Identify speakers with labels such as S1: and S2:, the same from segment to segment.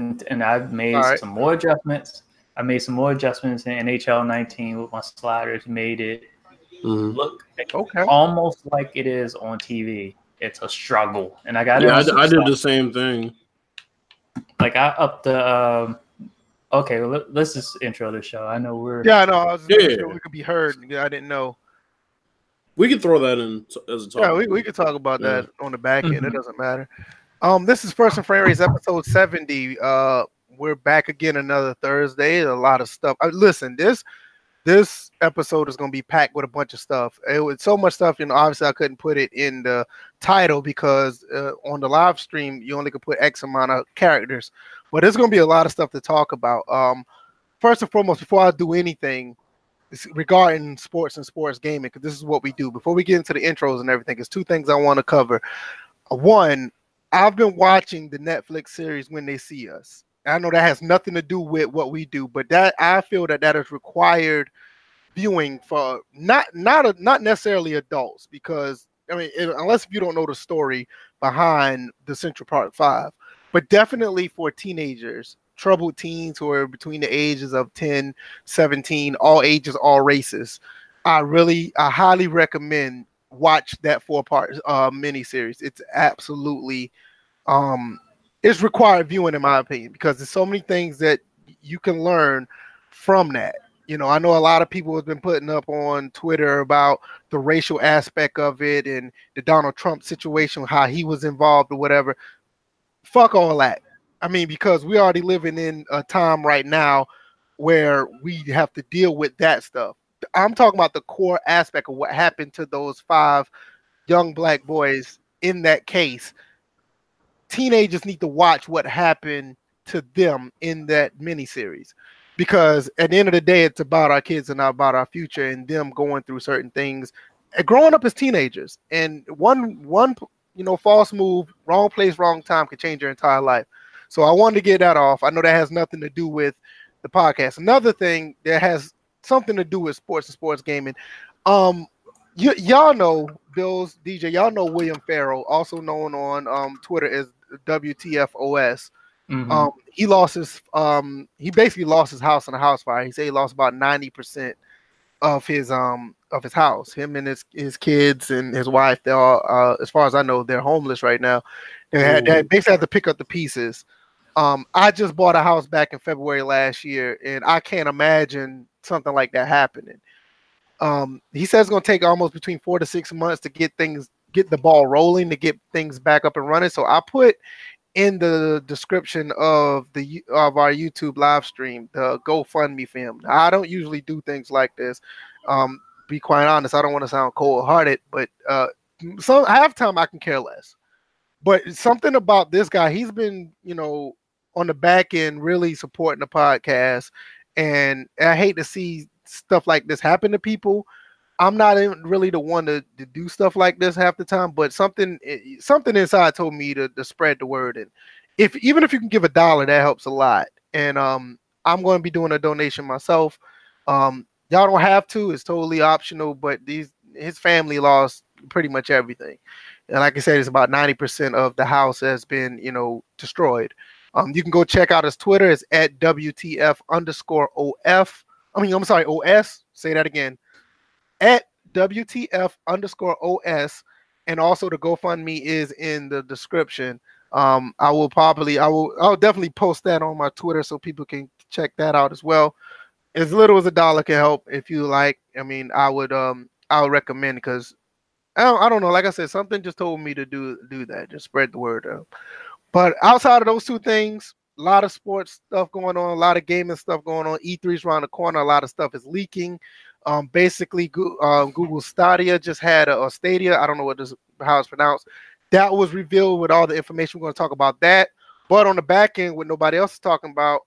S1: and, and I've made right. some more adjustments. I made some more adjustments in NHL 19 with my sliders. Made it mm-hmm. look okay. almost like it is on TV. It's a struggle, and I got.
S2: Yeah, I, I did the same thing.
S1: Like I upped the. Um, okay, well, let, us just intro the show. I know we're.
S3: Yeah, no, I was yeah. sure we could be heard. I didn't know.
S2: We could throw that in as a
S3: talk. Yeah, we, we could talk about yeah. that on the back end. Mm-hmm. It doesn't matter. Um, this is First and Frames episode 70. Uh, we're back again another Thursday. A lot of stuff. Uh, listen, this this episode is going to be packed with a bunch of stuff. It was so much stuff, you know. Obviously, I couldn't put it in the title because uh, on the live stream you only could put X amount of characters. But there's going to be a lot of stuff to talk about. Um, first and foremost, before I do anything regarding sports and sports gaming, because this is what we do. Before we get into the intros and everything, there's two things I want to cover. One, I've been watching the Netflix series When They See Us. I know that has nothing to do with what we do, but that I feel that that is required viewing for not not a, not necessarily adults because I mean it, unless you don't know the story behind the Central Park Five, but definitely for teenagers, troubled teens who are between the ages of 10, 17, all ages, all races. I really I highly recommend watch that four part uh mini series. It's absolutely um it's required viewing in my opinion because there's so many things that you can learn from that. You know, I know a lot of people have been putting up on Twitter about the racial aspect of it and the Donald Trump situation, how he was involved or whatever. Fuck all that. I mean, because we're already living in a time right now where we have to deal with that stuff. I'm talking about the core aspect of what happened to those five young black boys in that case. Teenagers need to watch what happened to them in that miniseries because at the end of the day, it's about our kids and not about our future and them going through certain things and growing up as teenagers. And one one you know false move, wrong place, wrong time can change your entire life. So I wanted to get that off. I know that has nothing to do with the podcast. Another thing that has something to do with sports and sports gaming. Um, y- y'all know Bills DJ. Y'all know William Farrell, also known on um, Twitter as WTFOS. Mm-hmm. Um, he lost his um, he basically lost his house in a house fire. He said he lost about ninety percent of his um of his house. Him and his his kids and his wife. They're all, uh, as far as I know, they're homeless right now. They, had, they basically had to pick up the pieces. Um, I just bought a house back in February last year, and I can't imagine something like that happening. Um, he says it's going to take almost between four to six months to get things, get the ball rolling, to get things back up and running. So I put in the description of the of our YouTube live stream the GoFundMe film. I don't usually do things like this. Um, be quite honest, I don't want to sound cold hearted, but uh, some half time I can care less. But something about this guy, he's been, you know, on the back end really supporting the podcast. And I hate to see stuff like this happen to people. I'm not really the one to, to do stuff like this half the time, but something eh, something inside told me to, to spread the word. And if even if you can give a dollar, that helps a lot. And um, I'm going to be doing a donation myself. Um, y'all don't have to; it's totally optional. But these his family lost pretty much everything, and like I said, it's about ninety percent of the house has been you know destroyed. Um, you can go check out his Twitter. It's at WTF underscore OF. I mean, I'm sorry, OS. Say that again. At WTF underscore OS. And also the GoFundMe is in the description. Um, I will probably, I will, I'll definitely post that on my Twitter so people can check that out as well. As little as a dollar can help if you like. I mean, I would, um, I would recommend because I don't, I don't know. Like I said, something just told me to do do that. Just spread the word out. But outside of those two things, a lot of sports stuff going on, a lot of gaming stuff going on. E3's around the corner. A lot of stuff is leaking. Um, basically, um, Google Stadia just had a, a, Stadia. I don't know what this how it's pronounced. That was revealed with all the information. We're going to talk about that. But on the back end, what nobody else is talking about,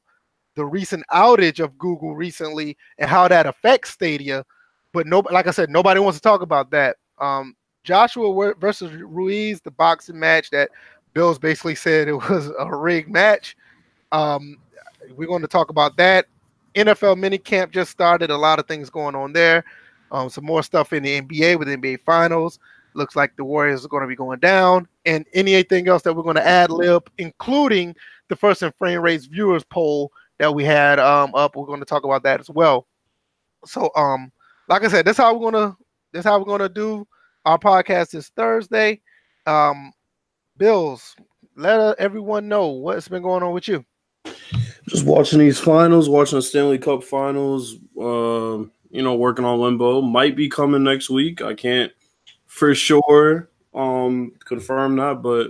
S3: the recent outage of Google recently and how that affects Stadia. But no, like I said, nobody wants to talk about that. Um, Joshua versus Ruiz, the boxing match that Bills basically said it was a rigged match. Um, we're going to talk about that. NFL minicamp just started. A lot of things going on there. Um, some more stuff in the NBA with the NBA Finals. Looks like the Warriors are going to be going down, and anything else that we're going to add lib, including the first and frame rates viewers poll that we had um up. We're going to talk about that as well. So um, like I said, that's how we're gonna that's how we're gonna do our podcast this Thursday. Um, Bills, let everyone know what's been going on with you.
S2: Just watching these finals, watching the Stanley Cup finals. Um, you know, working on Limbo might be coming next week. I can't for sure um confirm that, but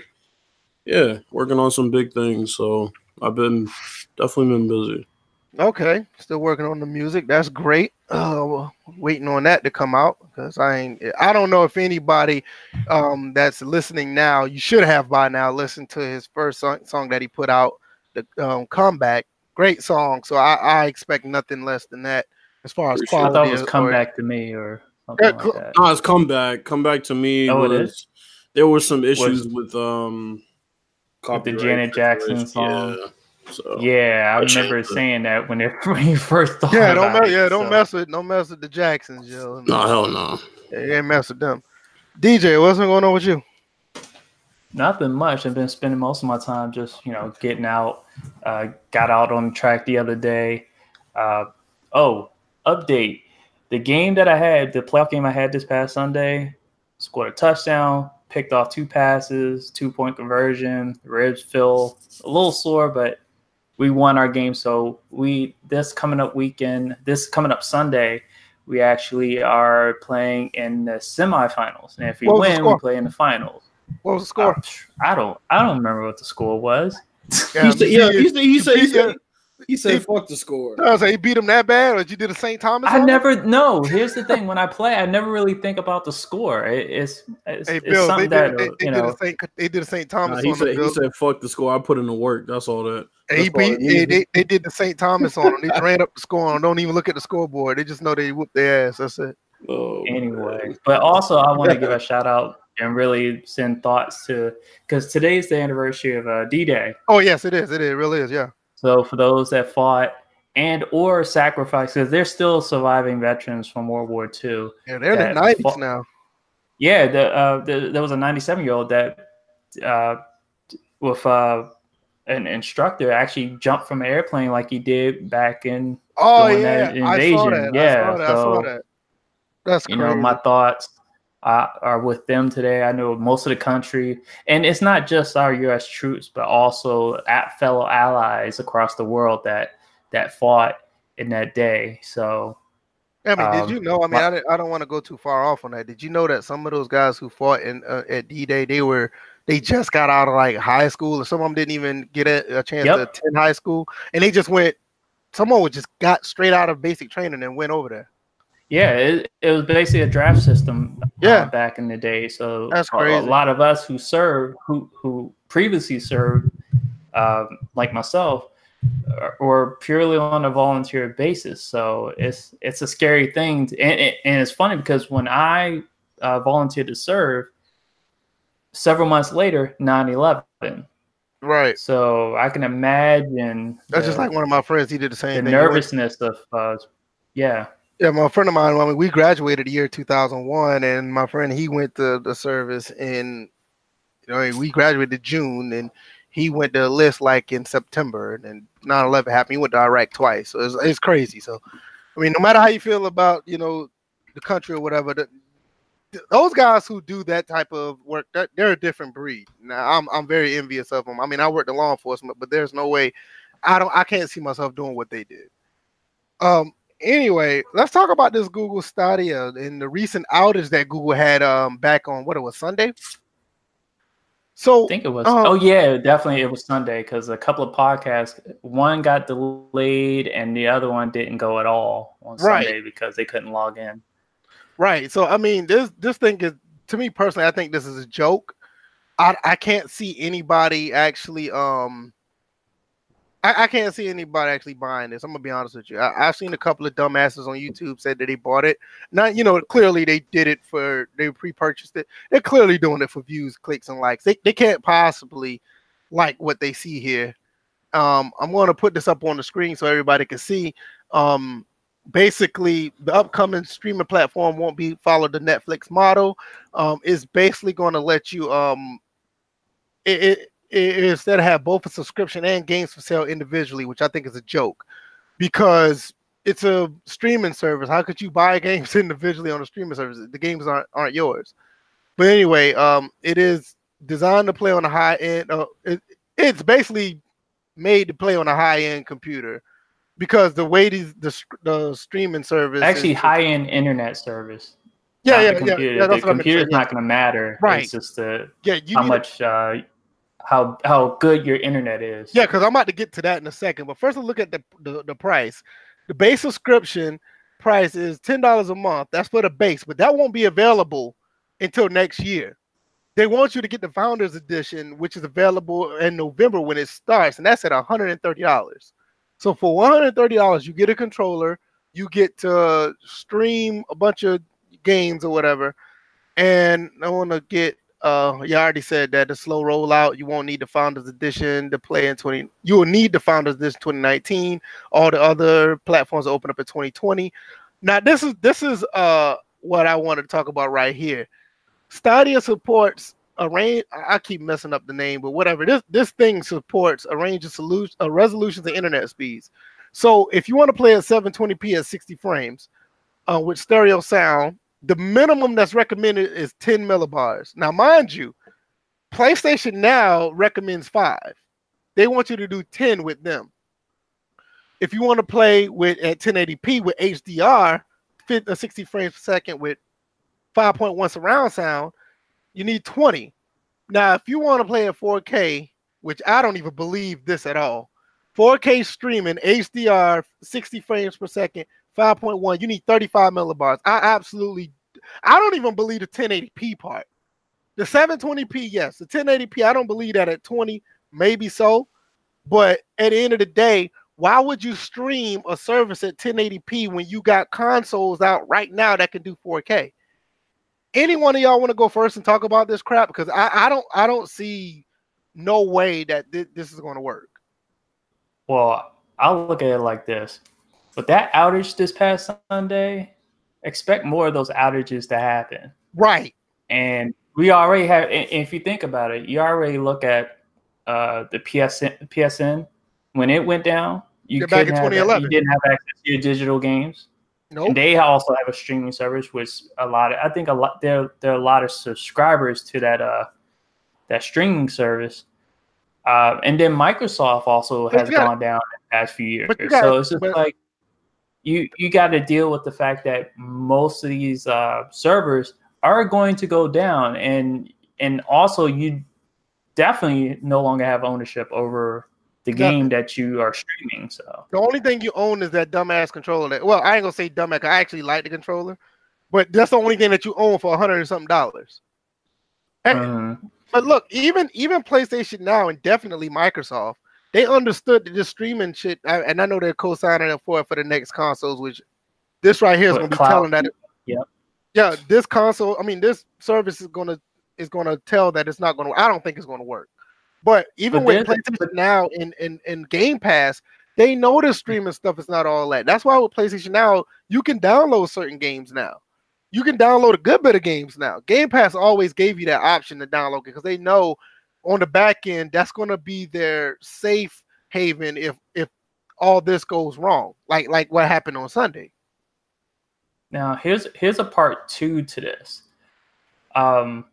S2: yeah, working on some big things. So I've been definitely been busy.
S3: Okay, still working on the music. That's great. Uh, waiting on that to come out because I ain't. I don't know if anybody um, that's listening now. You should have by now listened to his first song, song that he put out, the um, comeback. Great song. So I, I expect nothing less than that as far as quality.
S1: I thought it was come back to me or something yeah, like that.
S2: No, it's come back. Come back to me.
S1: Oh, was, it is.
S2: There were some issues with um
S1: with the Janet Jackson song.
S2: Yeah. So
S1: yeah, I, remember saying that when, it, when you first thought.
S3: Yeah, don't
S1: mess,
S3: it, yeah, don't mess with don't mess with the Jacksons, yo.
S2: No, hell no.
S3: Yeah, ain't mess with them. DJ, what's been going on with you?
S1: Nothing much. I've been spending most of my time just you know getting out. Uh, got out on the track the other day. Uh, oh, update: the game that I had, the playoff game I had this past Sunday, scored a touchdown, picked off two passes, two point conversion. Ribs feel a little sore, but we won our game. So we this coming up weekend, this coming up Sunday, we actually are playing in the semifinals. And if we win, we play in the finals.
S3: What was the score?
S1: I, I don't I don't remember what the score was.
S2: Yeah, he said, yeah, he said, he said, he said, he said, he, "Fuck the score."
S3: I was like, "He beat him that bad, or did you do the St. Thomas?"
S1: I never. No, here's the thing: when I play, I never really think about the score. It, it's it's, hey, Bill, it's something they did, that they, they, you know.
S3: Did Saint, they did the St. Thomas.
S2: Nah, he said, "He said, fuck the score." I put in the work. That's all that.
S3: He beat, they, they, they did the St. Thomas on them. They ran up the score on. Don't even look at the scoreboard. They just know they whooped their ass. That's it.
S1: Oh, anyway, but also I want to give a shout out and really send thoughts to because today's the anniversary of uh, D-Day.
S3: Oh yes, it is. It, is. it really is. Yeah.
S1: So for those that fought and or sacrificed, because they're still surviving veterans from World War
S3: II. Yeah, they're in the nineties now.
S1: Yeah, the, uh, the, there was a 97 year old that uh, with uh, an instructor actually jumped from an airplane like he did back in
S3: oh yeah invasion. I saw that. Yeah, I saw that. so I saw that. that's
S1: you know my thoughts uh, are with them today. I know most of the country, and it's not just our U.S. troops, but also at fellow allies across the world that that fought in that day. So,
S3: I mean, um, did you know? I mean, I, I don't want to go too far off on that. Did you know that some of those guys who fought in uh, at D Day, they were they just got out of like high school, or some of them didn't even get a, a chance yep. to attend high school, and they just went. Someone just got straight out of basic training and went over there.
S1: Yeah, it, it was basically a draft system. Uh, yeah, uh, back in the day. So
S3: that's crazy.
S1: A, a lot of us who served, who who previously served, um, like myself, or purely on a volunteer basis. So it's it's a scary thing, to, and, and it's funny because when I uh, volunteered to serve, several months later, 9-11.
S3: Right.
S1: So I can imagine.
S3: That's the, just like one of my friends. He did the same.
S1: The thing. nervousness of, uh, yeah.
S3: Yeah, my friend of mine. I mean, we graduated the year 2001, and my friend he went to the service in, you know, we graduated June, and he went to list like in September, and 9/11 happened. He went to Iraq twice, so it's, it's crazy. So, I mean, no matter how you feel about you know the country or whatever, the, those guys who do that type of work, they're a different breed. Now, I'm I'm very envious of them. I mean, I worked in law enforcement, but there's no way I don't I can't see myself doing what they did. Um. Anyway, let's talk about this Google Stadia and the recent outage that Google had um back on what it was Sunday. So
S1: I think it was. Um, oh yeah, definitely it was Sunday because a couple of podcasts, one got delayed and the other one didn't go at all on right. Sunday because they couldn't log in.
S3: Right. So I mean, this this thing is to me personally, I think this is a joke. I I can't see anybody actually um I, I, can't see anybody actually buying this. I'm gonna be honest with you. I, have seen a couple of dumbasses on YouTube said that they bought it. Not, you know, clearly they did it for they pre-purchased it. They're clearly doing it for views, clicks, and likes. They they can't possibly like what they see here. Um, I'm to put this up on the screen so everybody can see. Um, basically, the upcoming streaming platform won't be follow the Netflix model. Um, it's basically going to let you um, it, it instead have both a subscription and games for sale individually, which I think is a joke, because it's a streaming service. How could you buy games individually on a streaming service? The games aren't aren't yours. But anyway, um, it is designed to play on a high end. Uh, it, it's basically made to play on a high end computer because the way these the, the streaming service
S1: actually high end internet service.
S3: Yeah, yeah, yeah, yeah.
S1: The computer's not going to matter.
S3: Right.
S1: It's just the yeah, how much uh, how how good your internet is.
S3: Yeah, because I'm about to get to that in a second. But first, let's look at the, the the price. The base subscription price is ten dollars a month. That's for the base, but that won't be available until next year. They want you to get the Founders Edition, which is available in November when it starts, and that's at $130. So for $130, you get a controller, you get to stream a bunch of games or whatever. And I want to get uh you already said that the slow rollout, you won't need the Founders Edition to play in 20. You will need the Founders Edition 2019. All the other platforms open up in 2020. Now this is this is uh what I want to talk about right here. Stadia supports a range. I keep messing up the name, but whatever. This this thing supports a range of solution, uh, resolutions and internet speeds. So if you want to play at 720p at 60 frames uh, with stereo sound, the minimum that's recommended is 10 millibars. Now, mind you, PlayStation Now recommends five. They want you to do 10 with them. If you want to play with at 1080p with HDR, 50, uh, 60 frames per second with 5.1 surround sound, you need 20. Now, if you want to play at 4K, which I don't even believe this at all, 4K streaming, HDR, 60 frames per second, 5.1, you need 35 millibars. I absolutely, I don't even believe the 1080p part. The 720p, yes. The 1080p, I don't believe that at 20, maybe so. But at the end of the day, why would you stream a service at 1080p when you got consoles out right now that can do 4K? any one of y'all want to go first and talk about this crap? Because I, I don't I don't see no way that th- this is going to work.
S1: Well, I'll look at it like this: with that outage this past Sunday, expect more of those outages to happen.
S3: Right.
S1: And we already have. If you think about it, you already look at uh, the PSN PSN when it went down. You,
S3: back in 2011.
S1: you didn't have access to your digital games.
S3: Nope.
S1: And they also have a streaming service, which a lot of I think a lot there there are a lot of subscribers to that uh that streaming service. Uh, and then Microsoft also has got, gone down in the past few years. So it's just but, like you you got to deal with the fact that most of these uh, servers are going to go down, and and also you definitely no longer have ownership over the game that you are streaming. So
S3: the only thing you own is that dumbass controller. That well, I ain't gonna say dumbass. I actually like the controller, but that's the only thing that you own for a hundred and something dollars. Uh-huh. But look, even even PlayStation now and definitely Microsoft, they understood that this streaming shit, and I know they're co-signing it for it for the next consoles. Which this right here is going to be cloud. telling that. It,
S1: yeah,
S3: yeah. This console, I mean, this service is going to is going to tell that it's not going to. I don't think it's going to work. But even but with PlayStation Now in, in, in Game Pass, they know the streaming stuff is not all that. That's why with PlayStation Now, you can download certain games now. You can download a good bit of games now. Game Pass always gave you that option to download it because they know on the back end that's going to be their safe haven if if all this goes wrong, like like what happened on Sunday.
S1: Now here's here's a part two to this. Um,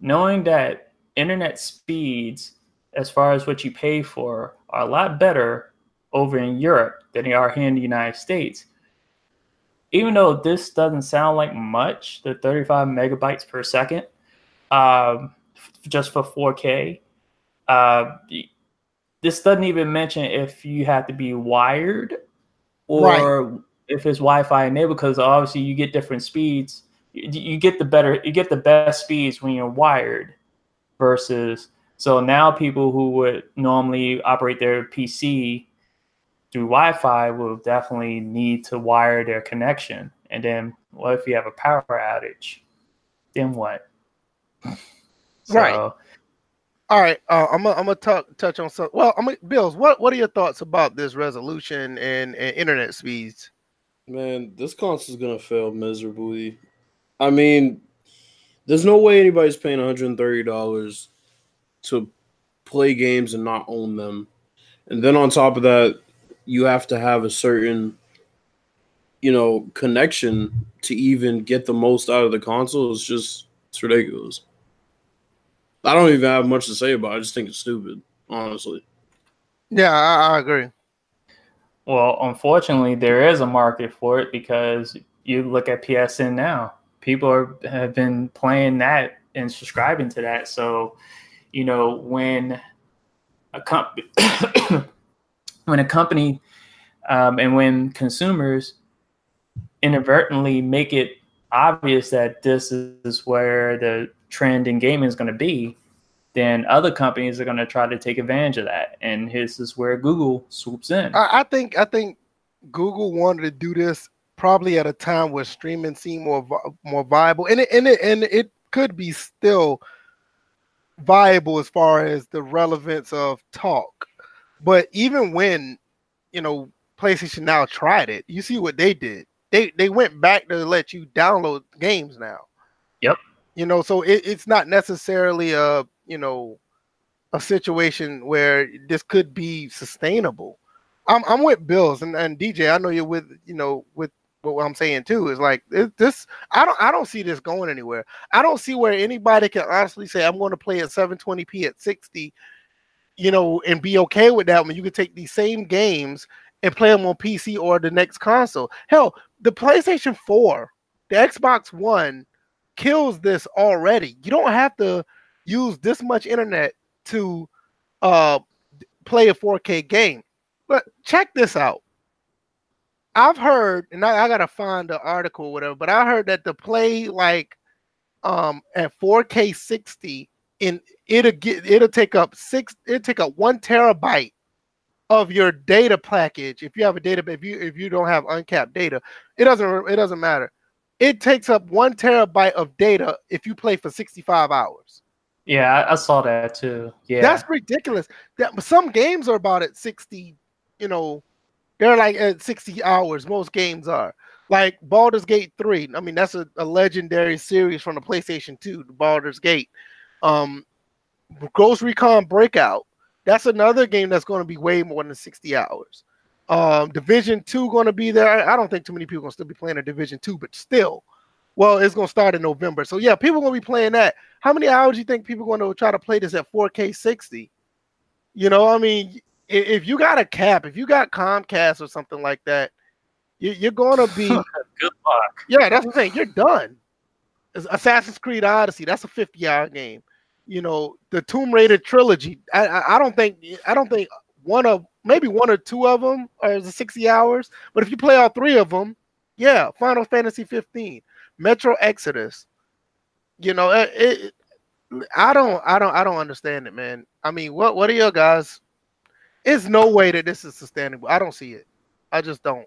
S1: knowing that internet speeds as far as what you pay for are a lot better over in Europe than they are here in the United States. Even though this doesn't sound like much, the 35 megabytes per second, um, just for 4K, uh, this doesn't even mention if you have to be wired or right. if it's Wi-Fi enabled, because obviously you get different speeds. You, you get the better, you get the best speeds when you're wired versus so now people who would normally operate their PC through Wi-Fi will definitely need to wire their connection. And then what if you have a power outage? Then what?
S3: So, right. All right. Uh, I'm gonna I'm gonna talk touch on some. Well, I'm gonna, Bills. What what are your thoughts about this resolution and, and internet speeds?
S2: Man, this console is gonna fail miserably. I mean, there's no way anybody's paying 130 dollars to play games and not own them. And then on top of that, you have to have a certain you know connection to even get the most out of the console. It's just it's ridiculous. I don't even have much to say about it. I just think it's stupid, honestly.
S3: Yeah, I, I agree.
S1: Well, unfortunately, there is a market for it because you look at PSN now. People are, have been playing that and subscribing to that. So, you know, when a company when a company um, and when consumers inadvertently make it obvious that this is where the trend in gaming is going to be, then other companies are going to try to take advantage of that. And this is where Google swoops in.
S3: I, I think I think Google wanted to do this probably at a time where streaming seemed more more viable, and it and it and it could be still viable as far as the relevance of talk. But even when you know PlayStation now tried it, you see what they did. They they went back to let you download games now.
S1: Yep.
S3: You know, so it, it's not necessarily a you know a situation where this could be sustainable. I'm I'm with Bills and, and DJ. I know you're with you know with what I'm saying too is like this. I don't I don't see this going anywhere. I don't see where anybody can honestly say I'm going to play at 720p at 60, you know, and be okay with that when you can take these same games and play them on PC or the next console. Hell, the PlayStation 4, the Xbox One kills this already. You don't have to use this much internet to uh play a 4K game. But check this out. I've heard, and I, I, gotta find the article or whatever, but I heard that to play like um at 4K 60 and it'll get it'll take up six it'll take up one terabyte of your data package. If you have a data if you if you don't have uncapped data, it doesn't it doesn't matter. It takes up one terabyte of data if you play for 65 hours.
S1: Yeah, I, saw that too. Yeah.
S3: That's ridiculous. That some games are about at 60, you know, they're like at 60 hours. Most games are. Like Baldur's Gate 3. I mean, that's a, a legendary series from the PlayStation 2, Baldur's Gate. Um, Ghost Recon Breakpoint. That's another game that's going to be way more than 60 hours. Um, Division 2 going to be there. I don't think too many people going to still be playing a Division 2, but still. Well, it's going to start in November. So, yeah, people going to be playing that. How many hours do you think people going to try to play this at 4K 60? You know, I mean, if you got a cap, if you got Comcast or something like that, you, are going to be
S1: good luck.
S3: Yeah, that's the I'm. You're done. Assassin's Creed Odyssey, that's a 50 hour game. You know, the Tomb Raider trilogy. I, I, I don't think I don't think one of maybe one or two of them are the 60 hours. But if you play all three of them, yeah, Final Fantasy 15, Metro Exodus. You know, it, it I don't I don't I don't understand it, man. I mean, what what are your guys it's no way that this is sustainable. I don't see it. I just don't.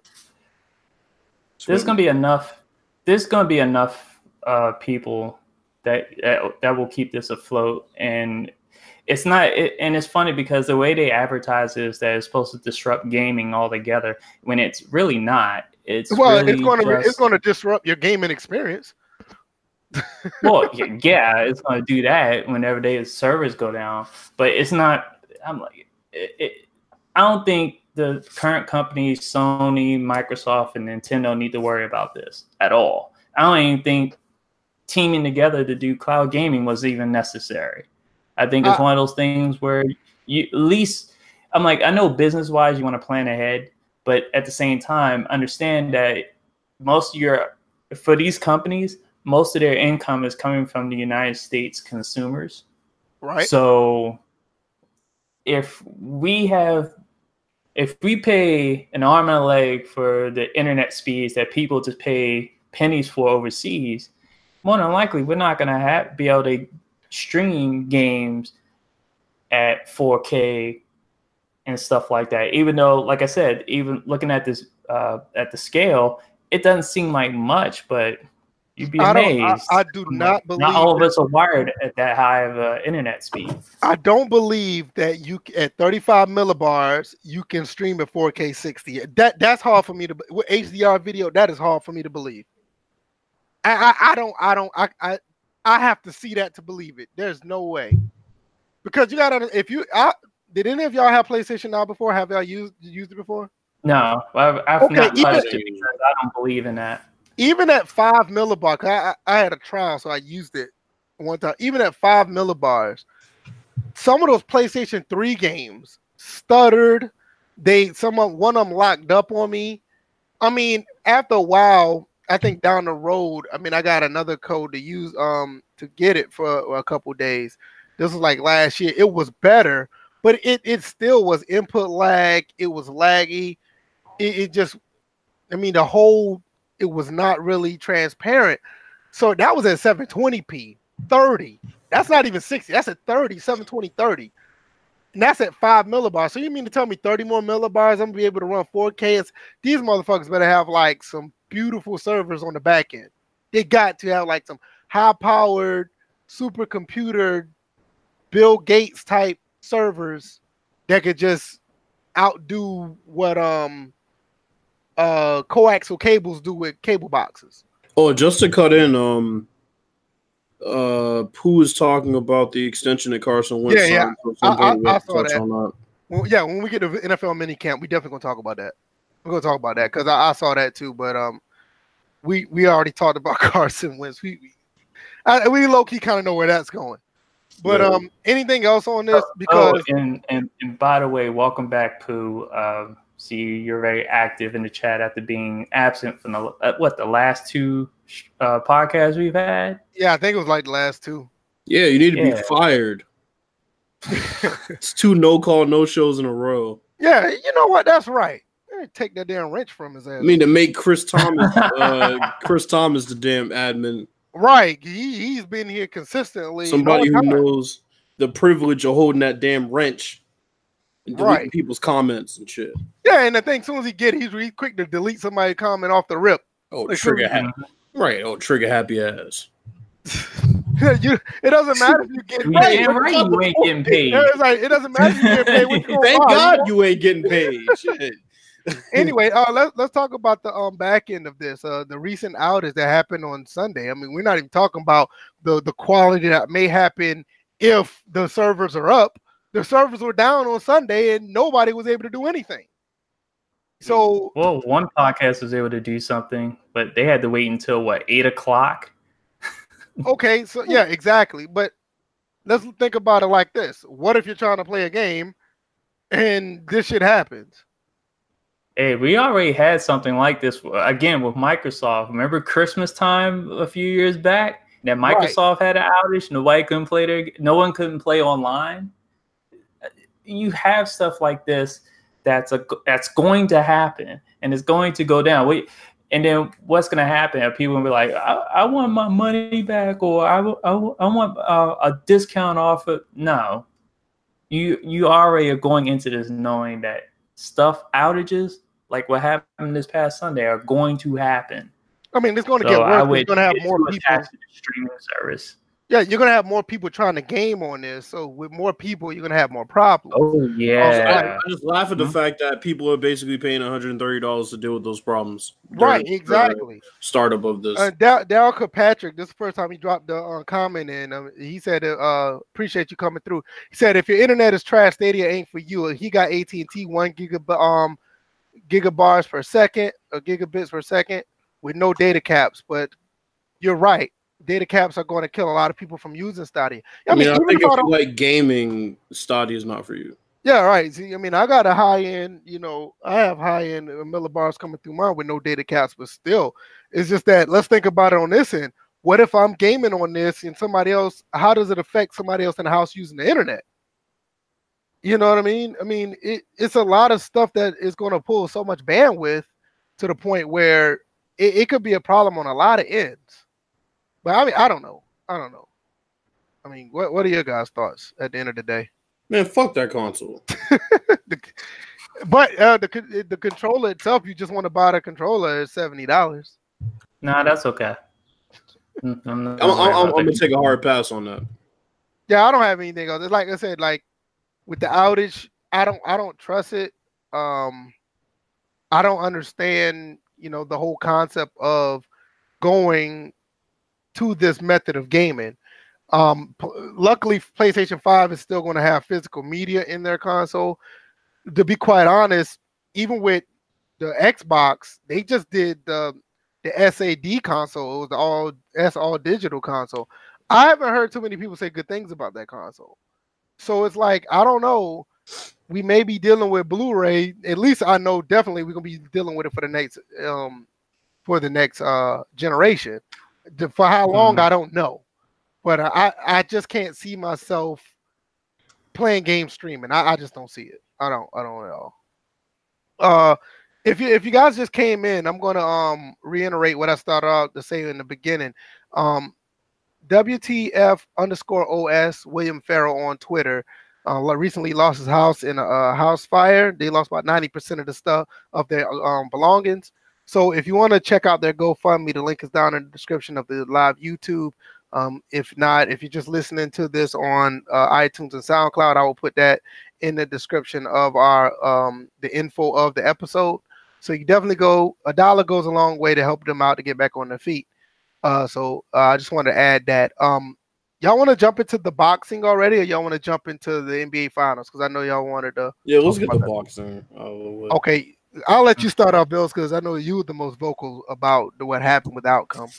S1: There's gonna be enough. There's gonna be enough uh, people that, that that will keep this afloat, and it's not. It, and it's funny because the way they advertise is that it's supposed to disrupt gaming altogether, when it's really not. It's
S3: well,
S1: really
S3: it's going to it's going to disrupt your gaming experience.
S1: well, yeah, it's going to do that whenever their servers go down, but it's not. I'm like, it, it, I don't think the current companies, Sony, Microsoft, and Nintendo, need to worry about this at all. I don't even think teaming together to do cloud gaming was even necessary. I think it's uh, one of those things where you at least I'm like, I know business wise you want to plan ahead, but at the same time, understand that most of your for these companies, most of their income is coming from the United States consumers.
S3: Right.
S1: So if we have if we pay an arm and a leg for the internet speeds that people just pay pennies for overseas, more than likely we're not going to have be able to stream games at 4K and stuff like that. Even though, like I said, even looking at this uh, at the scale, it doesn't seem like much, but You'd be amazed.
S3: I, I, do not believe
S1: not all of us are wired at that high of uh, internet speed.
S3: I don't believe that you at 35 millibars you can stream at 4K 60. That that's hard for me to with HDR video. That is hard for me to believe. I I, I don't I don't I, I I have to see that to believe it. There's no way. because you gotta if you I, did any of y'all have PlayStation Now before? Have y'all used used it before?
S1: No, I've, I've okay, not touched it because I don't believe in that.
S3: Even at five millibars, I, I had a trial, so I used it one time. Even at five millibars, some of those PlayStation 3 games stuttered. They some of one of them locked up on me. I mean, after a while, I think down the road, I mean, I got another code to use um to get it for a couple days. This was like last year. It was better, but it it still was input lag. It was laggy. It, it just, I mean, the whole it was not really transparent. So that was at 720p, 30. That's not even 60. That's at 30, 720, 30. And that's at five millibars. So you mean to tell me 30 more millibars, I'm gonna be able to run 4K? It's, these motherfuckers better have like some beautiful servers on the back end. They got to have like some high-powered supercomputer Bill Gates type servers that could just outdo what um uh coaxial cables do with cable boxes.
S2: Oh, just to cut in, um uh Pooh is talking about the extension that Carson Wentz.
S3: Yeah, yeah. I, I, I saw that. that. Well, yeah, when we get to NFL mini camp, we definitely gonna talk about that. We're gonna talk about that because I, I, saw that too. But um, we we already talked about Carson Wentz. We we, I, we low key kind of know where that's going. But yeah. um, anything else on this? Oh, because
S1: oh, and, and and by the way, welcome back, Pooh. Um, see you're very active in the chat after being absent from the uh, what the last two uh, podcasts we've had.
S3: Yeah, I think it was like the last two.
S2: Yeah, you need to yeah. be fired. it's two no call no shows in a row.
S3: Yeah, you know what? That's right. Take that damn wrench from his ass.
S2: I mean, to make Chris Thomas, uh, Chris Thomas, the damn admin.
S3: Right, he he's been here consistently.
S2: Somebody who knows the privilege of holding that damn wrench and deleting right. people's comments and shit.
S3: Yeah, and the thing, as soon as he get, he's really quick to delete somebody's comment off the rip.
S2: Oh, like, trigger happy. Right. Oh, trigger happy ass.
S3: you, it doesn't matter if you get paid.
S1: Damn right, you ain't getting paid.
S3: It's like it doesn't matter if you get paid.
S2: Thank God you ain't getting paid.
S3: anyway, uh, let's let's talk about the um back end of this. Uh, the recent outage that happened on Sunday. I mean, we're not even talking about the the quality that may happen if the servers are up. The servers were down on Sunday, and nobody was able to do anything. So,
S1: well, one podcast was able to do something, but they had to wait until what eight o'clock.
S3: okay, so yeah, exactly. But let's think about it like this: What if you're trying to play a game, and this shit happens?
S1: Hey, we already had something like this again with Microsoft. Remember Christmas time a few years back that Microsoft right. had an outage. Nobody couldn't play their, no one couldn't play online. You have stuff like this that's a that's going to happen and it's going to go down. We, and then what's going to happen? People will be like, I, I, want my money back, or I, I, I want uh, a discount off it. No, you you already are going into this knowing that stuff outages like what happened this past Sunday are going to happen.
S3: I mean, it's going to so get worse. We're going to have more people
S1: streaming service.
S3: Yeah, you're going to have more people trying to game on this. So with more people, you're going to have more problems.
S1: Oh yeah. Also,
S2: I, I, just laugh at the mm-hmm. fact that people are basically paying 130 dollars to deal with those problems.
S3: Right. Exactly.
S2: Startup of this.
S3: Uh, Dal, Dal Kirkpatrick. This is the first time he dropped the uh, comment in. Um, he said, uh, "Appreciate you coming through." He said, "If your internet is trash, Stadia ain't for you." He got AT and T one gigabit um gigabars per second or gigabits per second with no data caps. But you're right. Data caps are going to kill a lot of people from using Stadia.
S2: I, mean, I think if like gaming, Stadia is not for you.
S3: Yeah, right. See, I mean, I got a high end, you know, I have high end uh, millibars coming through mine with no data caps, but still, it's just that let's think about it on this end. What if I'm gaming on this and somebody else, how does it affect somebody else in the house using the internet? You know what I mean? I mean, it, it's a lot of stuff that is going to pull so much bandwidth to the point where it, it could be a problem on a lot of ends. But I mean, I don't know. I don't know. I mean, what what are your guys' thoughts at the end of the day?
S2: Man, fuck that console.
S3: the, but uh, the the controller itself, you just want to buy the controller is seventy dollars.
S1: Nah, that's okay.
S2: I'm, I'm, I'm, I'm gonna take a hard pass on that.
S3: Yeah, I don't have anything else. Like I said, like with the outage, I don't I don't trust it. Um I don't understand, you know, the whole concept of going to this method of gaming. Um, p- luckily, PlayStation Five is still going to have physical media in their console. To be quite honest, even with the Xbox, they just did the the SAD console. It was all S all digital console. I haven't heard too many people say good things about that console. So it's like I don't know. We may be dealing with Blu-ray. At least I know definitely we're gonna be dealing with it for the next um for the next uh generation. For how long mm. I don't know, but I I just can't see myself playing game streaming. I, I just don't see it. I don't I don't know. Uh, if you if you guys just came in, I'm gonna um reiterate what I started out to say in the beginning. Um, WTF underscore OS William Farrell on Twitter uh, recently lost his house in a, a house fire. They lost about 90% of the stuff of their um, belongings. So if you want to check out their GoFundMe, the link is down in the description of the live YouTube. Um, if not, if you're just listening to this on uh, iTunes and SoundCloud, I will put that in the description of our um, the info of the episode. So you definitely go. A dollar goes a long way to help them out to get back on their feet. Uh, so uh, I just want to add that. Um, y'all want to jump into the boxing already, or y'all want to jump into the NBA finals? Because I know y'all wanted to.
S2: Yeah, let's get the that. boxing.
S3: Okay, I'll let you start off, Bills, because I know you were the most vocal about the, what happened with the outcome.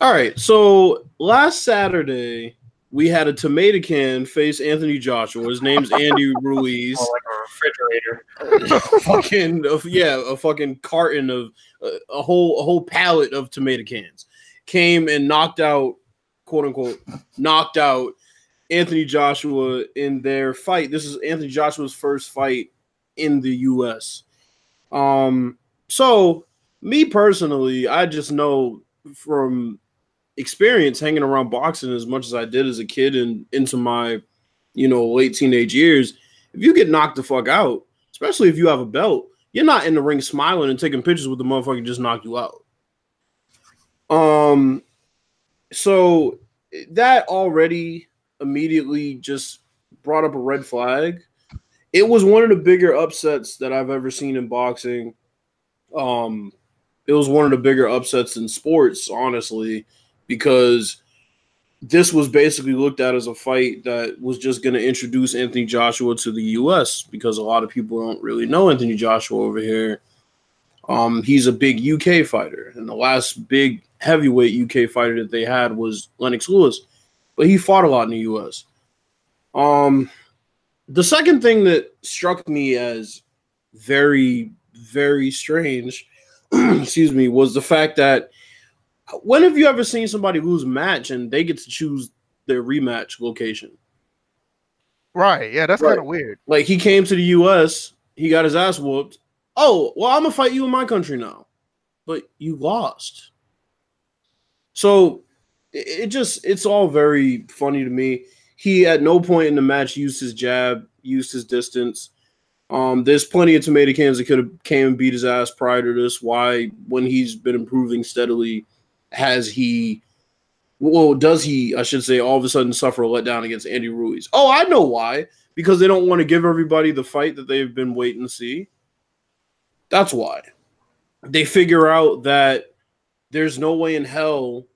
S2: All right, so last Saturday we had a tomato can face Anthony Joshua. His name's Andy Ruiz.
S1: Oh, like a refrigerator.
S2: fucking yeah, a fucking carton of uh, a whole a whole pallet of tomato cans came and knocked out quote unquote knocked out Anthony Joshua in their fight. This is Anthony Joshua's first fight in the US. Um so me personally, I just know from experience hanging around boxing as much as I did as a kid and into my, you know, late teenage years, if you get knocked the fuck out, especially if you have a belt, you're not in the ring smiling and taking pictures with the motherfucker just knocked you out. Um, so that already immediately just brought up a red flag. It was one of the bigger upsets that I've ever seen in boxing. Um, it was one of the bigger upsets in sports, honestly because this was basically looked at as a fight that was just going to introduce Anthony Joshua to the U.S. because a lot of people don't really know Anthony Joshua over here. Um, he's a big UK fighter, and the last big heavyweight UK fighter that they had was Lennox Lewis, but he fought a lot in the U.S. Um, the second thing that struck me as very, very strange, excuse me, was the fact that when have you ever seen somebody lose a match and they get to choose their rematch location?
S3: Right. Yeah, that's right. kind of weird.
S2: Like he came to the US, he got his ass whooped. Oh, well, I'm gonna fight you in my country now. But you lost. So it, just it's all very funny to me. He at no point in the match used his jab, used his distance. Um, there's plenty of tomato cans that could have came and beat his ass prior to this. Why, when he's been improving steadily, has he well, does he, I should say, all of a sudden suffer a letdown against Andy Ruiz? Oh, I know why. Because they don't want to give everybody the fight that they've been waiting to see. That's why. They figure out that there's no way in hell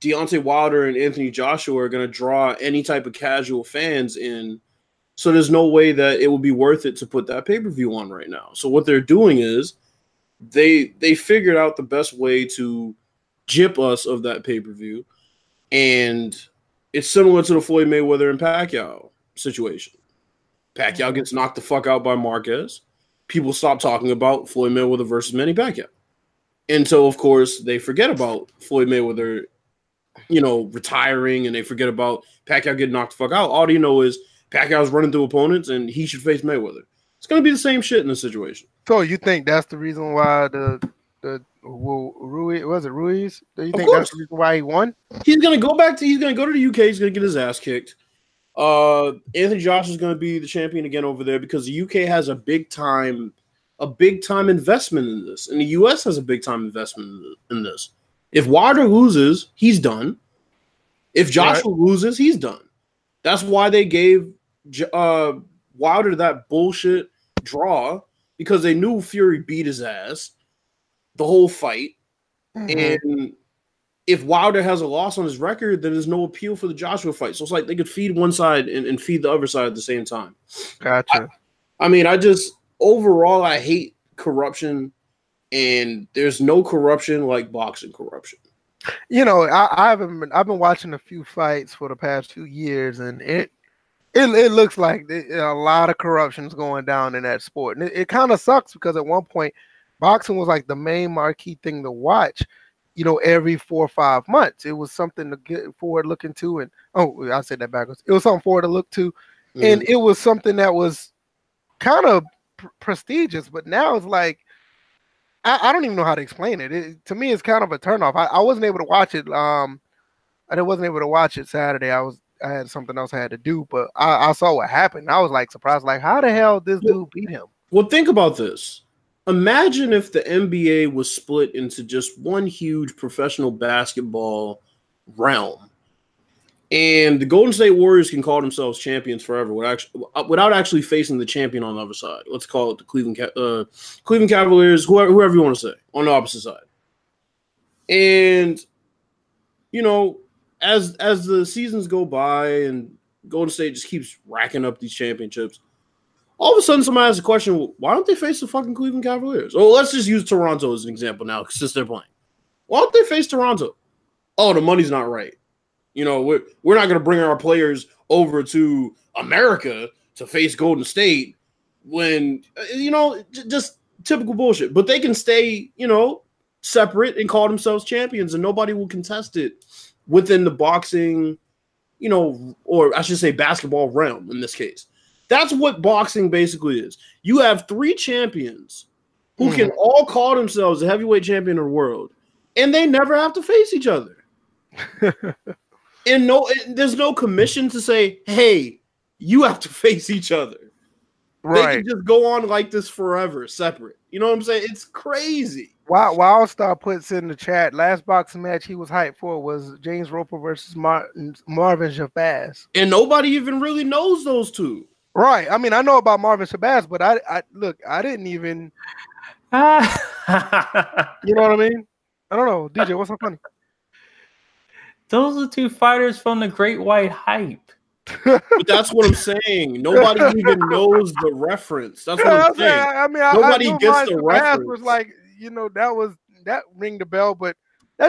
S2: Deontay Wilder and Anthony Joshua are going to draw any type of casual fans in. So there's no way that it would be worth it to put that pay per view on right now. So what they're doing is they they figured out the best way to jip us of that pay per view, and it's similar to the Floyd Mayweather and Pacquiao situation. Pacquiao gets knocked the fuck out by Marquez. People stop talking about Floyd Mayweather versus Manny Pacquiao And so, of course, they forget about Floyd Mayweather, you know, retiring, and they forget about Pacquiao getting knocked the fuck out. All you know is Pacquiao's running through opponents, and he should face Mayweather. It's going to be the same shit in this situation.
S3: So you think that's the reason why the the well, Ruiz was it Ruiz? Do you think that's the reason why he won?
S2: He's gonna go back to he's gonna go to the UK. He's gonna get his ass kicked. Uh, Anthony Josh is gonna be the champion again over there because the UK has a big time, a big time investment in this, and the US has a big time investment in this. If Wilder loses, he's done. If Joshua right. loses, he's done. That's why they gave uh, Wilder that bullshit draw because they knew Fury beat his ass the whole fight. Mm-hmm. And if Wilder has a loss on his record, then there's no appeal for the Joshua fight. So it's like they could feed one side and, and feed the other side at the same time.
S3: Gotcha.
S2: I, I mean, I just overall I hate corruption, and there's no corruption like boxing corruption.
S3: You know, I, I haven't been, I've been watching a few fights for the past two years, and it it, it looks like a lot of corruption's going down in that sport, and it, it kind of sucks because at one point, boxing was like the main marquee thing to watch you know, every four or five months. It was something to get forward looking to. And oh, I said that backwards. It was something forward to look to. Mm. And it was something that was kind of pr- prestigious. But now it's like, I, I, don't even know how to explain it. it. To me, it's kind of a turnoff. I, I wasn't able to watch it. Um, I wasn't able to watch it Saturday. I was I had something else I had to do, but I, I saw what happened. I was like surprised, like how the hell this dude beat him?
S2: Well, think about this imagine if the NBA was split into just one huge professional basketball realm, and the Golden State Warriors can call themselves champions forever without actually, uh, without actually facing the champion on the other side. Let's call it the Cleveland uh, Cleveland Cavaliers, whoever, whoever you want to say, on the opposite side. And you know, as as the seasons go by and Golden State just keeps racking up these championships, all of a sudden somebody asks a question, why don't they face the fucking Cleveland Cavaliers? Well, let's just use Toronto as an example now, since they're playing. Why don't they face Toronto? Oh, the money's not right. You know, we're, we're not going to bring our players over to America to face Golden State when, uh, you know, just typical bullshit. But they can stay, you know, separate and call themselves champions, and nobody will contest it within the boxing, you know, or I should say basketball realm in this case. That's what boxing basically is. You have three champions who mm. can hmm. all call themselves a heavyweight champion of the world, and they never have to face each other. and no, there's no commission to say, "Hey, you have to face each other." Right. They can just go on like this forever, separate. You know what I'm saying? It's crazy.
S3: Wow, Wildstar puts in the chat. Last boxing match he was hyped for was James Roper versus Martin, Marvin Shabazz,
S2: and nobody even really knows those two.
S3: Right. I mean, I know about Marvin Shabazz, but I, I look, I didn't even. you know what I mean? I don't know, DJ. What's so funny?
S1: Those are two fighters from the Great White Hype.
S2: but that's what I'm saying. Nobody even knows the reference. That's what yeah, I'm saying. I mean, nobody I, I gets the reference.
S3: Was like, you know, that was that ring the bell, but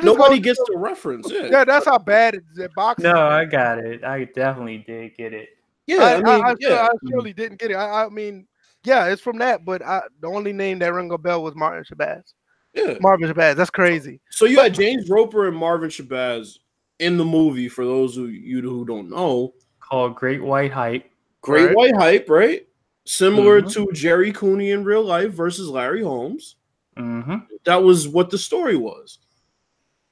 S2: nobody gets the reference. Yeah.
S3: yeah, that's how bad it's at boxing.
S1: No, I got it. I definitely did get it.
S3: Yeah, I, I mean, I, I, yeah. I surely didn't get it. I, mean, yeah, it's from that, but the only name that rang a bell was Martin Shabazz. Yeah, Marvin Shabazz. That's crazy.
S2: So you had James Roper and Marvin Shabazz in the movie. For those of you who don't know,
S1: called Great White Hype.
S2: Great right? White Hype, right? Similar mm-hmm. to Gerry Cooney in real life versus Larry Holmes.
S1: Mm-hmm.
S2: That was what the story was.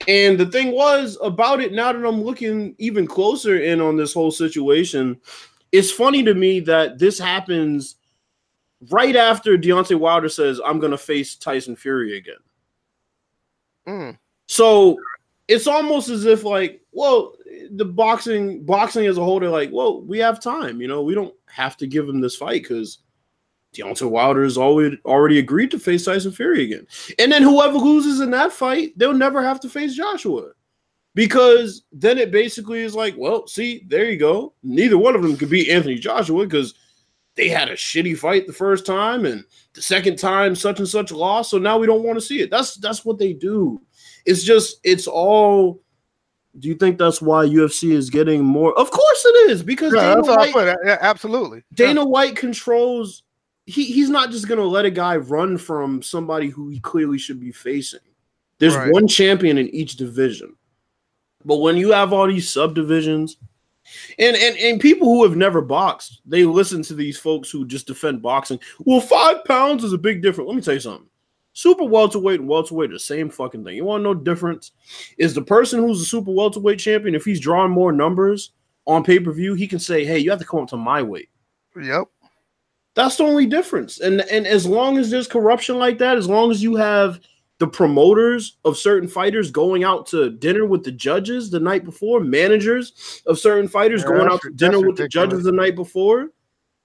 S2: And the thing was about it, now that I'm looking even closer in on this whole situation, it's funny to me that this happens right after Deontay Wilder says, I'm going to face Tyson Fury again.
S3: Mm.
S2: So it's almost as if, like, well, the boxing, boxing as a whole, they're like, well, we have time. You know, we don't have to give him this fight because Deontay Wilder has already already agreed to face Tyson Fury again. And then whoever loses in that fight, they'll never have to face Joshua because then it basically is like, well, see, there you go. Neither one of them could beat Anthony Joshua because they had a shitty fight the first time, and the second time, such and such loss. So now we don't want to see it. That's that's what they do. It's just it's all. Do you think that's why UFC is getting more? Of course it is because
S3: yeah, Dana White, yeah, absolutely.
S2: Dana yeah. White controls. He he's not just gonna let a guy run from somebody who he clearly should be facing. There's right. one champion in each division. But when you have all these subdivisions, and, and and people who have never boxed, they listen to these folks who just defend boxing. Well, five pounds is a big difference. Let me tell you something. Super welterweight and welterweight are the same fucking thing. You want to know difference? Is the person who's a super welterweight champion, if he's drawing more numbers on pay per view, he can say, "Hey, you have to come up to my weight."
S3: Yep.
S2: That's the only difference. And and as long as there's corruption like that, as long as you have the promoters of certain fighters going out to dinner with the judges the night before, managers of certain fighters yeah, going out to dinner with the judges the night before.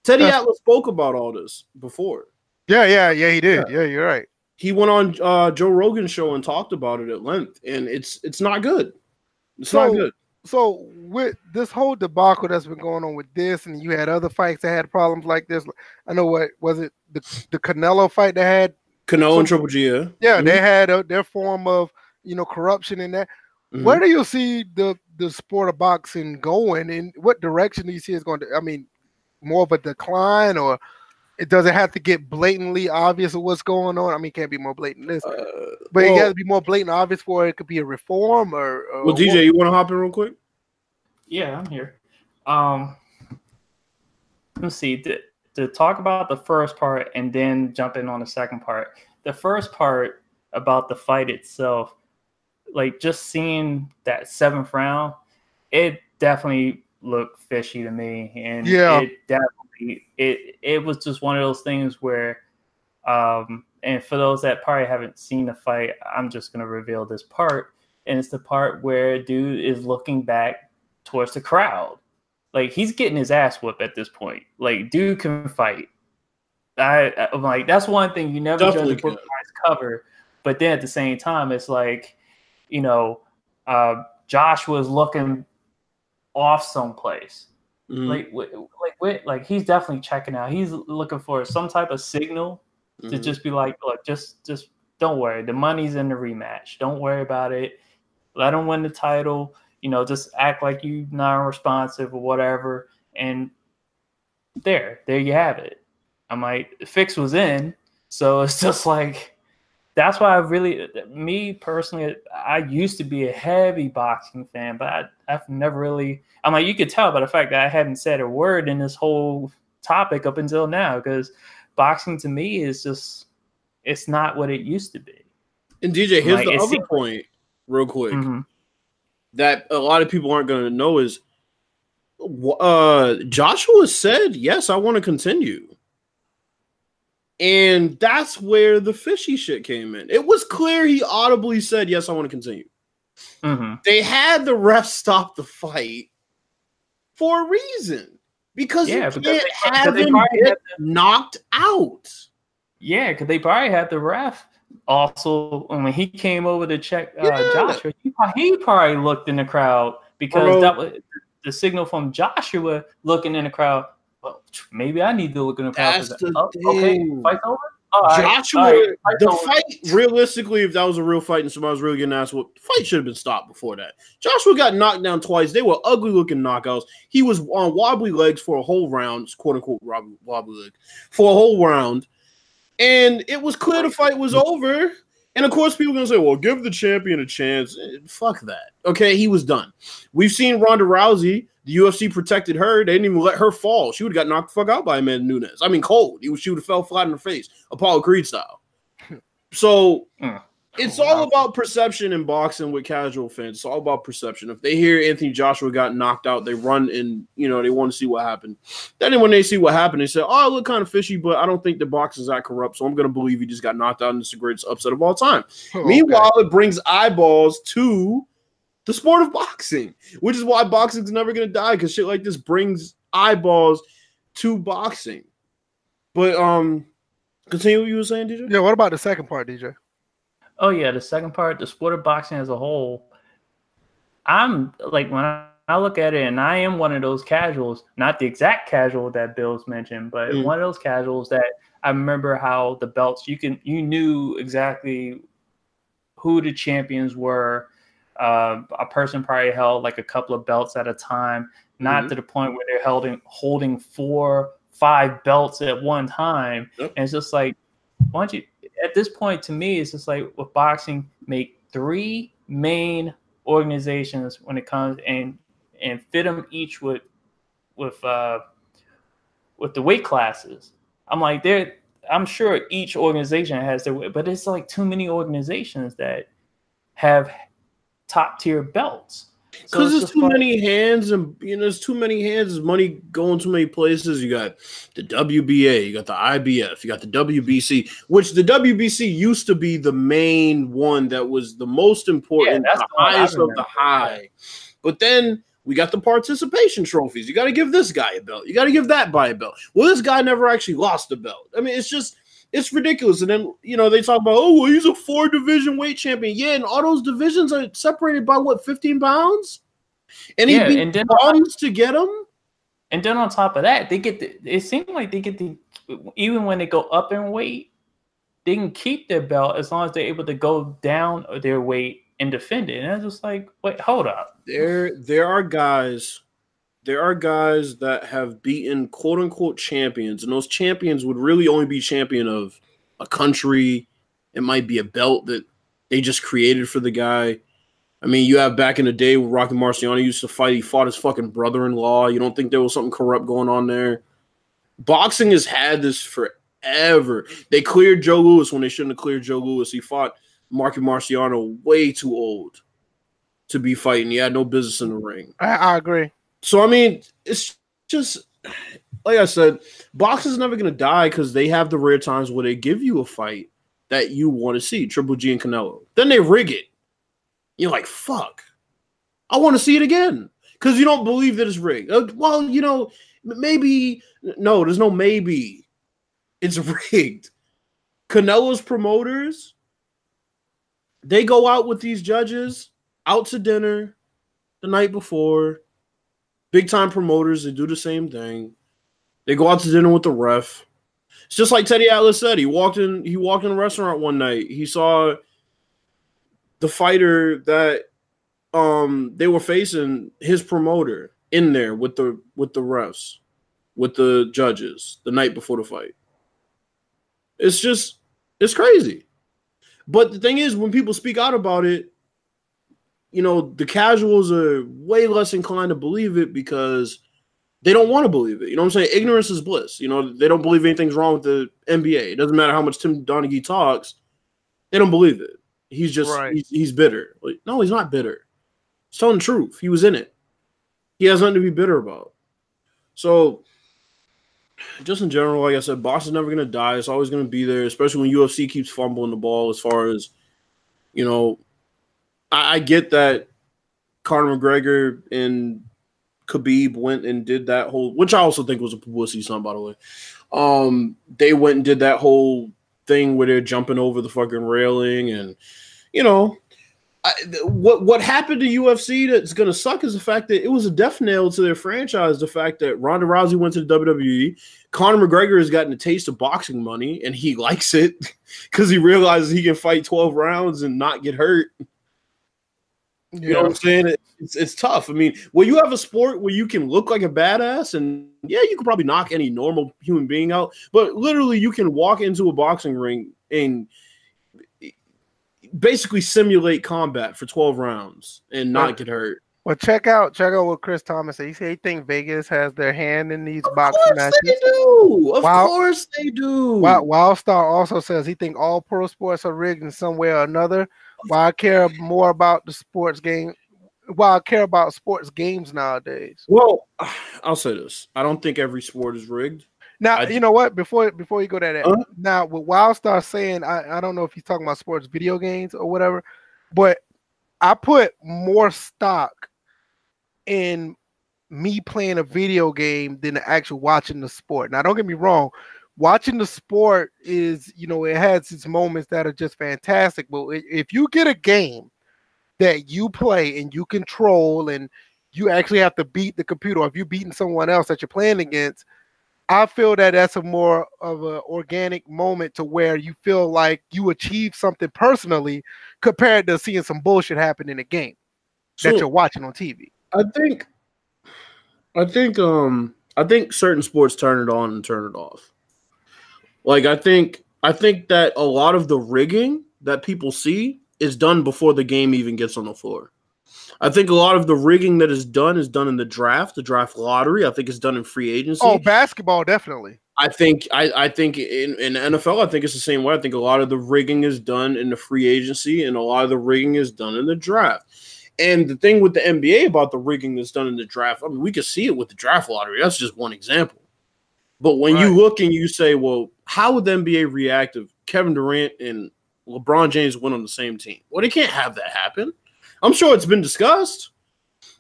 S2: Teddy that's, Atlas spoke about all this before.
S3: Yeah, yeah, yeah, he did. Yeah, yeah you're right.
S2: He went on uh, Joe Rogan's show and talked about it at length, and it's it's not good. It's so, not good.
S3: So with this whole debacle that's been going on with this, and you had other fights that had problems like this. I know what was it the the Canelo fight that had
S2: Canelo and Triple G. Yeah,
S3: yeah mm-hmm. they had a, their form of you know corruption in that. Mm-hmm. Where do you see the the sport of boxing going, and what direction do you see is going to? I mean, more of a decline, or it does it have to get blatantly obvious of what's going on? I mean, it can't be more blatant this, uh, but well, it got to be more blatant obvious for it could be a reform or. or
S2: well, DJ, you want to hop in real quick?
S1: Yeah, I'm here. Um, let's see. To, to talk about the first part and then jump in on the second part. The first part about the fight itself, like just seeing that seventh round, it definitely looked fishy to me, and
S3: yeah,
S1: it definitely it it was just one of those things where, um, and for those that probably haven't seen the fight, I'm just gonna reveal this part, and it's the part where dude is looking back towards the crowd. Like he's getting his ass whooped at this point. Like dude can fight. I, I'm like that's one thing you never Definitely judge a book by its cover, but then at the same time it's like, you know, uh, Josh was looking off someplace. Mm-hmm. Like, like, like he's definitely checking out. He's looking for some type of signal mm-hmm. to just be like, look, just, just don't worry. The money's in the rematch. Don't worry about it. Let him win the title you know, just act like you non-responsive or whatever. And there, there you have it. I'm like, fix was in. So it's just like, that's why I really, me personally, I used to be a heavy boxing fan, but I, I've never really, I'm like, you could tell by the fact that I hadn't said a word in this whole topic up until now, because boxing to me is just, it's not what it used to be.
S2: And DJ, here's like, the other point, real quick. Mm-hmm that a lot of people aren't going to know is uh, Joshua said, Yes, I want to continue. And that's where the fishy shit came in. It was clear he audibly said, Yes, I want to continue. Mm-hmm. They had the ref stop the fight for a reason because yeah, you can't have him get knocked out.
S1: Yeah, because they probably had the ref also when he came over to check uh, yeah. Joshua, he, he, probably looked in the crowd because Bro. that was the signal from Joshua looking in the crowd. Well, maybe I need to look in the the oh, okay, fight's over.
S2: Joshua, right, the fight realistically, if that was a real fight and somebody was really getting asked, well, the fight should have been stopped before that. Joshua got knocked down twice. They were ugly looking knockouts. He was on wobbly legs for a whole round, quote unquote wobbly leg, for a whole round and it was clear the fight was over. And of course, people are gonna say, "Well, give the champion a chance." Eh, fuck that. Okay, he was done. We've seen Ronda Rousey. The UFC protected her. They didn't even let her fall. She would have got knocked the fuck out by Amanda Nunes. I mean, cold. She would have fell flat in her face, Apollo Creed style. So mm it's all about perception in boxing with casual fans. It's all about perception. If they hear Anthony Joshua got knocked out, they run and you know they want to see what happened. Then when they see what happened, they say, "Oh, it looked kind of fishy," but I don't think the box is that corrupt, so I'm going to believe he just got knocked out and it's the greatest upset of all time. Oh, Meanwhile, it brings eyeballs to the sport of boxing, which is why boxing's never going to die because shit like this brings eyeballs to boxing. But um, continue what you were saying, DJ.
S3: Yeah. What about the second part, DJ?
S1: Oh yeah, the second part, the sport of boxing as a whole. I'm like when I, I look at it, and I am one of those casuals, not the exact casual that Bill's mentioned, but mm. one of those casuals that I remember how the belts you can you knew exactly who the champions were. Uh, a person probably held like a couple of belts at a time, not mm-hmm. to the point where they're holding holding four, five belts at one time. Yep. And it's just like, why don't you at this point, to me, it's just like with boxing, make three main organizations when it comes and and fit them each with with uh with the weight classes. I'm like, there. I'm sure each organization has their, but it's like too many organizations that have top tier belts.
S2: Because so there's too many hands, and you know, there's too many hands. There's money going too many places. You got the WBA, you got the IBF, you got the WBC, which the WBC used to be the main one that was the most important, yeah, the, the highest of the high. But then we got the participation trophies. You got to give this guy a belt. You got to give that guy a belt. Well, this guy never actually lost a belt. I mean, it's just It's ridiculous. And then you know they talk about oh well, he's a four division weight champion. Yeah, and all those divisions are separated by what fifteen pounds, and he yeah, beat and then, to get them.
S1: And then on top of that, they get the, it seems like they get the even when they go up in weight, they can keep their belt as long as they're able to go down their weight and defend it. And it's just like, wait, hold up.
S2: There, there are guys, there are guys that have beaten quote unquote champions, and those champions would really only be champion of a country. It might be a belt that they just created for the guy. I mean, you have back in the day when Rocky Marciano used to fight, he fought his fucking brother in law. You don't think there was something corrupt going on there? Boxing has had this forever. They cleared Joe Louis when they shouldn't have cleared Joe Louis. He fought Marky Marciano way too old to be fighting. He had no business in the ring.
S3: I, I agree.
S2: So, I mean, it's just like I said, boxing is never to die because they have the rare times where they give you a fight that you want to see Triple G and Canelo. Then they rig it. You're like, fuck. I want to see it again because you don't believe that it's rigged. Uh, well, you know, maybe. No, there's no maybe. It's rigged. Canelo's promoters, they go out with these judges out to dinner the night before. Big time promoters, they do the same thing. They go out to dinner with the ref. It's just like Teddy Atlas said. He walked in. He walked in a restaurant one night. He saw the fighter that um they were facing his promoter in there with the with the refs with the judges the night before the fight it's just it's crazy but the thing is when people speak out about it you know the casuals are way less inclined to believe it because they don't want to believe it you know what i'm saying ignorance is bliss you know they don't believe anything's wrong with the nba it doesn't matter how much tim donaghy talks they don't believe it He's just right. he's, he's bitter. Like, no, he's not bitter. He's telling the truth. He was in it. He has nothing to be bitter about. So, just in general, like I said, Boston's never gonna die. It's always gonna be there, especially when UFC keeps fumbling the ball. As far as you know, I, I get that Conor McGregor and Khabib went and did that whole, which I also think was a publicity stunt, by the way. Um, they went and did that whole thing where they're jumping over the fucking railing and you know I, what what happened to UFC that's to suck is the fact that it was a death nail to their franchise. The fact that Ronda Rousey went to the WWE, Conor McGregor has gotten a taste of boxing money, and he likes it because he realizes he can fight twelve rounds and not get hurt. Yeah. You know what I'm saying? It's it's tough. I mean, when you have a sport where you can look like a badass, and yeah, you can probably knock any normal human being out, but literally you can walk into a boxing ring and basically simulate combat for 12 rounds and not get hurt.
S3: Well, check out check out what Chris Thomas said. He said he think Vegas has their hand in these of boxing matches.
S2: They do. Of Wild, course they do.
S3: Wild, Wildstar also says he think all pro sports are rigged in some way or another. Why I care more about the sports game. Why I care about sports games nowadays.
S2: Well, I'll say this: I don't think every sport is rigged.
S3: Now I, you know what? Before before you go to that, uh, now with Wildstar saying, I, I don't know if he's talking about sports video games or whatever, but I put more stock in me playing a video game than actually watching the sport. Now, don't get me wrong, watching the sport is, you know, it has its moments that are just fantastic. But if you get a game that you play and you control and you actually have to beat the computer, or if you're beating someone else that you're playing against, I feel that that's a more of an organic moment to where you feel like you achieved something personally compared to seeing some bullshit happen in a game so, that you're watching on TV.
S2: I think, I think, um, I think certain sports turn it on and turn it off. Like I think I think that a lot of the rigging that people see is done before the game even gets on the floor. I think a lot of the rigging that is done is done in the draft, the draft lottery. I think it's done in free agency.
S3: Oh, basketball definitely.
S2: I think I, I think in, in NFL, I think it's the same way. I think a lot of the rigging is done in the free agency, and a lot of the rigging is done in the draft. And the thing with the NBA about the rigging that's done in the draft, I mean, we can see it with the draft lottery. That's just one example. But when right. you look and you say, well, how would the NBA react if Kevin Durant and LeBron James went on the same team? Well, they can't have that happen. I'm sure it's been discussed,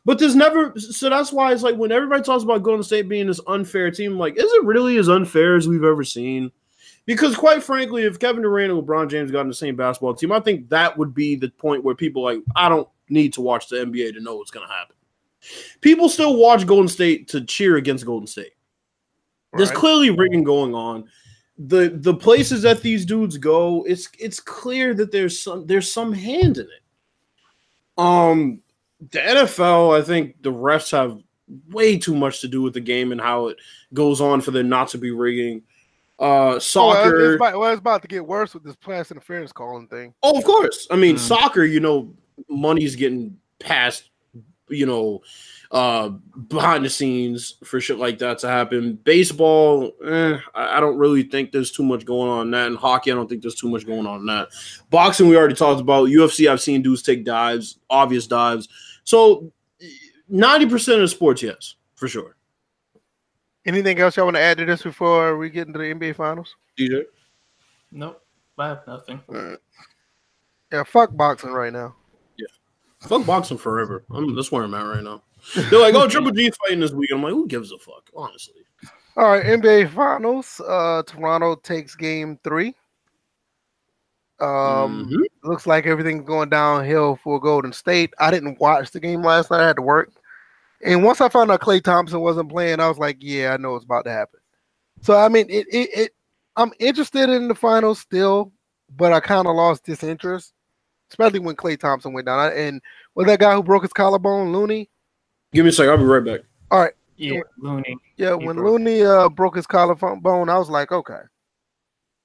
S2: but there's never. So that's why it's like when everybody talks about Golden State being this unfair team, like, is it really as unfair as we've ever seen? Because quite frankly, if Kevin Durant and LeBron James got on the same basketball team, I think that would be the point where people like I don't need to watch the NBA to know what's going to happen. People still watch Golden State to cheer against Golden State. There's clearly rigging going on. The the places that these dudes go, it's it's clear that there's some there's some hand in it. Um the NFL, I think the refs have way too much to do with the game and how it goes on for there not to be rigging. Uh, soccer.
S3: Well, it's, about, well, it's about to get worse with this pass interference calling thing.
S2: Oh, of course. I mean, mm. soccer. You know, money's getting passed. You know, uh, behind the scenes for shit like that to happen. Baseball, eh, I, I, don't really think there's too much going on in that. And hockey, I don't think there's too much going on in that. Boxing, we already talked about. UFC, I've seen dudes take dives, obvious dives. So, ninety percent of sports, yes, for sure.
S3: Anything else y'all want to add to this before we get into the NBA Finals?
S2: DJ?
S1: Nope, I have nothing. Right.
S3: Yeah, fuck boxing right now.
S2: Yeah, fuck boxing forever. I'm, that's where I'm at right now. They're like, oh, Triple G fighting this week. I'm like, who gives a fuck? Honestly.
S3: All right, NBA Finals. Uh, Toronto takes Game Three. Um, mm-hmm. looks like everything's going downhill for Golden State. I didn't watch the game last night. I had to work. And once I found out Klay Thompson wasn't playing, I was like, yeah, I know it's about to happen. So I mean, it it, it I'm interested in the finals still, but I kind of lost disinterest, especially when Klay Thompson went down. And was that guy who broke his collarbone, Looney?
S2: Give me a second. I'll be right back.
S3: All right.
S1: Yeah, Looney.
S3: Yeah, when broke. Looney uh, broke his collarbone, I was like, okay,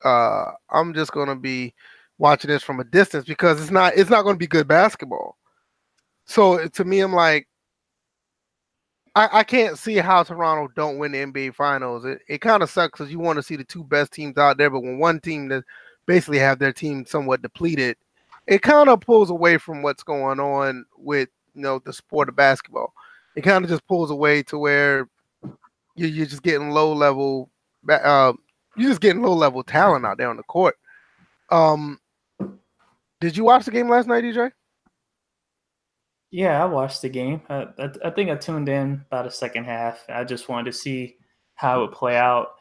S3: uh, I'm just gonna be watching this from a distance because it's not it's not going to be good basketball. So to me, I'm like, I, I can't see how Toronto don't win the NBA Finals. It, it kind of sucks because you want to see the two best teams out there, but when one team that basically have their team somewhat depleted, it kind of pulls away from what's going on with you know the sport of basketball. It kind of just pulls away to where you, you're just getting low level, uh, you're just getting low level talent out there on the court. Um, did you watch the game last night, DJ?
S1: Yeah, I watched the game. I, I, I, think I tuned in about the second half. I just wanted to see how it would play out.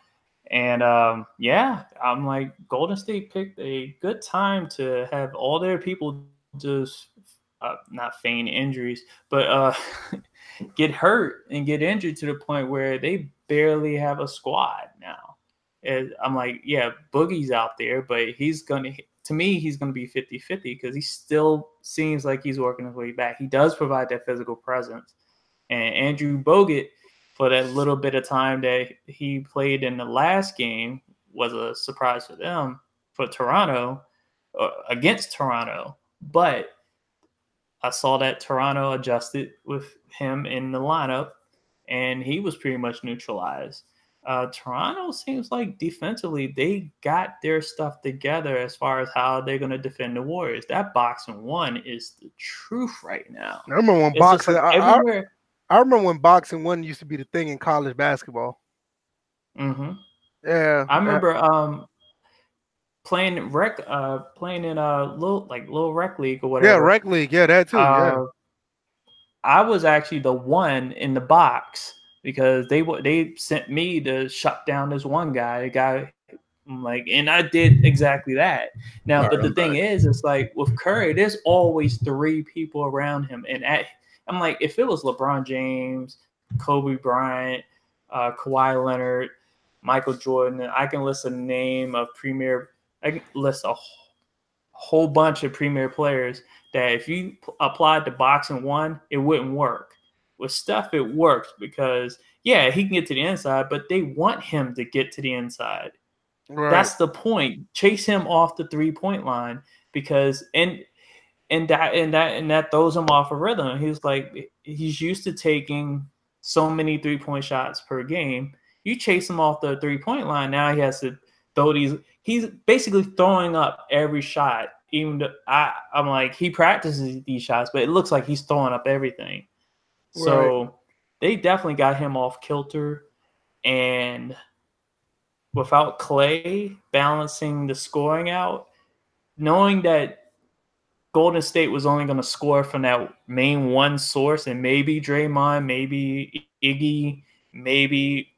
S1: And um, yeah, I'm like, Golden State picked a good time to have all their people just uh, not feign injuries, but uh, get hurt and get injured to the point where they barely have a squad now. And I'm like, yeah, Boogie's out there, but he's gonna to me, he's going to be 50 50 because he still seems like he's working his way back. He does provide that physical presence. And Andrew Bogut, for that little bit of time that he played in the last game, was a surprise for them, for Toronto, uh, against Toronto. But I saw that Toronto adjusted with him in the lineup, and he was pretty much neutralized uh, Toronto seems like defensively they got their stuff together as far as how they're going to defend the Warriors. That box-and-one is the truth right now.
S3: I remember when it's boxing. I, I, I, remember when box-and-one used to be the thing in college basketball.
S1: Mm-hmm.
S3: Yeah,
S1: I remember um playing rec, uh, playing in a little like little rec league or whatever.
S3: Yeah, rec league. Yeah, that too. Uh, yeah.
S1: I was actually the one in the box because they they sent me to shut down this one guy. A guy I'm like, and I did exactly that. Now, right, but the right. thing is, it's like with Curry, there's always three people around him, and at, I'm like, if it was LeBron James, Kobe Bryant, uh, Kawhi Leonard, Michael Jordan, I can list a name of premier. I can list a whole bunch of premier players that if you applied to box-and-one, it wouldn't work with Steph, it works because yeah, he can get to the inside, but they want him to get to the inside. Right. That's the point. Chase him off the three point line because and and that and that and that throws him off a rhythm. He's like he's used to taking so many three point shots per game. You chase him off the three point line. Now he has to throw these. He's basically throwing up every shot. Even though I, I'm like he practices these shots, but it looks like he's throwing up everything. So they definitely got him off kilter. And without Klay balancing the scoring out, knowing that Golden State was only going to score from that main one source, and maybe Draymond, maybe Iggy, maybe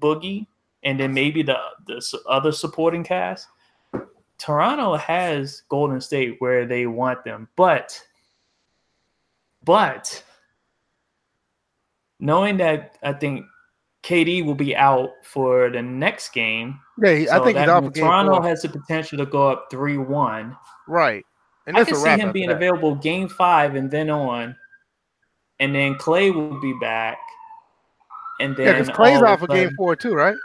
S1: Boogie, and then maybe the the other supporting cast. Toronto has Golden State where they want them, but but knowing that I think KD will be out for the next game.
S3: Yeah, so I think
S1: Toronto has the potential to go up three one.
S3: Right,
S1: and I can see him being that. available game five and then on, and then Klay will be back, and then
S3: yeah, because Klay's out for game four too, right?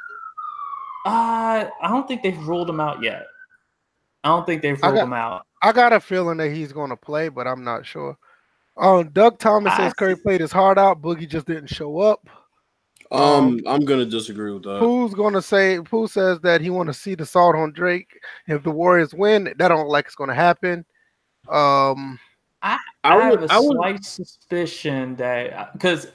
S1: Uh, I don't think they've ruled him out yet. I don't think they've ruled got, him out.
S3: I got a feeling that he's going to play, but I'm not sure. Um, Doug Thomas I says Curry played his heart out. Boogie just didn't show up.
S2: Um, um I'm gonna disagree with that.
S3: Who's gonna say? Who says that he want to see the salt on Drake? If the Warriors win, that don't like it's gonna happen. Um,
S1: I, I, I have a I would, slight suspicion that because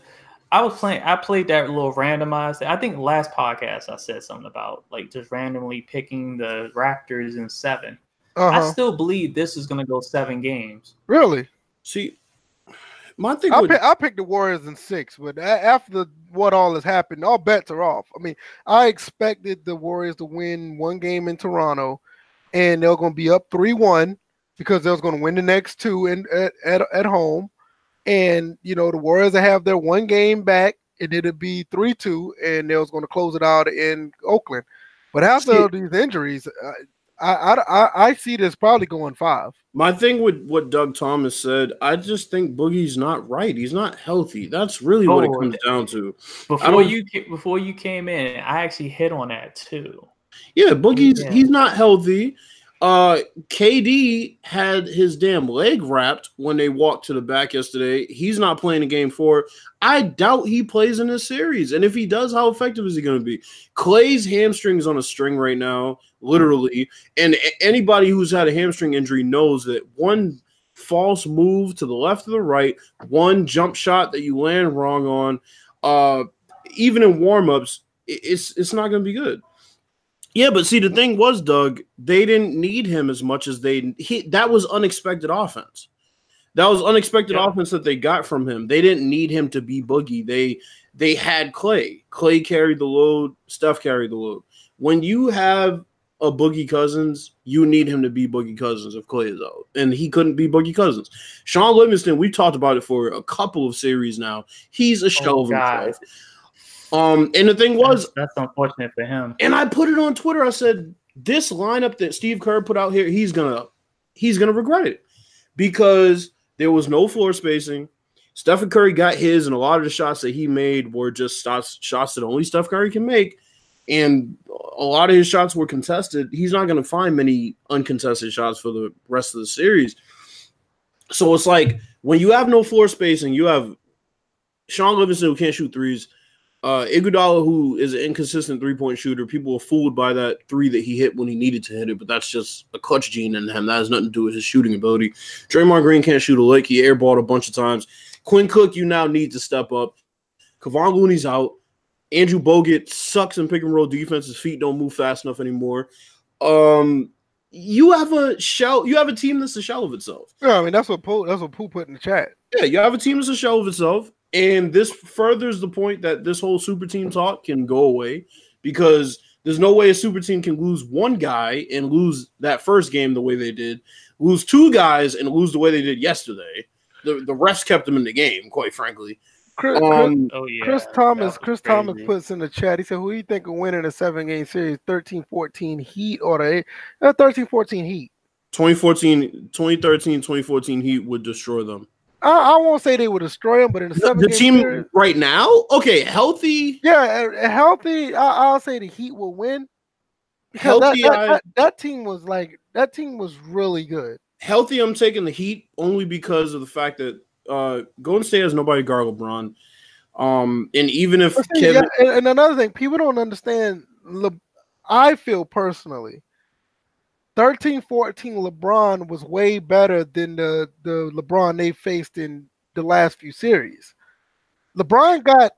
S1: I was playing, I played that little randomized. I think last podcast I said something about like just randomly picking the Raptors in 7 uh-huh. I still believe this is going to go seven games.
S3: Really?
S2: See, my thing.
S3: I, would... pick, I picked the Warriors in six, but after what all has happened, all bets are off. I mean, I expected the Warriors to win one game in Toronto, and they're going to be up three one because they're going to win the next two in at, at, at home and you know the Warriors have their one game back, and it'll be three two, and they was going to close it out in Oakland. But after these injuries, I, I I I see this probably going five.
S2: My thing with what Doug Thomas said, I just think Boogie's not right. He's not healthy. That's really oh, what it oh, comes down to.
S1: Before you before you came in, I actually hit on that too.
S2: Yeah, Boogie's yeah. he's not healthy. Uh, KD had his damn leg wrapped when they walked to the back yesterday. He's not playing in game four. I doubt he plays in this series. And if he does, how effective is he going to be? Clay's hamstring is on a string right now, literally. And anybody who's had a hamstring injury knows that one false move to the left or the right, one jump shot that you land wrong on, uh, even in warmups, it's it's not going to be good. Yeah, but see, the thing was, Doug, they didn't need him as much as they he, that was unexpected offense. That was unexpected yeah. offense that they got from him. They didn't need him to be boogie. They they had Klay. Klay carried the load. Steph carried the load. When you have a Boogie Cousins, you need him to be Boogie Cousins if Klay is out, and he couldn't be Boogie Cousins. Shaun Livingston, we've talked about it for a couple of series now. He's a shell oh, of himself. Um, and the thing was,
S1: that's, that's unfortunate for him.
S2: And I put it on Twitter. I said, this lineup that Steve Kerr put out here, he's gonna he's gonna regret it because there was no floor spacing. Stephen Curry got his, and a lot of the shots that he made were just shots, shots that only Steph Curry can make. And a lot of his shots were contested. He's not going to find many uncontested shots for the rest of the series. So it's like when you have no floor spacing, you have Shaun Livingston who can't shoot threes, uh, Iguodala, who is an inconsistent three point shooter, people were fooled by that three that he hit when he needed to hit it, but that's just a clutch gene in him. That has nothing to do with his shooting ability. Draymond Green can't shoot a lick. He airballed a bunch of times. Quinn Cook, you now need to step up. Kevon Looney's out. Andrew Bogut sucks in pick and roll defense. His feet don't move fast enough anymore. Um, you have a shell. You have a team that's a shell of itself.
S3: Yeah, I mean that's what Pooh, that's what Pooh put in the chat.
S2: Yeah, you have a team that's a shell of itself. And this furthers the point that this whole super team talk can go away because there's no way a super team can lose one guy and lose that first game the way they did, lose two guys and lose the way they did yesterday. The the refs kept them in the game, quite frankly.
S3: Chris, um, Chris, oh, yeah. Chris Thomas, Chris crazy. Thomas puts in the chat. He said, "Who do you think will win in a seven game series? 13-14 Heat or the uh, 13-14 Heat?"
S2: 2014, 2013, 2014 Heat would destroy them.
S3: I, I, won't say they would destroy him, but in the,
S2: the team series, right now, okay, healthy.
S3: Yeah, healthy. I, will say the Heat will win. Healthy, that, that, that, that, team was like that team was really good.
S2: Healthy, I'm taking the Heat only because of the fact that uh Golden State has nobody guard LeBron. Um, and even if
S3: Kevin, yeah, and, and another thing, people don't understand. Le, I feel personally 13 14 LeBron was way better than the, the LeBron they faced in the last few series. LeBron got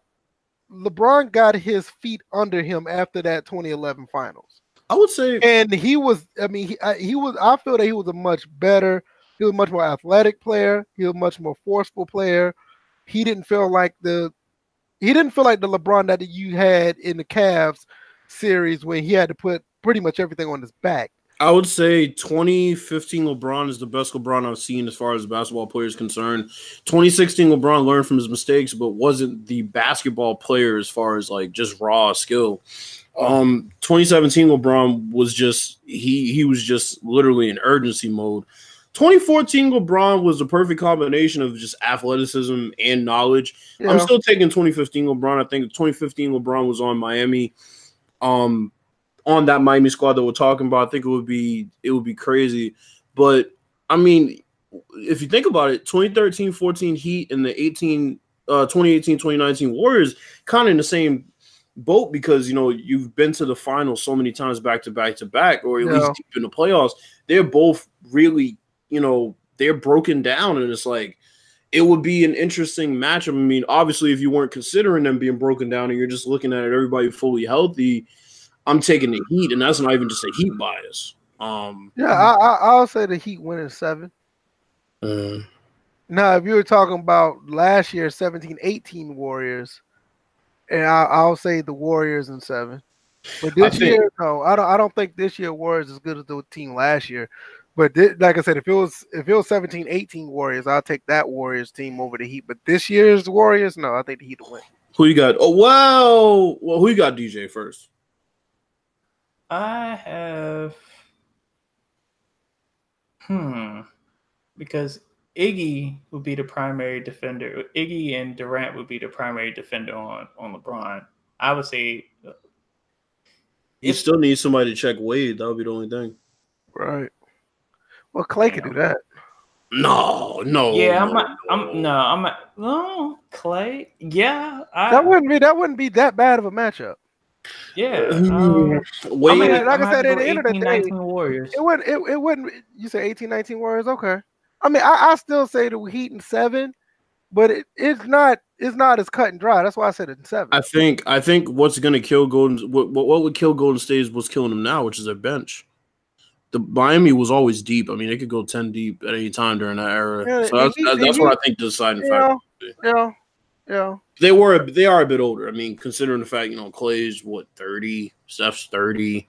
S3: LeBron got his feet under him after that 2011 finals.
S2: I would say
S3: and he was I mean he he was I feel that he was a much better he was a much more athletic player, he was a much more forceful player. He didn't feel like the he didn't feel like the LeBron that you had in the Cavs series when he had to put pretty much everything on his back.
S2: I would say 2015 LeBron is the best LeBron I've seen as far as basketball players concerned. 2016 LeBron learned from his mistakes, but wasn't the basketball player as far as like just raw skill. Um, 2017 LeBron was just he he was just literally in urgency mode. 2014 LeBron was the perfect combination of just athleticism and knowledge. Yeah. I'm still taking 2015 LeBron. I think 2015 LeBron was on Miami. Um, on that Miami squad that we're talking about, I think it would be it would be crazy. But I mean, if you think about it, 2013, 14 Heat and the 18 uh 2018, 2019 Warriors kind of in the same boat because you know you've been to the finals so many times back to back to back, or at yeah. least in the playoffs. They're both really, you know, they're broken down, and it's like it would be an interesting matchup. I mean, obviously, if you weren't considering them being broken down and you're just looking at it, everybody fully healthy, I'm taking the Heat, and that's not even just a Heat bias. Um,
S3: yeah, I, will say the Heat winning seven. Uh, now, if you were talking about last year, 17 18 Warriors, and I, will say the Warriors in seven. But this think, year, no, I don't. I don't think this year Warriors is as good as the team last year. But this, like I said, if it was if it was 17, 18 Warriors, I'll take that Warriors team over the Heat. But this year's Warriors, no, I think the Heat will win.
S2: Who you got? Oh wow! Well, who you got? DJ first.
S1: I have hmm because Iggy would be the primary defender. Iggy and Durant would be the primary defender on on LeBron. I would say
S2: you if, still need somebody to check Wade. That would be the only thing.
S3: Right. Well, Klay could do that.
S2: No, no.
S1: Yeah, I'm. Not, I'm no. I'm. Not, no, Klay. Yeah,
S3: I, that wouldn't be. That wouldn't be that bad of a matchup.
S1: Yeah. Um, Wait, I mean,
S3: like I said, at the end of the day, Warriors. it wouldn't. It, it wouldn't. You say 18, 19 Warriors. Okay. I mean, I, I still say the Heat and seven, but it, it's not. It's not as cut and dry. That's why I said it in seven.
S2: I think. I think what's going to kill Golden. What, what would kill Golden State is what's killing them now, which is their bench. The Miami was always deep. I mean, they could go ten deep at any time during that era. Yeah, so that's, he, that's he, what I think the deciding
S3: factor. Yeah. Yeah.
S2: They were they are a bit older. I mean, considering the fact, you know, Klay's what 30, Steph's 30,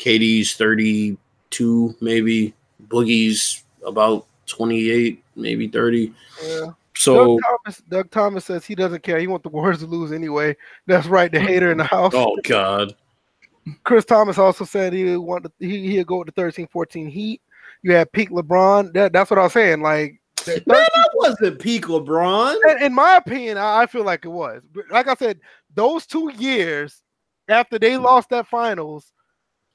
S2: KD's 32, maybe, Boogie's about 28, maybe 30.
S3: Yeah. So Doug Thomas, Doug Thomas says he doesn't care. He wants the Warriors to lose anyway. That's right, the hater in the house.
S2: Oh God.
S3: Chris Thomas also said he want he he'd go with the 13 14 Heat. You had peak LeBron. That, that's what I was saying. Like
S2: that wasn't peak LeBron.
S3: In my opinion, I feel like it was. Like I said, those two years after they lost that finals,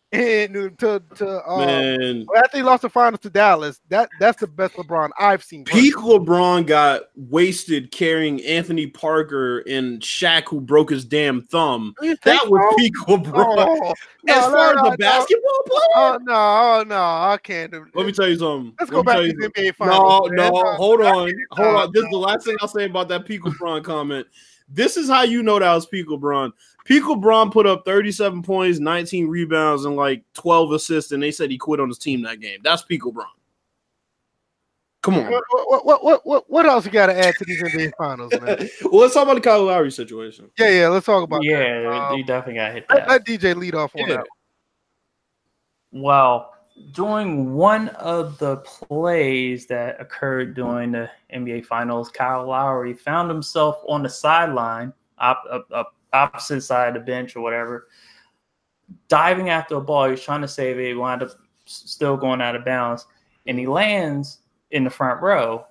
S3: and to to um, Man. after he lost the finals to Dallas, that that's the best LeBron I've seen.
S2: Peak LeBron got wasted carrying Anthony Parker and Shaq, who broke his damn thumb. That was so? peak LeBron. Oh, no, as far no, as the basketball player,
S3: oh, no, no, I can't. Do
S2: Let me tell you something.
S3: Let's Let go back to the NBA
S2: finals. No, no, hold on, hold on. This is the last thing I'll say about that peak LeBron comment. This is how you know that was peak LeBron. Peak LeBron put up 37 points, 19 rebounds, and like 12 assists, and they said he quit on his team that game. That's peak LeBron. Come on.
S3: What what what what, what else you got to add to these NBA finals, man?
S2: well, let's talk about the Kyle Lowry situation.
S3: Yeah, yeah, let's talk about
S1: yeah, that. you um, definitely got hit that.
S3: Let, DJ lead off on yeah. that.
S1: Well, during one of the plays that occurred during the NBA Finals, Kyle Lowry found himself on the sideline, up, up opposite side of the bench or whatever, diving after a ball. He's trying to save it. He wound up still going out of bounds, and he lands in the front row.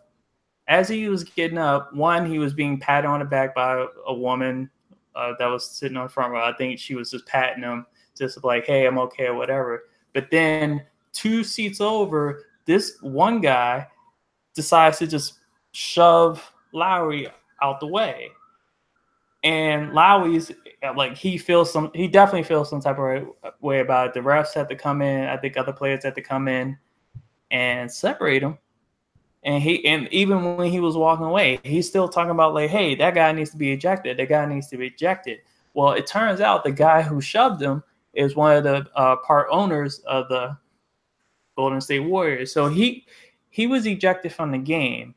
S1: As he was getting up, one, he was being patted on the back by a woman uh, that was sitting on the front row. I think she was just patting him, just like, "Hey, I'm okay" or whatever. But then two seats over, this one guy decides to just shove Lowry out the way and Lowry's like he feels some he definitely feels some type of way about it. The refs had to come in. I think other players had to come in and separate him. And he and even when he was walking away, he's still talking about like, hey, that guy needs to be ejected. That guy needs to be ejected. Well, it turns out the guy who shoved him is one of the uh, part owners of the Golden State Warriors. So he he was ejected from the game,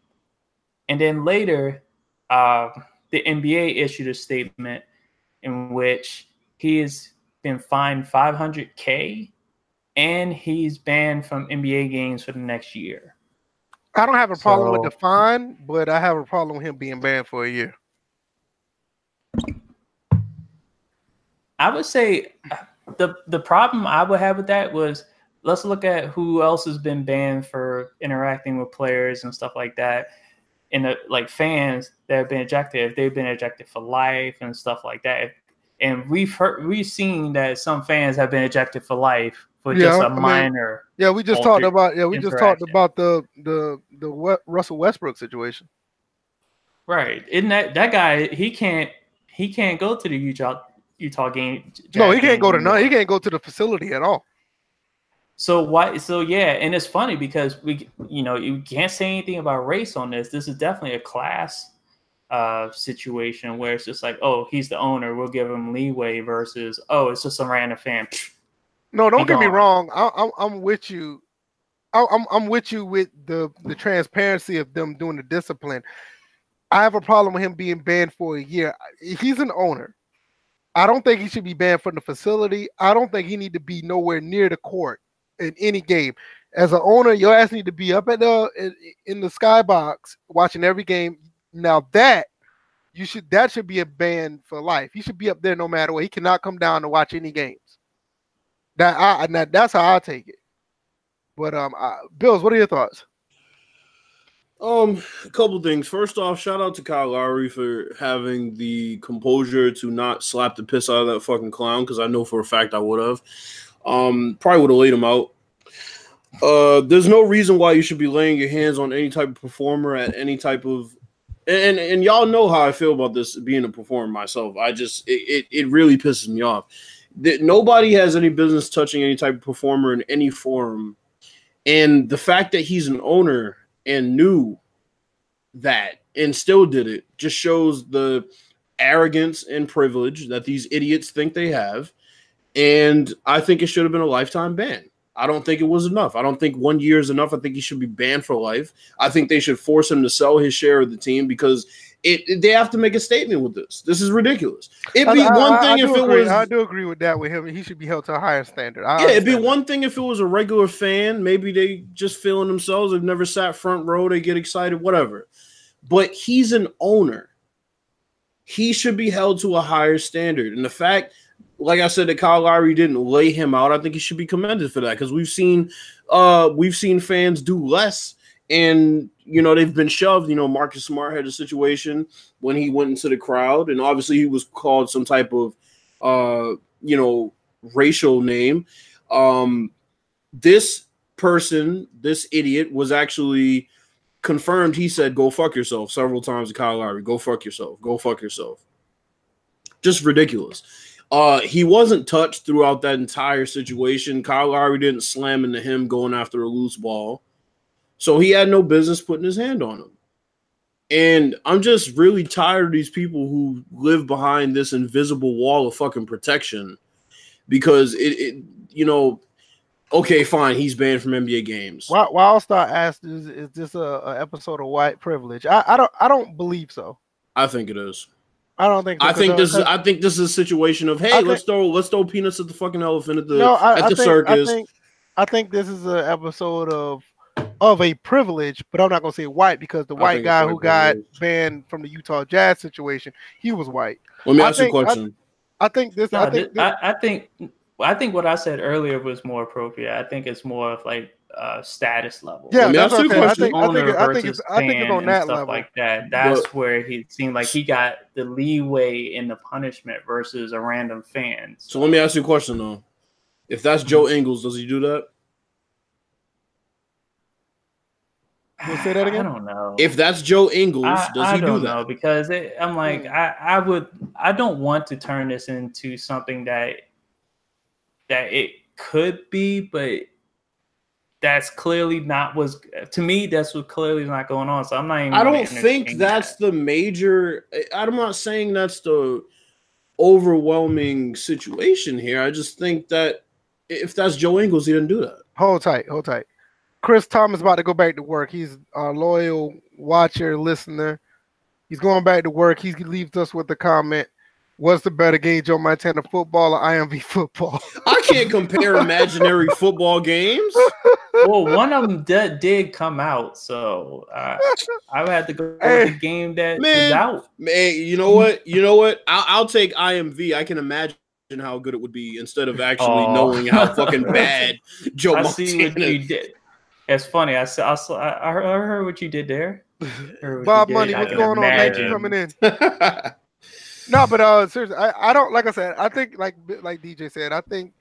S1: and then later, uh, the NBA issued a statement in which he has been fined 500k, and he's banned from NBA games for the next year.
S3: I don't have a problem so, with the fine, but I have a problem with him being banned for a year.
S1: I would say the the problem I would have with that was let's look at who else has been banned for interacting with players and stuff like that. And the, like fans that have been ejected, if they've been ejected for life and stuff like that. And we've heard, we've seen that some fans have been ejected for life for yeah, just a I minor.
S3: Mean, yeah, we just talked about yeah, we just talked about the the the Russell Westbrook situation.
S1: Right, isn't that that guy? He can't he can't go to the Utah Utah game.
S3: No, he can't go to no. He can't go to the facility at all.
S1: So why? So yeah, and it's funny because we, you know, you can't say anything about race on this. This is definitely a class uh, situation where it's just like, oh, he's the owner, we'll give him leeway versus, oh, it's just some random fan.
S3: No, don't get me wrong. I, am with you. I, I'm I'm with you with the the transparency of them doing the discipline. I have a problem with him being banned for a year. He's an owner. I don't think he should be banned from the facility. I don't think he need to be nowhere near the court in any game. As an owner, your ass need to be up at the in, the skybox watching every game. Now that you should that should be a ban for life. He should be up there no matter what. He cannot come down to watch any games. That I that, that's how I take it. But um, I, Bills, what are your thoughts?
S2: Um, a couple things. First off, shout out to Kyle Lowry for having the composure to not slap the piss out of that fucking clown because I know for a fact I would have. Um, probably would have laid him out. Uh, there's no reason why you should be laying your hands on any type of performer at any type of and and y'all know how I feel about this being a performer myself. I just it, it, it really pisses me off that nobody has any business touching any type of performer in any forum. And the fact that he's an owner and knew that and still did it just shows the arrogance and privilege that these idiots think they have. And I think it should have been a lifetime ban. I don't think it was enough. I don't think one year is enough. I think he should be banned for life. I think they should force him to sell his share of the team because it, it, they have to make a statement with this. This is ridiculous. It'd be I, one I, thing I, if it
S3: agree.
S2: was.
S3: I do agree with that with him. He should be held to a higher standard.
S2: yeah, it'd be that. one thing if it was a regular fan. Maybe they just feeling themselves. They've never sat front row. They get excited, whatever. But he's an owner. He should be held to a higher standard. And the fact, like I said, that Kyle Lowry didn't lay him out, I think he should be commended for that because we've seen, uh, we've seen fans do less and you know they've been shoved. You know, Marcus Smart had a situation when he went into the crowd, and obviously he was called some type of uh, you know racial name. Um, this person, this idiot, was actually confirmed. He said, "Go fuck yourself" several times to Kyle Lowry. Go fuck yourself. Go fuck yourself. Just ridiculous. Uh, he wasn't touched throughout that entire situation. Kyle Lowry didn't slam into him going after a loose ball. So he had no business putting his hand on him. And I'm just really tired of these people who live behind this invisible wall of fucking protection because it, it you know, okay, fine, he's banned from NBA games.
S3: Wildstar asked, "Is, is this a, a, episode of white privilege?" I, I don't, I don't believe so.
S2: I think it is.
S3: I don't think.
S2: I think this is. I think this is a situation of hey, let's throw let's throw peanuts at the fucking elephant at the no, I, at the think, circus.
S3: I think, I think this is an episode of of a privilege, but I'm not gonna say white because the white guy who got privilege. banned from the Utah Jazz situation, he was white.
S2: Let me I ask think, you a question.
S3: I, I think this. No, I think. This,
S1: I, I, think. I think what I said earlier was more appropriate. I think it's more of like uh, status level.
S3: Yeah, that's what I think. I think, I think it's. I think it's on that level.
S1: Like that. That's but, where he seemed like he got the leeway in the punishment versus a random fan.
S2: So, so let me ask you a question though. If that's Joe Ingles, does he do that?
S3: We'll say that again.
S1: I don't know.
S2: If that's Joe Ingles, I, does I he do that?
S1: because it, I'm like, I, I would, I don't want to turn this into something that that it could be, but that's clearly not was to me. That's what clearly is not going on. So I'm not even.
S2: I don't think that's that. the major. I'm not saying that's the overwhelming situation here. I just think that if that's Joe Ingles, he didn't do that.
S3: Hold tight, hold tight. Chris Thomas about to go back to work. He's a loyal watcher, listener. He's going back to work. He leaves us with a comment. What's the better game, Joe Montana football or IMV football?
S2: I can't compare imaginary football games.
S1: Well, one of them did, did come out, so uh, I had to go hey, with the game that man, is out.
S2: Man, you know what? You know what? I'll, I'll, take IMV. I can imagine how good it would be instead of actually oh. knowing how fucking bad Joe I Montana. See what you did.
S1: It's funny. I saw. I, saw, I heard what you did there.
S3: Bob Money, what's going on? Thanks for coming in. No, but uh, seriously, I, I don't like I said. I think like like DJ said, I think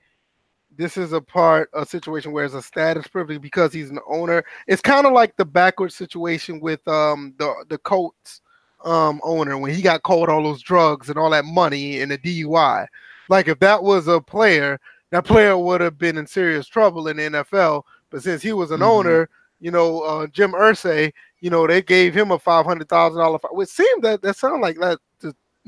S3: this is a part a situation where it's a status privilege because he's an owner. It's kind of like the backward situation with um the the Colts um owner when he got caught all those drugs and all that money and the DUI. Like if that was a player, that player would have been in serious trouble in the NFL. But since he was an mm-hmm. owner, you know, uh, Jim Irsay, you know, they gave him a five hundred thousand dollar. It seemed that that sounded like that,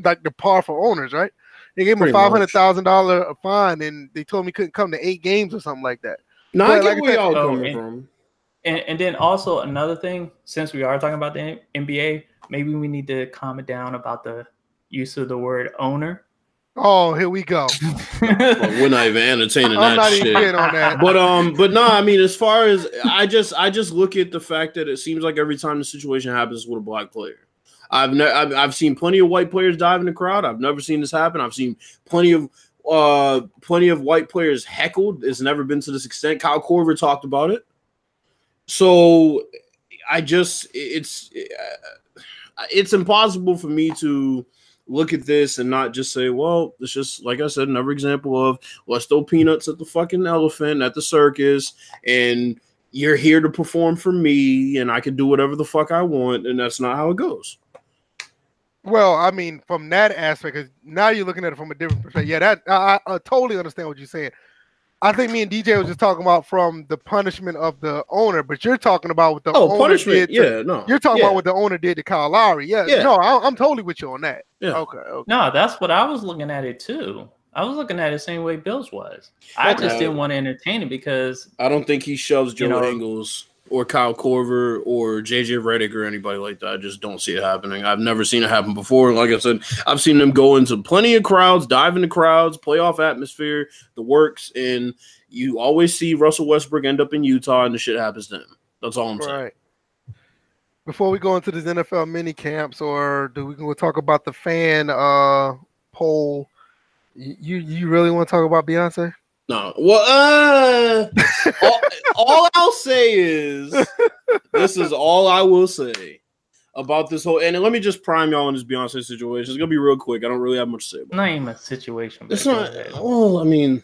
S3: like the par for owners, right? They gave him Pretty a five hundred thousand dollar fine, and they told him he couldn't come to eight games or something like that.
S2: No, but I get like where y'all coming
S1: from. And, and then also another thing, since we are talking about the NBA, maybe we need to calm it down about the use of the word owner.
S3: Oh, here we go.
S2: well, we're not even entertaining I'm that shit. That. But um, but no, I mean, as far as I just I just look at the fact that it seems like every time the situation happens with a black player, I've never I've, I've seen plenty of white players dive in the crowd. I've never seen this happen. I've seen plenty of uh plenty of white players heckled. It's never been to this extent. Kyle Korver talked about it. So I just it's it's impossible for me to look at this and not just say, well, it's just like I said, another example of let's throw peanuts at the fucking elephant at the circus and you're here to perform for me and I can do whatever the fuck I want, and that's not how it goes.
S3: Well, I mean, from that aspect, because now you're looking at it from a different perspective. Yeah, that I, I, totally understand what you're saying. I think me and DJ was just talking about from the punishment of the owner, but you're talking about what the oh, owner punishment. did. To, yeah, no, you're talking yeah. about what the owner did to Kyle Lowry. Yeah, yeah. no, I, am totally with you on that. Yeah. Okay, okay.
S1: No, that's what I was looking at it too. I was looking at it the same way Bills was. I just didn't want to entertain it because
S2: I don't think he shoves Joe you know, Ingles or Kyle Korver or JJ Redick or anybody like that. I just don't see it happening. I've never seen it happen before. Like I said, I've seen them go into plenty of crowds, dive into crowds, playoff atmosphere, the works, and you always see Russell Westbrook end up in Utah and the shit happens to him. That's all I'm saying. Right.
S3: Before we go into these NFL mini camps, or do we go talk about the fan uh poll? You you really want to talk about Beyonce?
S2: No. Well, uh, all, all I'll say is this is all I will say about this whole. And let me just prime y'all on this Beyonce situation. It's gonna be real quick. I don't really have much to say. About
S1: not even a situation.
S2: It's not. Well, I mean,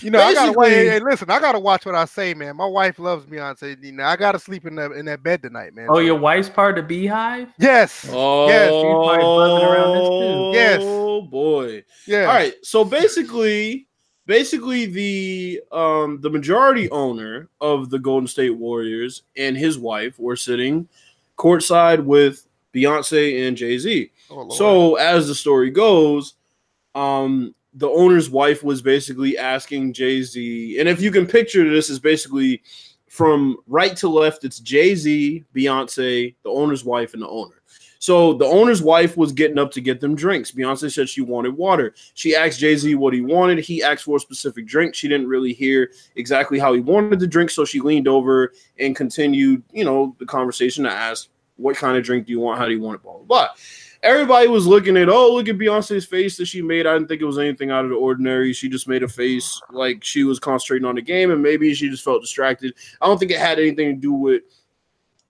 S3: you know, I gotta wait. Hey, listen, I gotta watch what I say, man. My wife loves Beyonce. You know, I gotta sleep in that in that bed tonight, man.
S1: Oh, your wife's part of the BeyHive?
S3: Yes.
S2: Oh,
S3: yes.
S2: She's probably buzzing around this too. Yes. Oh boy. Yeah. All right. So basically basically the um the majority owner of the Golden State Warriors and his wife were sitting courtside with Beyonce and Jay Z. Oh, so as the story goes, um the owner's wife was basically asking Jay Z, and if you can picture this, is basically from right to left. It's Jay Z, Beyonce, the owner's wife, and the owner. So the owner's wife was getting up to get them drinks. Beyonce said she wanted water. She asked Jay Z what he wanted. He asked for a specific drink. She didn't really hear exactly how he wanted the drink, so she leaned over and continued, you know, the conversation to ask, "What kind of drink do you want? How do you want it?" Blah blah blah. Everybody was looking at, oh, look at Beyonce's face that she made. I didn't think it was anything out of the ordinary. She just made a face like she was concentrating on the game, and maybe she just felt distracted. I don't think it had anything to do with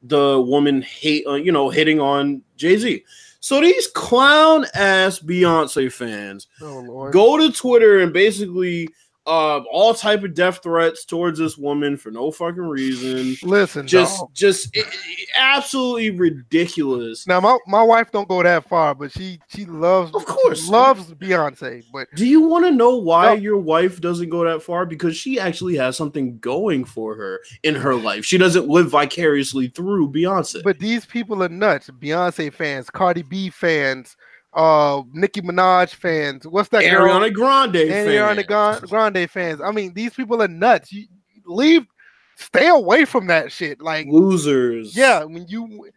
S2: the woman hate, uh, you know, hitting on Jay Z. So these clown ass Beyonce fans oh, go to Twitter and basically uh, all type of death threats towards this woman for no fucking reason.
S3: Listen,
S2: just dog. just it, it, absolutely ridiculous.
S3: Now my, my wife don't go that far, but she she loves
S2: of course
S3: loves Beyonce. But
S2: do you want to know why no. your wife doesn't go that far? Because she actually has something going for her in her life. She doesn't live vicariously through Beyonce.
S3: But these people are nuts. Beyonce fans, Cardi B fans uh Nicki Minaj fans. What's that?
S2: Ariana Grande
S3: Ariana fans. Grande fans. I mean, these people are nuts. You leave, stay away from that shit. Like
S2: losers.
S3: Yeah, when you,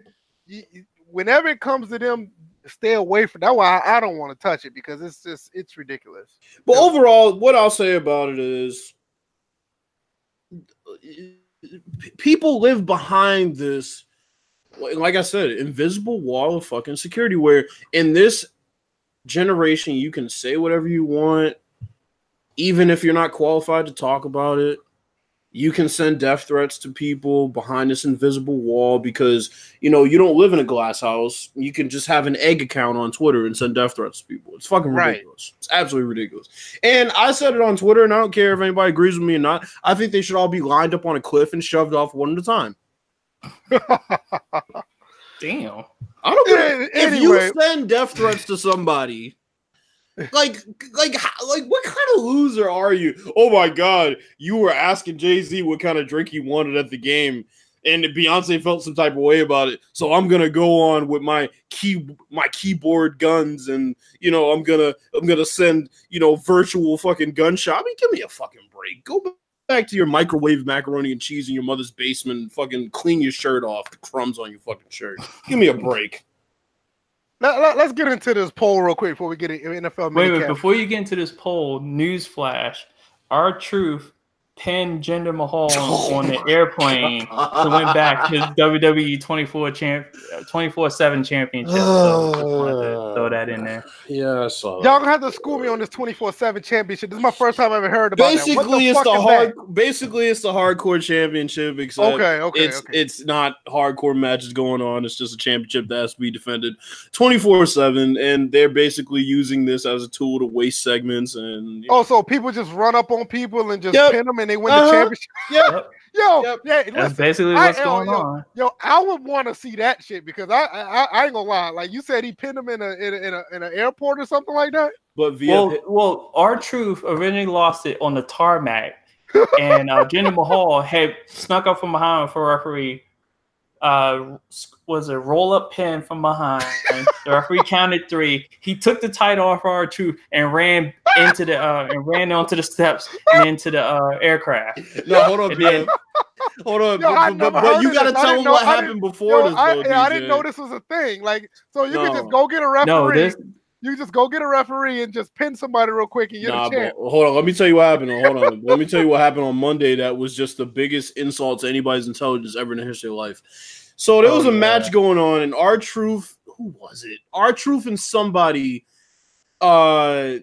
S3: you whenever it comes to them stay away from. That's why I, I don't want to touch it because it's just it's ridiculous.
S2: But yeah. overall, what I'll say about it is, people live behind this. Like I said, invisible wall of fucking security. Where in this generation, you can say whatever you want, even if you're not qualified to talk about it you can send death threats to people behind this invisible wall because you know you don't live in a glass house. You can just have an egg account on Twitter and send death threats to people. It's fucking ridiculous. Right. It's absolutely ridiculous. And I said it on Twitter, and I don't care if anybody agrees with me or not. I think they should all be lined up on a cliff and shoved off one at a time.
S1: Damn.
S2: I don't care. Anyway. If you send death threats to somebody like, like, like, what kind of loser are you? Oh my god, you were asking Jay Z what kind of drink he wanted at the game, and Beyonce felt some type of way about it. So I'm gonna go on with my key, my keyboard guns, and you know, I'm gonna, I'm gonna send, you know, virtual fucking gunshot. I mean, give me a fucking break. Go back to your microwave macaroni and cheese in your mother's basement and fucking clean your shirt off, the crumbs on your fucking shirt. Give me a break.
S3: Let, us get into this poll real quick before we get into NFL.
S1: Wait, wait, before you get into this poll, newsflash: R-Truth pinned Jinder Mahal oh on the airplane to win back his WWE 24 champ 24/7 championship. So just wanted to throw that in there.
S2: Yeah, so
S3: y'all gonna have to school me on this 24/7 championship. This is my first time I ever heard about
S2: basically
S3: it's
S2: the hard that? basically it's the hardcore championship except
S3: okay, okay,
S2: it's
S3: okay.
S2: it's not hardcore matches going on. It's just a championship that has to be defended 24/7 and they're basically using this as a tool to waste segments and
S3: Oh, so people just run up on people and just yep. pin them and they win uh-huh. the championship.
S2: Yep.
S3: Yo, yep. yeah,
S1: listen, that's basically what's I, going
S3: yo,
S1: on.
S3: Yo, I would want to see that shit because I, I, I ain't gonna lie. Like you said, he pinned him in a in a, in, a, in an airport or something like that.
S2: But via
S1: well, well, R-Truth originally lost it on the tarmac, and uh, Jinder Mahal had snuck up from behind for referee uh, was a roll up pin from behind. the referee counted three. He took the title off R two and ran into the uh, and ran onto the steps and into the uh, aircraft.
S2: No, hold on, then, hold on. Yo, but, but, but you got to tell them what happened before yo, this.
S3: I, though, yeah, I didn't know this was a thing. Like, so you no. can just go get a referee. No, this, you just go get a referee and just pin somebody real quick and you're nah, the champ.
S2: Hold on, let me tell you what happened. Hold on, let me tell you what happened on Monday. That was just the biggest insult to anybody's intelligence ever in the history of life. So there was oh, a yeah. match going on, and R-Truth, who was it? R-Truth and somebody, uh,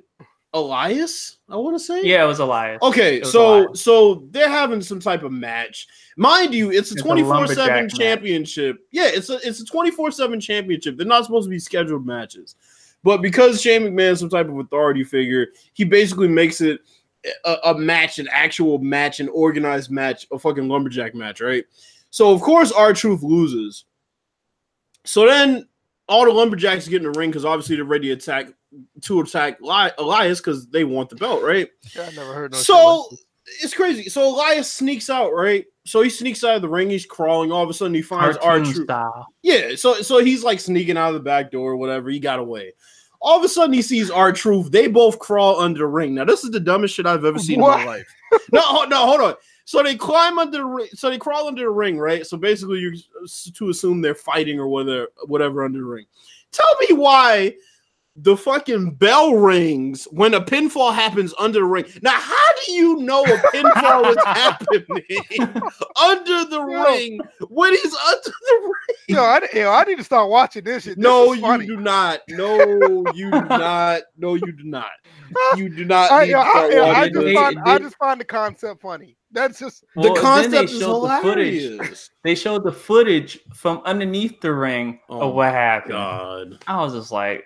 S2: Elias, I want to say.
S1: Yeah, it was Elias.
S2: Okay,
S1: was
S2: so Elias. so they're having some type of match. Mind you, it's a twenty four seven championship. Match. Yeah, it's a it's a twenty four seven championship. They're not supposed to be scheduled matches. But because Shane McMahon is some type of authority figure, he basically makes it a, a, match, an actual match, an organized match, a fucking lumberjack match, right? So of course R-Truth loses. So then all the lumberjacks get in the ring because obviously they're ready to attack to attack Elias because they want the belt, right?
S3: Yeah, I never heard no.
S2: So it's crazy. So Elias sneaks out, right? So he sneaks out of the ring. He's crawling. All of a sudden, he finds R-Truth. Yeah. So so he's like sneaking out of the back door, or whatever. He got away. All of a sudden, he sees R-Truth. They both crawl under the ring. Now, this is the dumbest shit I've ever seen what? in my life. no, no, hold on. So they climb under the ring. So they crawl under the ring, right? So basically, you're to assume they're fighting or whatever, whatever under the ring. Tell me why the fucking bell rings when a pinfall happens under the ring. Now, how do you know a pinfall is happening under the yo, ring when he's under the ring?
S3: Yo, I, yo, I need to start watching this shit. This
S2: no, you do not. No, you do not. No, you do not. You do not. I, yo,
S3: I, I, just find, I just find the concept funny. That's just
S2: well, the concept is hilarious.
S1: The footage. They showed the footage from underneath the ring oh, of what happened.
S2: God.
S1: I was just like,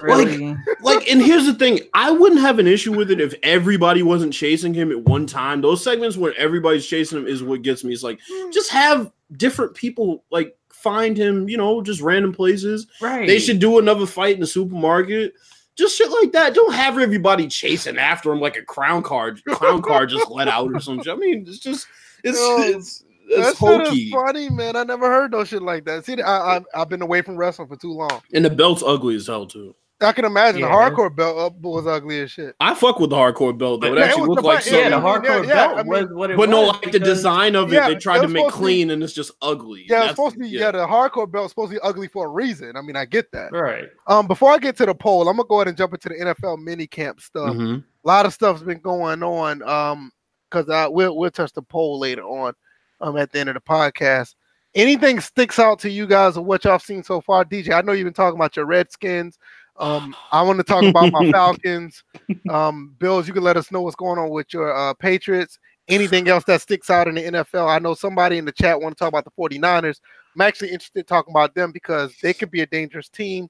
S1: really?
S2: Like, like, and here's the thing: I wouldn't have an issue with it if everybody wasn't chasing him at one time. Those segments where everybody's chasing him is what gets me. It's like hmm. just have different people like find him. You know, just random places.
S1: Right.
S2: They should do another fight in the supermarket just shit like that. Don't have everybody chasing after him like a crown card, crown card just let out or something. I mean, it's just it's Yo, it's, it's hokey.
S3: funny, man. I never heard no shit like that. See, I, I have been away from wrestling for too long,
S2: and the belt's ugly as hell too.
S3: I can imagine yeah. the hardcore belt up was ugly as shit.
S2: I fuck with the hardcore belt though. It actually looked like something.
S1: Yeah, the hardcore yeah, belt I mean, was what it
S2: but
S1: was. But no,
S2: like the design of it, they tried to make clean, be, and it's just ugly.
S3: Yeah, it's supposed to be. Yeah. the hardcore belt supposed to be ugly for a reason. I mean, I get that.
S1: Right.
S3: Um, before I get to the poll, I'm gonna go ahead and jump into the NFL mini camp stuff. Mm-hmm. A lot of stuff's been going on. Um, because I we'll we'll touch the poll later on. Um, at the end of the podcast. Anything sticks out to you guys of what y'all seen so far, DJ? I know you've been talking about your Redskins. Um, I want to talk about my Falcons. Um, Bills, you can let us know what's going on with your uh, Patriots. Anything else that sticks out in the NFL? I know somebody in the chat want to talk about the 49ers. I'm actually interested in talking about them because they could be a dangerous team.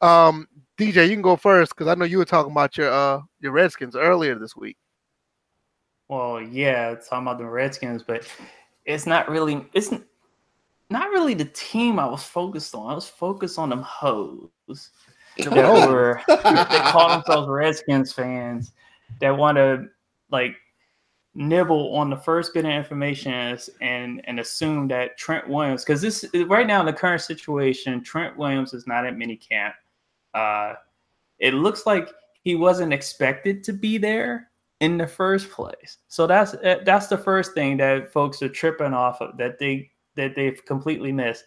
S3: Um, DJ, you can go first because I know you were talking about your uh, your Redskins earlier this week.
S1: Well, yeah, talking about the Redskins, but it's not really it's not really the team I was focused on. I was focused on them hoes that were they call themselves Redskins fans that want to like nibble on the first bit of information and and assume that Trent Williams because this right now in the current situation Trent Williams is not at minicamp. Uh, it looks like he wasn't expected to be there in the first place. So that's that's the first thing that folks are tripping off of that they that they've completely missed.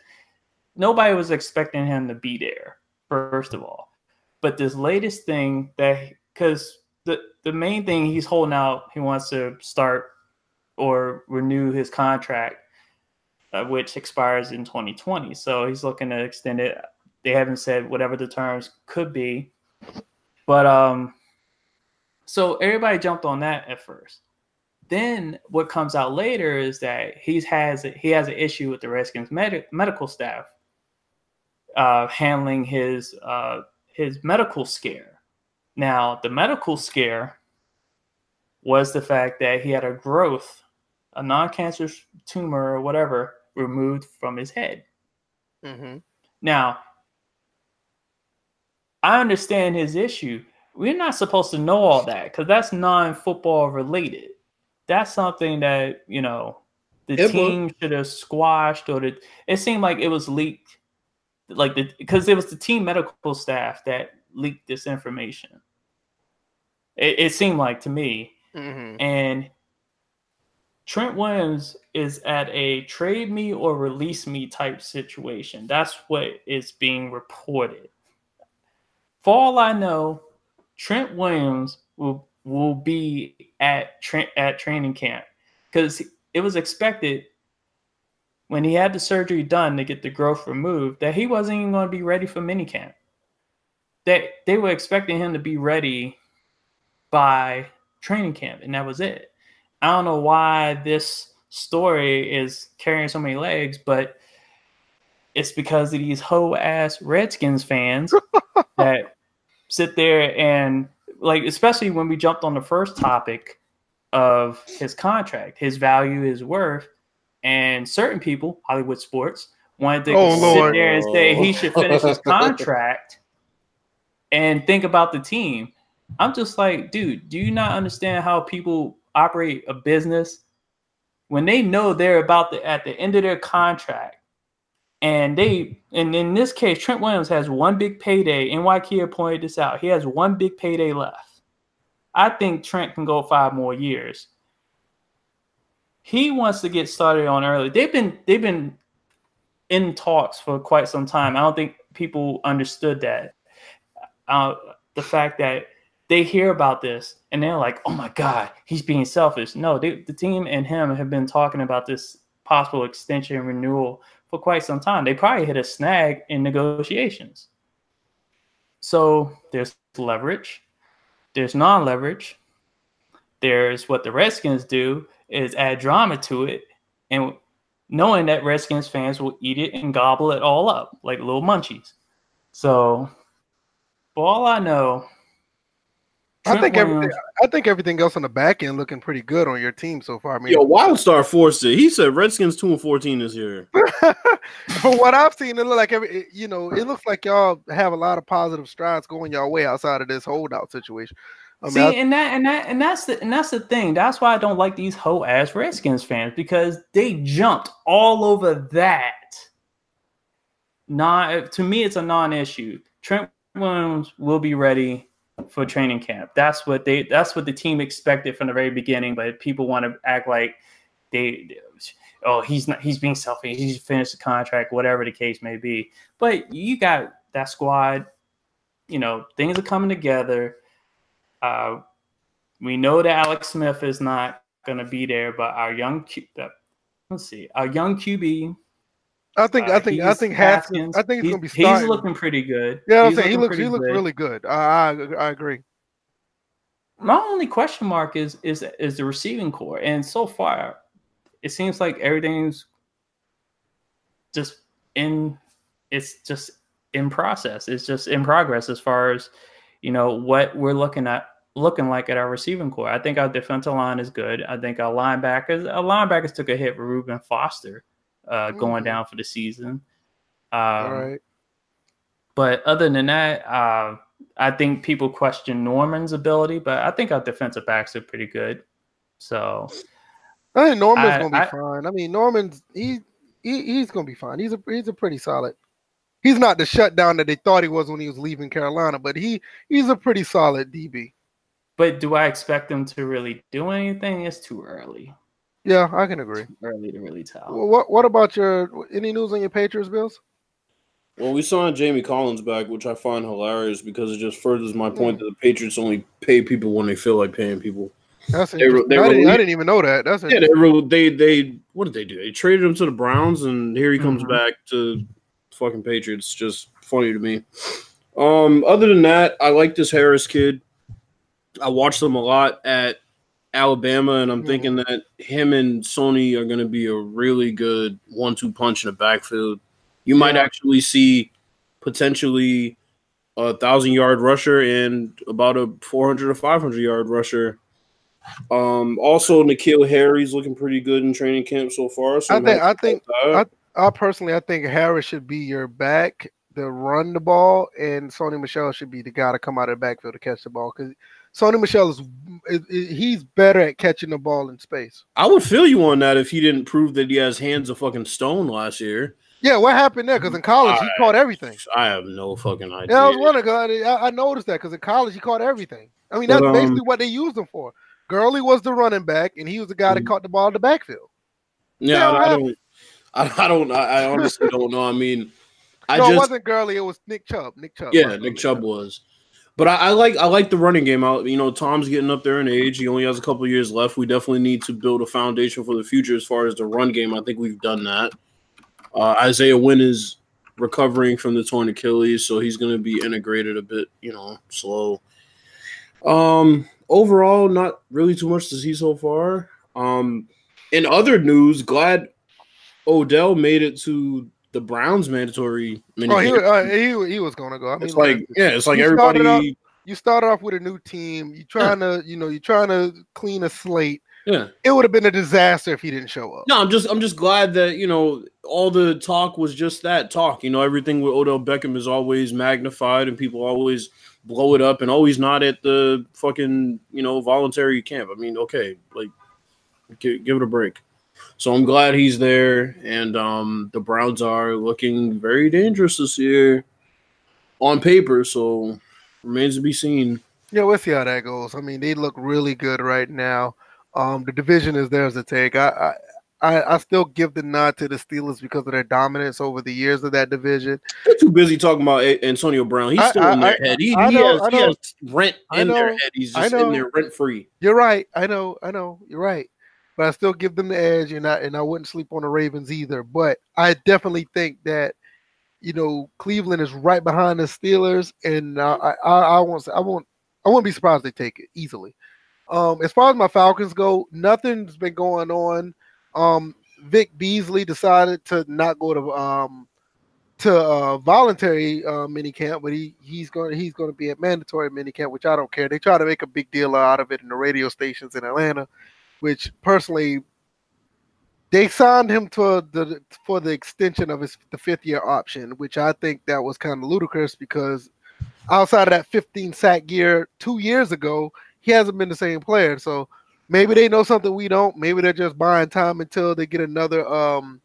S1: Nobody was expecting him to be there, first of all. But this latest thing that because the the main thing he's holding out, he wants to start or renew his contract, uh, which expires in 2020. So he's looking to extend it. They haven't said whatever the terms could be, but um, so everybody jumped on that at first. Then what comes out later is that he has he has an issue with the Redskins med- medical staff uh, handling his uh, his medical scare. Now the medical scare was the fact that he had a growth, a non-cancerous tumor or whatever, removed from his head. Mm-hmm. Now I understand his issue. We're not supposed to know all that because that's non-football related that's something that you know the it team should have squashed or the, it seemed like it was leaked like the because it was the team medical staff that leaked this information. It, it seemed like to me. Mm-hmm. and trent williams is at a trade me or release me type situation. That's what is being reported. For all i know trent williams will will be at tra- at training camp because it was expected when he had the surgery done to get the growth removed that he wasn't even going to be ready for minicamp. That they were expecting him to be ready by training camp, and that was it. I don't know why this story is carrying so many legs, but it's because of these hoe ass Redskins fans that sit there and like especially when we jumped on the first topic of his contract, his value, his worth, and certain people, Hollywood sports, wanted to oh, sit Lord. there and say he should finish his contract and think about the team. I'm just like, dude, do you not understand how people operate a business when they know they're about to at the end of their contract and they, and in this case, Trent Williams has one big payday. NY pointed this out. He has one big payday left. I think Trent can go five more years. He wants to get started on early. They've been they've been in talks for quite some time. I don't think people understood that. Uh, the fact that they hear about this and they're like, "Oh my God, he's being selfish." No, they, the team and him have been talking about this possible extension and renewal for quite some time. They probably hit a snag in negotiations. So there's leverage, there's non leverage, there's what the Redskins do is add drama to it, and knowing that Redskins fans will eat it and gobble it all up like little munchies. So, for all I know,
S3: I think everything. I think everything else on the back end looking pretty good on your team so far. I
S2: mean, yo, Wildstar forced it. He said Redskins two and fourteen this year.
S3: From what I've seen, it look like every. You know, it looks like y'all have a lot of positive strides going your way outside of this holdout situation.
S1: I mean, See, I, and that and that and that's the and that's the thing. That's why I don't like these whole ass Redskins fans because they jumped all over that. Not eh, to me, it's a non-issue. Trent Williams will be ready for training camp. That's what they that's what the team expected from the very beginning, but people want to act like they oh he's not he's being selfish, he's finished the contract, whatever the case may be. But you got that squad, you know, things are coming together. Uh, we know that Alex Smith is not going to be there, but our young Q, uh, let's see, our young QB
S3: I think uh, I think I think Haskins. I think he's, gonna be. Starting.
S1: He's looking pretty good.
S3: Yeah, I'm saying he looks he looks good. really good. I, I I agree.
S1: My only question mark is is is the receiving core, and so far, it seems like everything's just in. It's just in process. It's just in progress as far as you know what we're looking at looking like at our receiving core. I think our defensive line is good. I think our linebackers our linebackers took a hit for Reuben Foster uh, going mm-hmm. down for the season. Um, All right. But other than that, uh, I think people question Norman's ability, but I think our defensive backs are pretty good. So
S3: I think Norman's I, gonna be I, fine. I mean, Norman's he, he he's gonna be fine. He's a he's a pretty solid. He's not the shutdown that they thought he was when he was leaving Carolina, but he he's a pretty solid DB.
S1: But do I expect him to really do anything? It's too early.
S3: Yeah, I can agree.
S1: early to really tell.
S3: Well, what What about your any news on your Patriots, Bills?
S2: Well, we saw Jamie Collins back, which I find hilarious because it just furthers my point that the Patriots only pay people when they feel like paying people.
S3: That's they, they I, didn't, I, didn't, even know that. That's
S2: yeah. They, they they what did they do? They traded him to the Browns, and here he comes mm-hmm. back to fucking Patriots. Just funny to me. Um, other than that, I like this Harris kid. I watched them a lot at Alabama, and I'm mm-hmm. thinking that him and Sony are going to be a really good one-two punch in the backfield. You yeah. might actually see potentially a thousand yard rusher and about a 400 or 500 yard rusher. Um, also, N'Keal Harry's looking pretty good in training camp so far. So
S3: I think, I think, I, I personally, I think Harris should be your back to run the ball, and Sony Michel should be the guy to come out of the backfield to catch the ball because Sony Michel is, he's better at catching the ball in space.
S2: I would feel you on that if he didn't prove that he has hands of fucking stone last year.
S3: Yeah, what happened there? Because in college I, he caught everything.
S2: I have no fucking idea.
S3: Yeah, I was wondering. I, I noticed that because in college he caught everything. I mean, that's but, um, basically what they used him for. Gurley was the running back, and he was the guy that mm. caught the ball in the backfield.
S2: Yeah, I, I don't. I, I don't. I, honestly don't know. I mean, I
S3: no,
S2: just,
S3: it wasn't Gurley. It was Nick Chubb. Nick Chubb.
S2: Yeah, Nick Chubb was. But I, I, like I like the running game out. You know, Tom's getting up there in age. He only has a couple years left. We definitely need to build a foundation for the future as far as the run game. I think we've done that. Uh, Isaiah Wynn is recovering from the torn Achilles, so he's going to be integrated a bit, you know, slow. Um, overall, not really too much to see so far. Um, in other news, glad Odell made it to the Browns mandatory.
S3: Oh, he, uh, he he was going to go. I
S2: mean, it's like, like yeah, it's like everybody.
S3: Off, you start off with a new team. You trying yeah. to you know you trying to clean a slate.
S2: Yeah,
S3: it would have been a disaster if he didn't show up.
S2: No, I'm just I'm just glad that you know all the talk was just that talk. You know, everything with Odell Beckham is always magnified, and people always blow it up, and always not at the fucking you know voluntary camp. I mean, okay, like give, give it a break. So I'm glad he's there, and um, the Browns are looking very dangerous this year on paper. So remains to be seen.
S3: Yeah, we'll see how that goes. I mean, they look really good right now. Um, the division is theirs to take. I, I, I still give the nod to the Steelers because of their dominance over the years of that division.
S2: They're too busy talking about Antonio Brown. He's still I, in their I, head. He, he, know, has, he, has, rent in know, their head. He's just in there rent free.
S3: You're right. I know. I know. You're right but I still give them the edge, and I and I wouldn't sleep on the Ravens either. But I definitely think that you know Cleveland is right behind the Steelers, and uh, I, I I won't I won't I won't be surprised they take it easily. Um, as far as my Falcons go, nothing's been going on. Um, Vic Beasley decided to not go to um to uh, voluntary uh, mini camp, but he he's going he's going to be at mandatory mini camp, which I don't care. They try to make a big deal out of it in the radio stations in Atlanta, which personally they signed him to the for the extension of his the fifth year option, which I think that was kind of ludicrous because outside of that 15 sack year two years ago, he hasn't been the same player. So maybe they know something we don't. Maybe they're just buying time until they get another um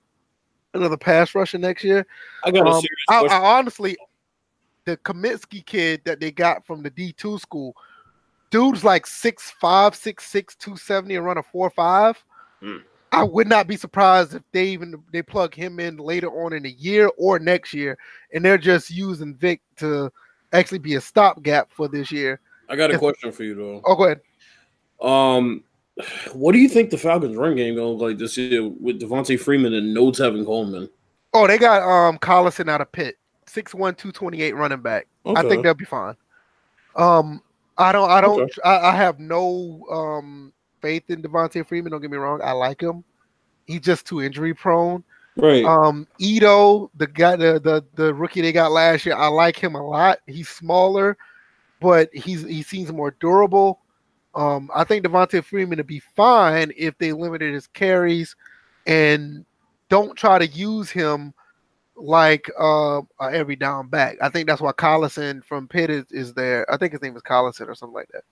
S3: another pass rusher next year.
S2: I got a
S3: um,
S2: serious
S3: I, I honestly the Cominsky kid that they got from the D2 school, dude's like six five, six six, two seventy, and run a four five. Mm. I would not be surprised if they even they plug him in later on in the year or next year, and they're just using Vic to actually be a stopgap for this year.
S2: I got a question for you though.
S3: Oh, go ahead.
S2: Um, what do you think the Falcons' run game look like this year with Devonta Freeman and no Tevin Coleman?
S3: Oh, they got um Collison out of Pitt, 6'1", 228 running back. Okay. I think they'll be fine. Um, I don't, I don't, okay. I, I, have no um faith in Devonta Freeman. Don't get me wrong, I like him. He's just too injury prone.
S2: Right.
S3: Um, Ito, the guy, the, the the rookie they got last year, I like him a lot. He's smaller, but he's he seems more durable. Um, I think Devonta Freeman would be fine if they limited his carries and don't try to use him like uh, every down back. I think that's why Collison from Pitt is, is there. I think his name is Collison or something like that.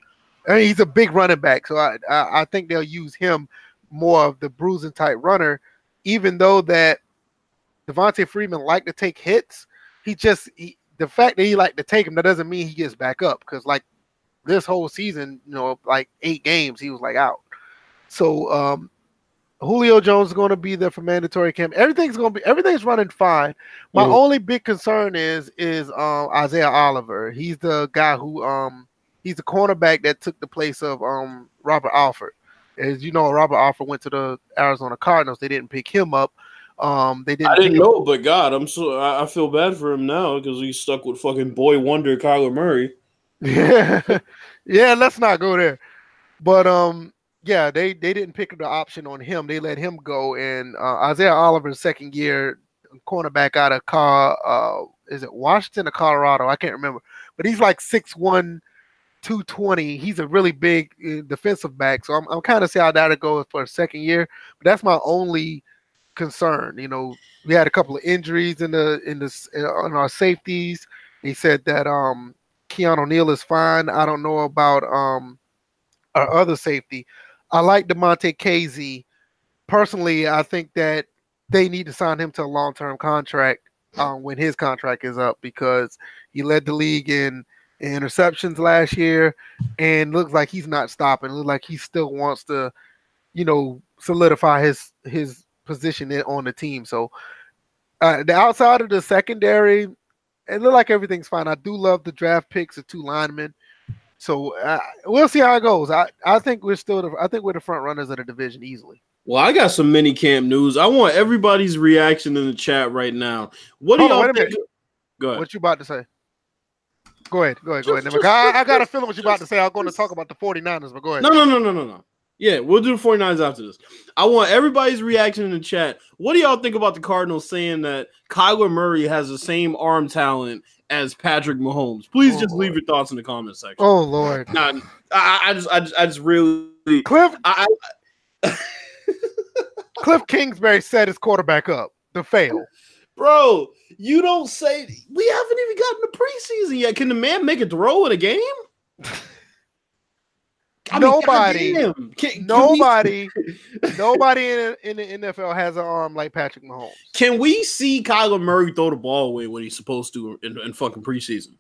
S3: I mean, he's a big running back, so I, I, I think they'll use him more of the bruising type runner. Even though that Devonta Freeman like to take hits, he just he, the fact that he like to take them that doesn't mean he gets back up because like this whole season, you know, like eight games, he was like out. So um, Julio Jones is going to be there for mandatory camp. Everything's going to be everything's running fine. My mm-hmm. only big concern is is um, Isaiah Oliver. He's the guy who um he's the cornerback that took the place of um Robert Alford. As you know, Robert Alford went to the Arizona Cardinals. They didn't pick him up. Um, they didn't.
S2: I didn't know, but God, I'm so I, I feel bad for him now because he's stuck with fucking boy wonder Kyler Murray.
S3: Yeah, yeah. Let's not go there. But um, yeah, they they didn't pick up the option on him. They let him go. And uh, Isaiah Oliver's second year cornerback out of car uh is it Washington or Colorado? I can't remember. But he's like 6'1, 220. He's a really big uh, defensive back. So I'm I'm kind of see how that goes for a second year. But that's my only concern. You know, we had a couple of injuries in the in the in our safeties. He said that um Keanu Neal is fine. I don't know about um our other safety. I like Damontae Kazee. Personally, I think that they need to sign him to a long term contract um, when his contract is up because he led the league in, in interceptions last year and looks like he's not stopping. Looks like he still wants to, you know, solidify his his position on the team. So uh, the outside of the secondary, it looked like everything's fine. I do love the draft picks of two linemen. So uh, we'll see how it goes. I, I think we're still the, I think we're the front runners of the division easily.
S2: Well, I got some mini camp news. I want everybody's reaction in the chat right now. What do y'all think?
S3: Go ahead. What you about to say? Go ahead. Go ahead. Go ahead. I, I, got a feeling what you're about to say. I'm going to talk about the 49ers, but go ahead.
S2: No, no, no, no, no, no. Yeah, we'll do the 49ers after this. I want everybody's reaction in the chat. What do y'all think about the Cardinals saying that Kyler Murray has the same arm talent as Patrick Mahomes? Please oh, just leave your thoughts in the comment section.
S3: Oh Lord.
S2: Nah, I, I just I just I just really
S3: Cliff I, I Cliff Kingsbury set his quarterback up to fail.
S2: Bro, you don't say we haven't even gotten the preseason yet. Can the man make a throw in a game?
S3: I nobody, can, can nobody, nobody in, in the NFL has an arm like Patrick Mahomes.
S2: Can we see Kyler Murray throw the ball away when he's supposed to in, in fucking preseason?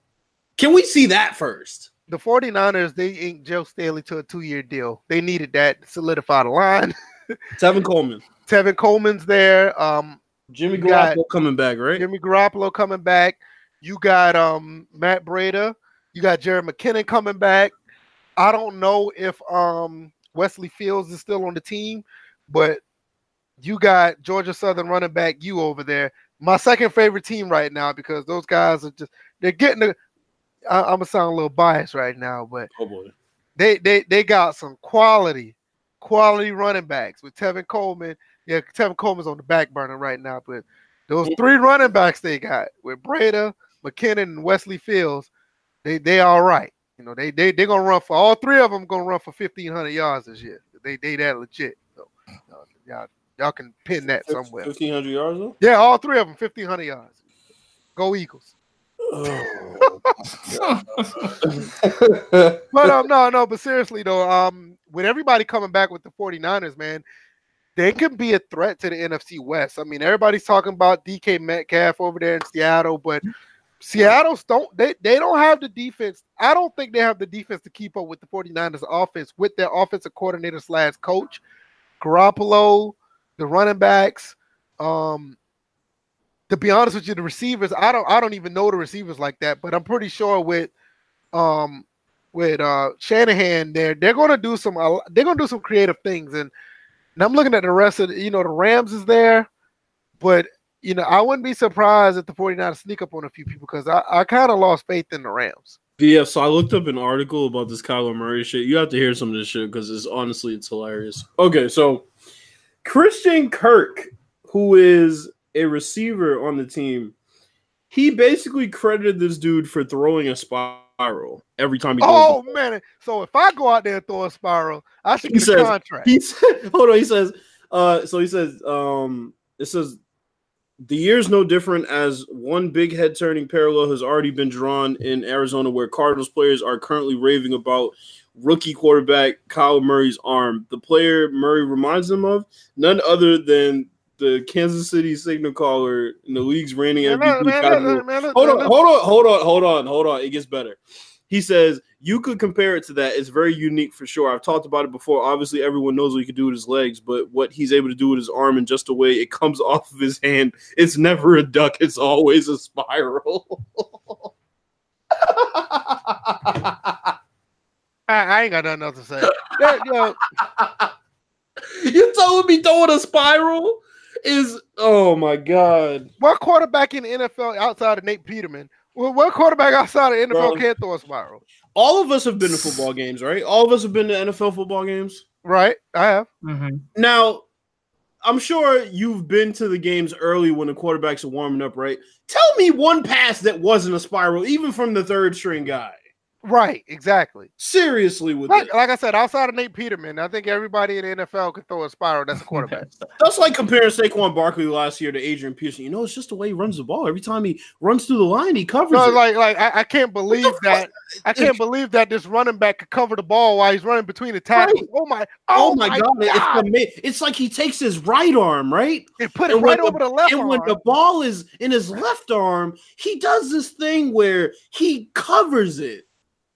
S2: Can we see that first?
S3: The 49ers, they inked Joe Staley to a two-year deal. They needed that to solidify the line.
S2: Tevin Coleman.
S3: Tevin Coleman's there. Um,
S2: Jimmy Garoppolo coming back, right?
S3: Jimmy Garoppolo coming back. You got um Matt Breida. You got Jerick McKinnon coming back. I don't know if um Wesley Fields is still on the team, but you got Georgia Southern running back you over there. My second favorite team right now because those guys are just they're getting the I, am gonna sound a little biased right now, but
S2: oh boy.
S3: They they they got some quality, quality running backs with Tevin Coleman. Yeah, Tevin Coleman's on the back burner right now, but those three running backs they got with Breida, McKinnon, and Wesley Fields, they they all right. You know, they they they're gonna run for all three of them gonna run for fifteen hundred yards this year. They they that legit. So uh, y'all y'all can pin that somewhere.
S2: Fifteen hundred yards though.
S3: Yeah, all three of them fifteen hundred yards. Go Eagles. Oh. but um no no but seriously though um with everybody coming back with the 49ers man they can be a threat to the NFC West. I mean everybody's talking about DK Metcalf over there in Seattle but Seattle's don't they, they don't have the defense. I don't think they have the defense to keep up with the 49ers offense with their offensive coordinator slash coach. Garoppolo, the running backs, um, to be honest with you, the receivers, I don't I don't even know the receivers like that, but I'm pretty sure with um with uh Shanahan there, they're gonna do some uh, they're gonna do some creative things. And, and I'm looking at the rest of the, you know, the Rams is there, but you know, I wouldn't be surprised if the 49ers sneak up on a few people because I, I kind of lost faith in the Rams.
S2: Yeah, so I looked up an article about this Kyler Murray shit. You have to hear some of this shit because it's honestly it's hilarious. Okay, so Christian Kirk, who is a receiver on the team, he basically credited this dude for throwing a spiral every time he.
S3: Oh man! So if I go out there and throw a spiral, I should he get says, contract.
S2: He said, "Hold on." He says, "Uh, so he says, um, it says." The year's no different as one big head turning parallel has already been drawn in Arizona, where Cardinals players are currently raving about rookie quarterback Kyler Murray's arm. The player Murray reminds them of none other than the Kansas City signal caller in the league's reigning MVP. hold on, hold on, hold on, hold on, hold on. It gets better. He says you could compare it to that. It's very unique for sure. I've talked about it before. Obviously, everyone knows what he can do with his legs, but what he's able to do with his arm and just the way it comes off of his hand, it's never a duck. It's always a spiral.
S3: I, I, ain't got nothing else to say. that, you, know,
S2: you told me throwing a spiral is oh my god.
S3: What quarterback in the NFL outside of Nate Peterman? Well, what quarterback outside of NFL Bro, can't throw a spiral?
S2: All of us have been to football games, right? All of us have been to NFL football games.
S3: Right, I have.
S1: Mm-hmm.
S2: Now, I'm sure you've been to the games early when the quarterbacks are warming up, right? Tell me one pass that wasn't a spiral, even from the third string guy.
S3: Right, exactly.
S2: Seriously, with
S3: like, like, I said, outside of Nate Peterman, I think everybody in the NFL could throw a spiral. That's a quarterback.
S2: That's like comparing Saquon Barkley last year to Adrian Peterson. You know, it's just the way he runs the ball. Every time he runs through the line, he covers no, it.
S3: Like, like I, I can't believe that. I can't believe that this running back could cover the ball while he's running between the tackles. Right. Oh my! Oh, oh my, my God!
S2: God. It's, it's like he takes his right arm, right,
S3: and put it and right over the, the left.
S2: And
S3: arm.
S2: when the ball is in his left arm, he does this thing where he covers it.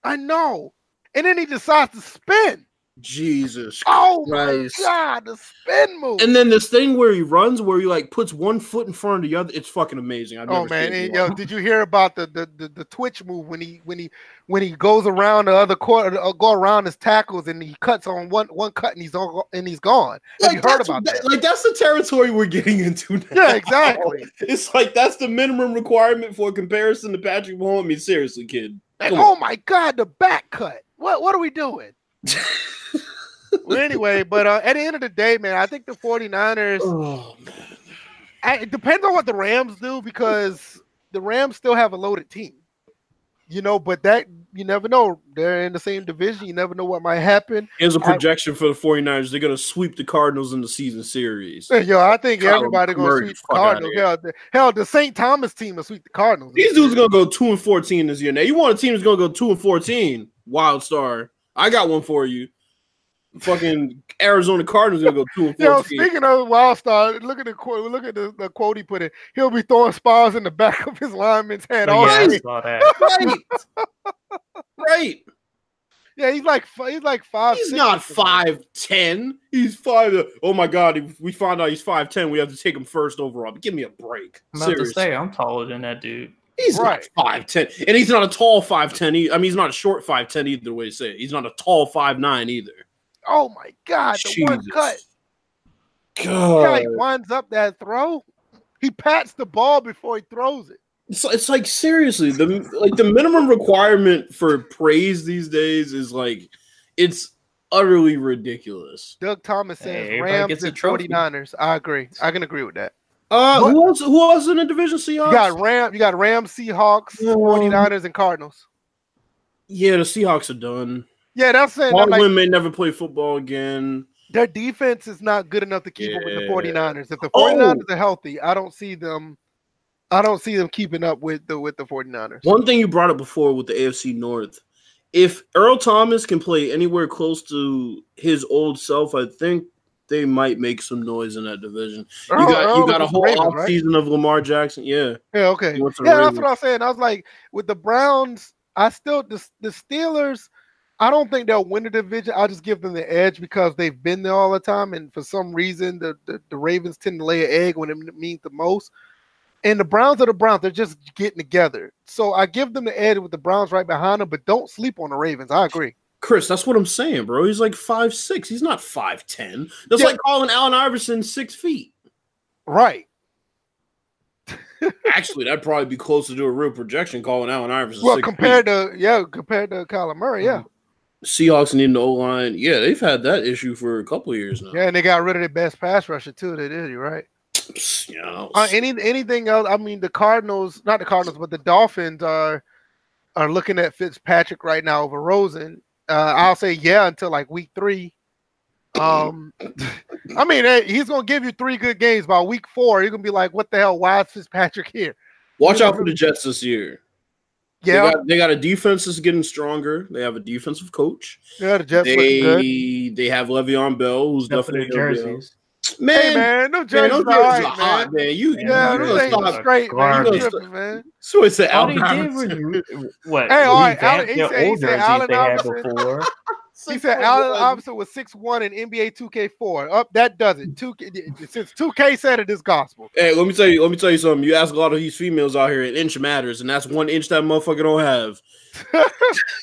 S3: I know. And then he decides to spin.
S2: Jesus.
S3: Oh Christ. my god, the spin move.
S2: And then this thing where he runs, where he like puts one foot in front of the other, it's fucking amazing. I've
S3: oh man, and, yo, did you hear about the, the the, the twitch move when he when he when he goes around the other court, uh, go around his tackles and he cuts on one one cut and he's all and he's gone. Have like you heard about that?
S2: Like that's the territory we're getting into. Now.
S3: Yeah, exactly.
S2: it's like that's the minimum requirement for a comparison to Patrick Mahomes. I mean, seriously, kid.
S3: And, oh my God, the back cut. What what are we doing? well, anyway, but uh, at the end of the day, man, I think the 49ers. Oh, I, it depends on what the Rams do because the Rams still have a loaded team. You know, but that you never know. They're in the same division. You never know what might happen.
S2: Here's a projection I, for the 49ers. They're gonna sweep the Cardinals in the season series.
S3: Yo, I think Kyler everybody gonna sweep the Cardinals. Hell the, hell, the St. Thomas team will sweep the Cardinals.
S2: These dudes are gonna go two and fourteen this year. Now you want a team that's gonna go two and fourteen. Wild star. I got one for you fucking Arizona Cardinals gonna go two and four. Yo,
S3: speaking of wild star, look at the quote. Look at the, the, quote he put in. He'll be throwing spars in the back of his lineman's head. Oh,
S2: yeah, right, right.
S3: Yeah, he's like he's like five.
S2: He's not five ten. He's five. Oh my god! If we find out he's five ten, we have to take him first overall. But give me a break.
S1: I'm about to say I'm taller than that dude.
S2: He's right. not five ten, and he's not a tall five ten. I mean, he's not a short five ten either. Way to say it, he's not a tall five nine either.
S3: Oh my god, the Jesus. one cut. God. he winds up that throw. He pats the ball before he throws it.
S2: It's, it's like seriously, the like the minimum requirement for praise these days is like it's utterly ridiculous.
S3: Doug Thomas says hey, Rams and 49ers. I agree. I can agree with that.
S2: Uh, but, who else? Who else in the division? Seahawks.
S3: You got Ram. You got Rams, Seahawks, um, 49ers, and Cardinals.
S2: Yeah, the Seahawks are done.
S3: Yeah, that's saying
S2: Baldwin like, may never play football again.
S3: Their defense is not good enough to keep yeah. up with the 49ers. If the 49ers oh. are healthy, I don't see them I don't see them keeping up with the with the 49ers.
S2: One thing you brought up before with the AFC North. If Earl Thomas can play anywhere close to his old self, I think they might make some noise in that division. You got oh, you got a whole Ravens, off right? season of Lamar Jackson. Yeah.
S3: Yeah. Okay. Yeah, that's what I was saying. I was like, with the Browns, I still the, the Steelers. I don't think they'll win the division. I'll just give them the edge because they've been there all the time, and for some reason, the, the, the Ravens tend to lay an egg when it means the most. And the Browns are the Browns; they're just getting together. So I give them the edge with the Browns right behind them, but don't sleep on the Ravens. I agree.
S2: Chris, that's what I'm saying, bro. He's like five six. He's not five ten. That's yeah. like calling Allen Iverson six feet.
S3: Right.
S2: Actually, that'd probably be closer to a real projection calling Allen Iverson.
S3: Well, compared feet. to yeah, compared to Kyler Murray, yeah. Mm-hmm.
S2: Seahawks need the O line. Yeah, they've had that issue for a couple years now.
S3: Yeah, and they got rid of their best pass rusher too. They did, you right?
S2: Yeah.
S3: Uh, any anything else? I mean, the Cardinals, not the Cardinals, but the Dolphins are are looking at Fitzpatrick right now over Rosen. Uh, I'll say yeah until like week three. Um, I mean, he's gonna give you three good games. By week four, you're gonna be like, "What the hell? Why is Fitzpatrick here?"
S2: Watch out for the Jets this year. Yeah, they got, they got, a defense that's getting stronger. They have a defensive coach.
S3: Yeah, the Jets
S2: they they have Le'Veon Bell, who's definitely
S3: jerseys. Man, hey, man, no jerseys, man, right, man. Hot, man. You,
S2: yeah,
S3: you, you stop straight, man. You tripping, man.
S2: So it's an Al
S1: What? Hey, all right, Allen, he said, he said
S3: Allen Iverson. He said Allen Iverson was six one in NBA 2K4. Up, that does it. Two since 2K said it is gospel.
S2: Hey, let me tell you. Let me tell you something. You ask a lot of these females out here, an inch matters, and that's one inch that motherfucker don't have.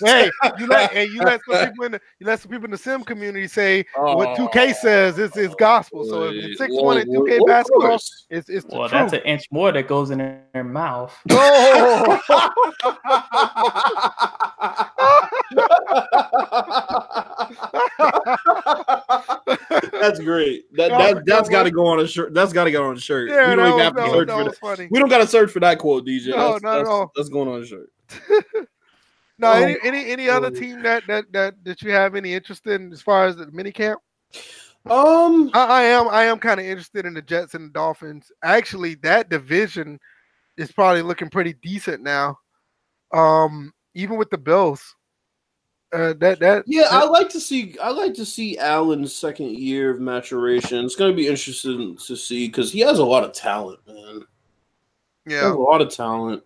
S3: Hey, you let hey, you let some people in the you let some people in the sim community say oh, what 2K says is is gospel. So if it's six well, one in 2K well, basketball, it's it's
S1: well, that's an inch more that goes in their mouth.
S3: Oh.
S2: that's great. That that that's got to go on a shirt. That's got to go on a shirt. Yeah, we don't no, have to no, search no, for that. Funny. We don't got to search for that quote, DJ. No, that's, not that's, at all. That's going on a shirt.
S3: No, oh, any any any other team that that that that you have any interest in as far as the mini camp?
S2: Um,
S3: I, I am I am kind of interested in the Jets and the Dolphins. Actually, that division is probably looking pretty decent now. Um, even with the Bills. Uh, that that
S2: yeah, I like to see I like to see Allen's second year of maturation. It's going to be interesting to see because he has a lot of talent, man.
S3: Yeah,
S2: a lot of talent.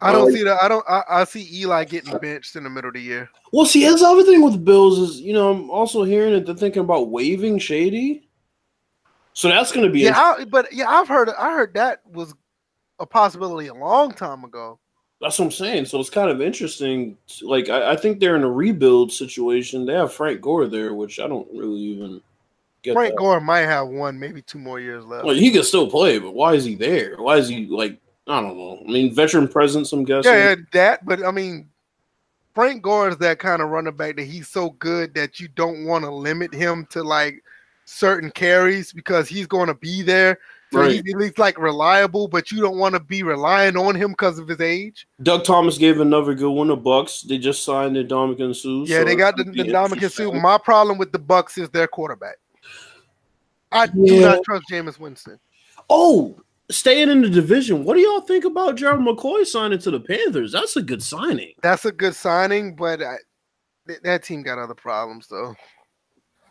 S3: I don't see that. I don't. I, I, see Eli getting benched in the middle of the year.
S2: Well, see, that's the other thing with the Bills is you know I'm also hearing that they're thinking about waiving Shady. So that's going to be
S3: yeah. I, but yeah, I've heard I heard that was a possibility a long time ago.
S2: That's what I'm saying. So it's kind of interesting. Like I, I, think they're in a rebuild situation. They have Frank Gore there, which I don't really even
S3: get. Frank that. Gore might have one, maybe two more years left.
S2: Well, he can still play, but why is he there? Why is he like? I don't know. I mean, veteran presence. I'm guessing.
S3: Yeah, that. But I mean, Frank Gore is that kind of running back that he's so good that you don't want to limit him to like certain carries because he's going to be there. So right. he's, he's like reliable, but you don't want to be relying on him because of his age.
S2: Doug Thomas gave another good one. The Bucs they just signed the Ndamukong Suh.
S3: Yeah, so they got the, the Ndamukong Suh. My problem with the Bucs is their quarterback. I yeah. do not trust Jameis Winston.
S2: Oh, staying in the division. What do y'all think about Gerald McCoy signing to the Panthers? That's a good signing.
S3: That's a good signing, but I, that team got other problems though.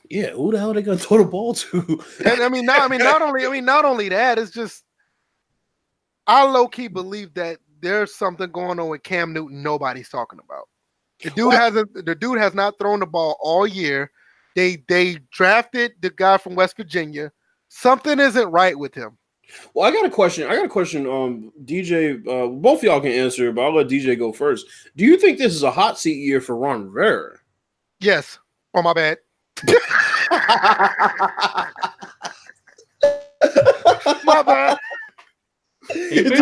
S2: Yeah, who the hell are they gonna throw the ball to?
S3: and I mean, not I mean, not only I mean, not only that, it's just I low key believe that there's something going on with Cam Newton nobody's talking about. The dude what? hasn't the dude has not thrown the ball all year. They they drafted the guy from West Virginia. Something isn't right with him.
S2: Well, I got a question. I got a question. Um, DJ, uh, both y'all can answer, but I'll let DJ go first. Do you think this is a hot seat year for Ron Rivera?
S3: Yes. Oh my bad. my bad.
S1: He took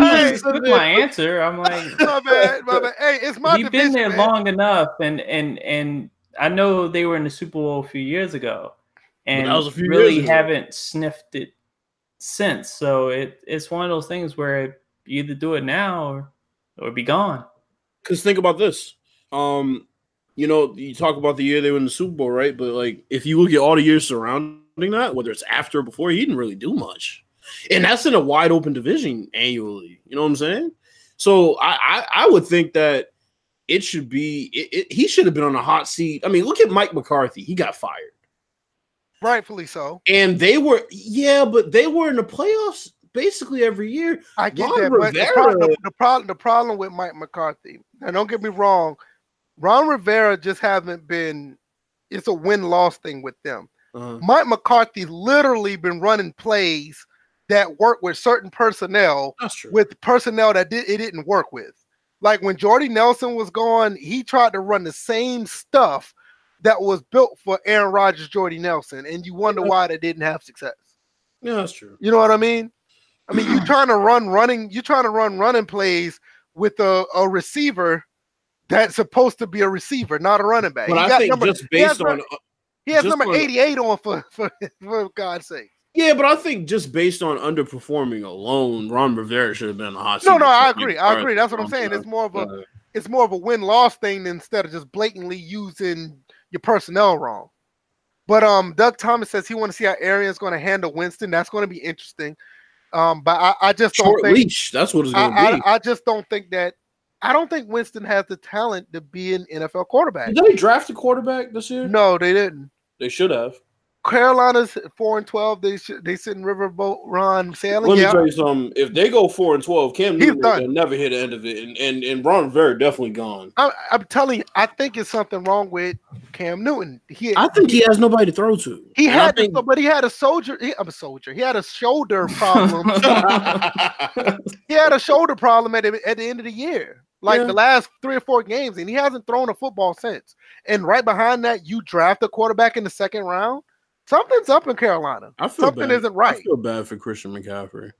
S1: my answer. I'm like,
S3: my bad, my bad. Hey, it's my.
S1: He's been there man. long enough, and and and I know they were in the Super Bowl a few years ago, and really haven't sniffed it since. So it it's one of those things where you either do it now or or be gone.
S2: Because think about this. Um, you know, you talk about the year they were in the Super Bowl, right? But like, if you look at all the years surrounding that, whether it's after or before, he didn't really do much, and that's in a wide open division annually. You know what I'm saying? So I I, I would think that it should be it, it, he should have been on a hot seat. I mean, look at Mike McCarthy; he got fired.
S3: Rightfully so.
S2: And they were, yeah, but they were in the playoffs basically every year.
S3: I get Ron that, Rivera, but the problem, the, problem, the problem with Mike McCarthy, and don't get me wrong, Ron Rivera just haven't been. It's a win loss thing with them. Uh-huh. Mike McCarthy literally been running plays that work with certain personnel with personnel that did, it didn't work with. Like when Jordy Nelson was gone, he tried to run the same stuff that was built for Aaron Rodgers, Jordy Nelson, and you wonder why they didn't have success.
S2: Yeah, that's true.
S3: You know what I mean? I mean, you're trying to run running, you're trying to run running plays with a, a receiver that's supposed to be a receiver, not a running back.
S2: But I think number, just based
S3: he
S2: on
S3: he has number uh, 88 on for, for for God's sake.
S2: Yeah, but I think just based on underperforming alone, Ron Rivera should have been a hot.
S3: No, no, I agree. I agree. That's what I'm saying. It's more of a it's more of a win loss thing instead of just blatantly using your personnel wrong. But um, Doug Thomas says he want to see how Arians going to handle Winston. That's going to be interesting. Um, but I, I just don't think
S2: leash. That's what it's going to
S3: be. I, I just don't think that. I don't think Winston has the talent to be an NFL quarterback.
S2: Did they draft a quarterback this year?
S3: No, they didn't.
S2: They should have.
S3: Carolina's four and twelve. They should they sit in Riverboat Ron sailing.
S2: Let me yeah. tell you something. If they go four and twelve, Cam Newton will never hit the end of it, and and, and Ron Rivera definitely gone.
S3: I, am telling you, I think it's something wrong with Cam Newton.
S2: He, I think he has nobody to throw to.
S3: He and had, think, but he had a soldier. He, I'm a soldier. He had a shoulder problem. he had a shoulder problem at the, at the end of the year like yeah. the last three or four games, and he hasn't thrown a football since. And right behind that, you draft a quarterback in the second round. Something's up in Carolina. I feel Something
S2: bad.
S3: isn't right.
S2: I feel bad for Christian McCaffrey.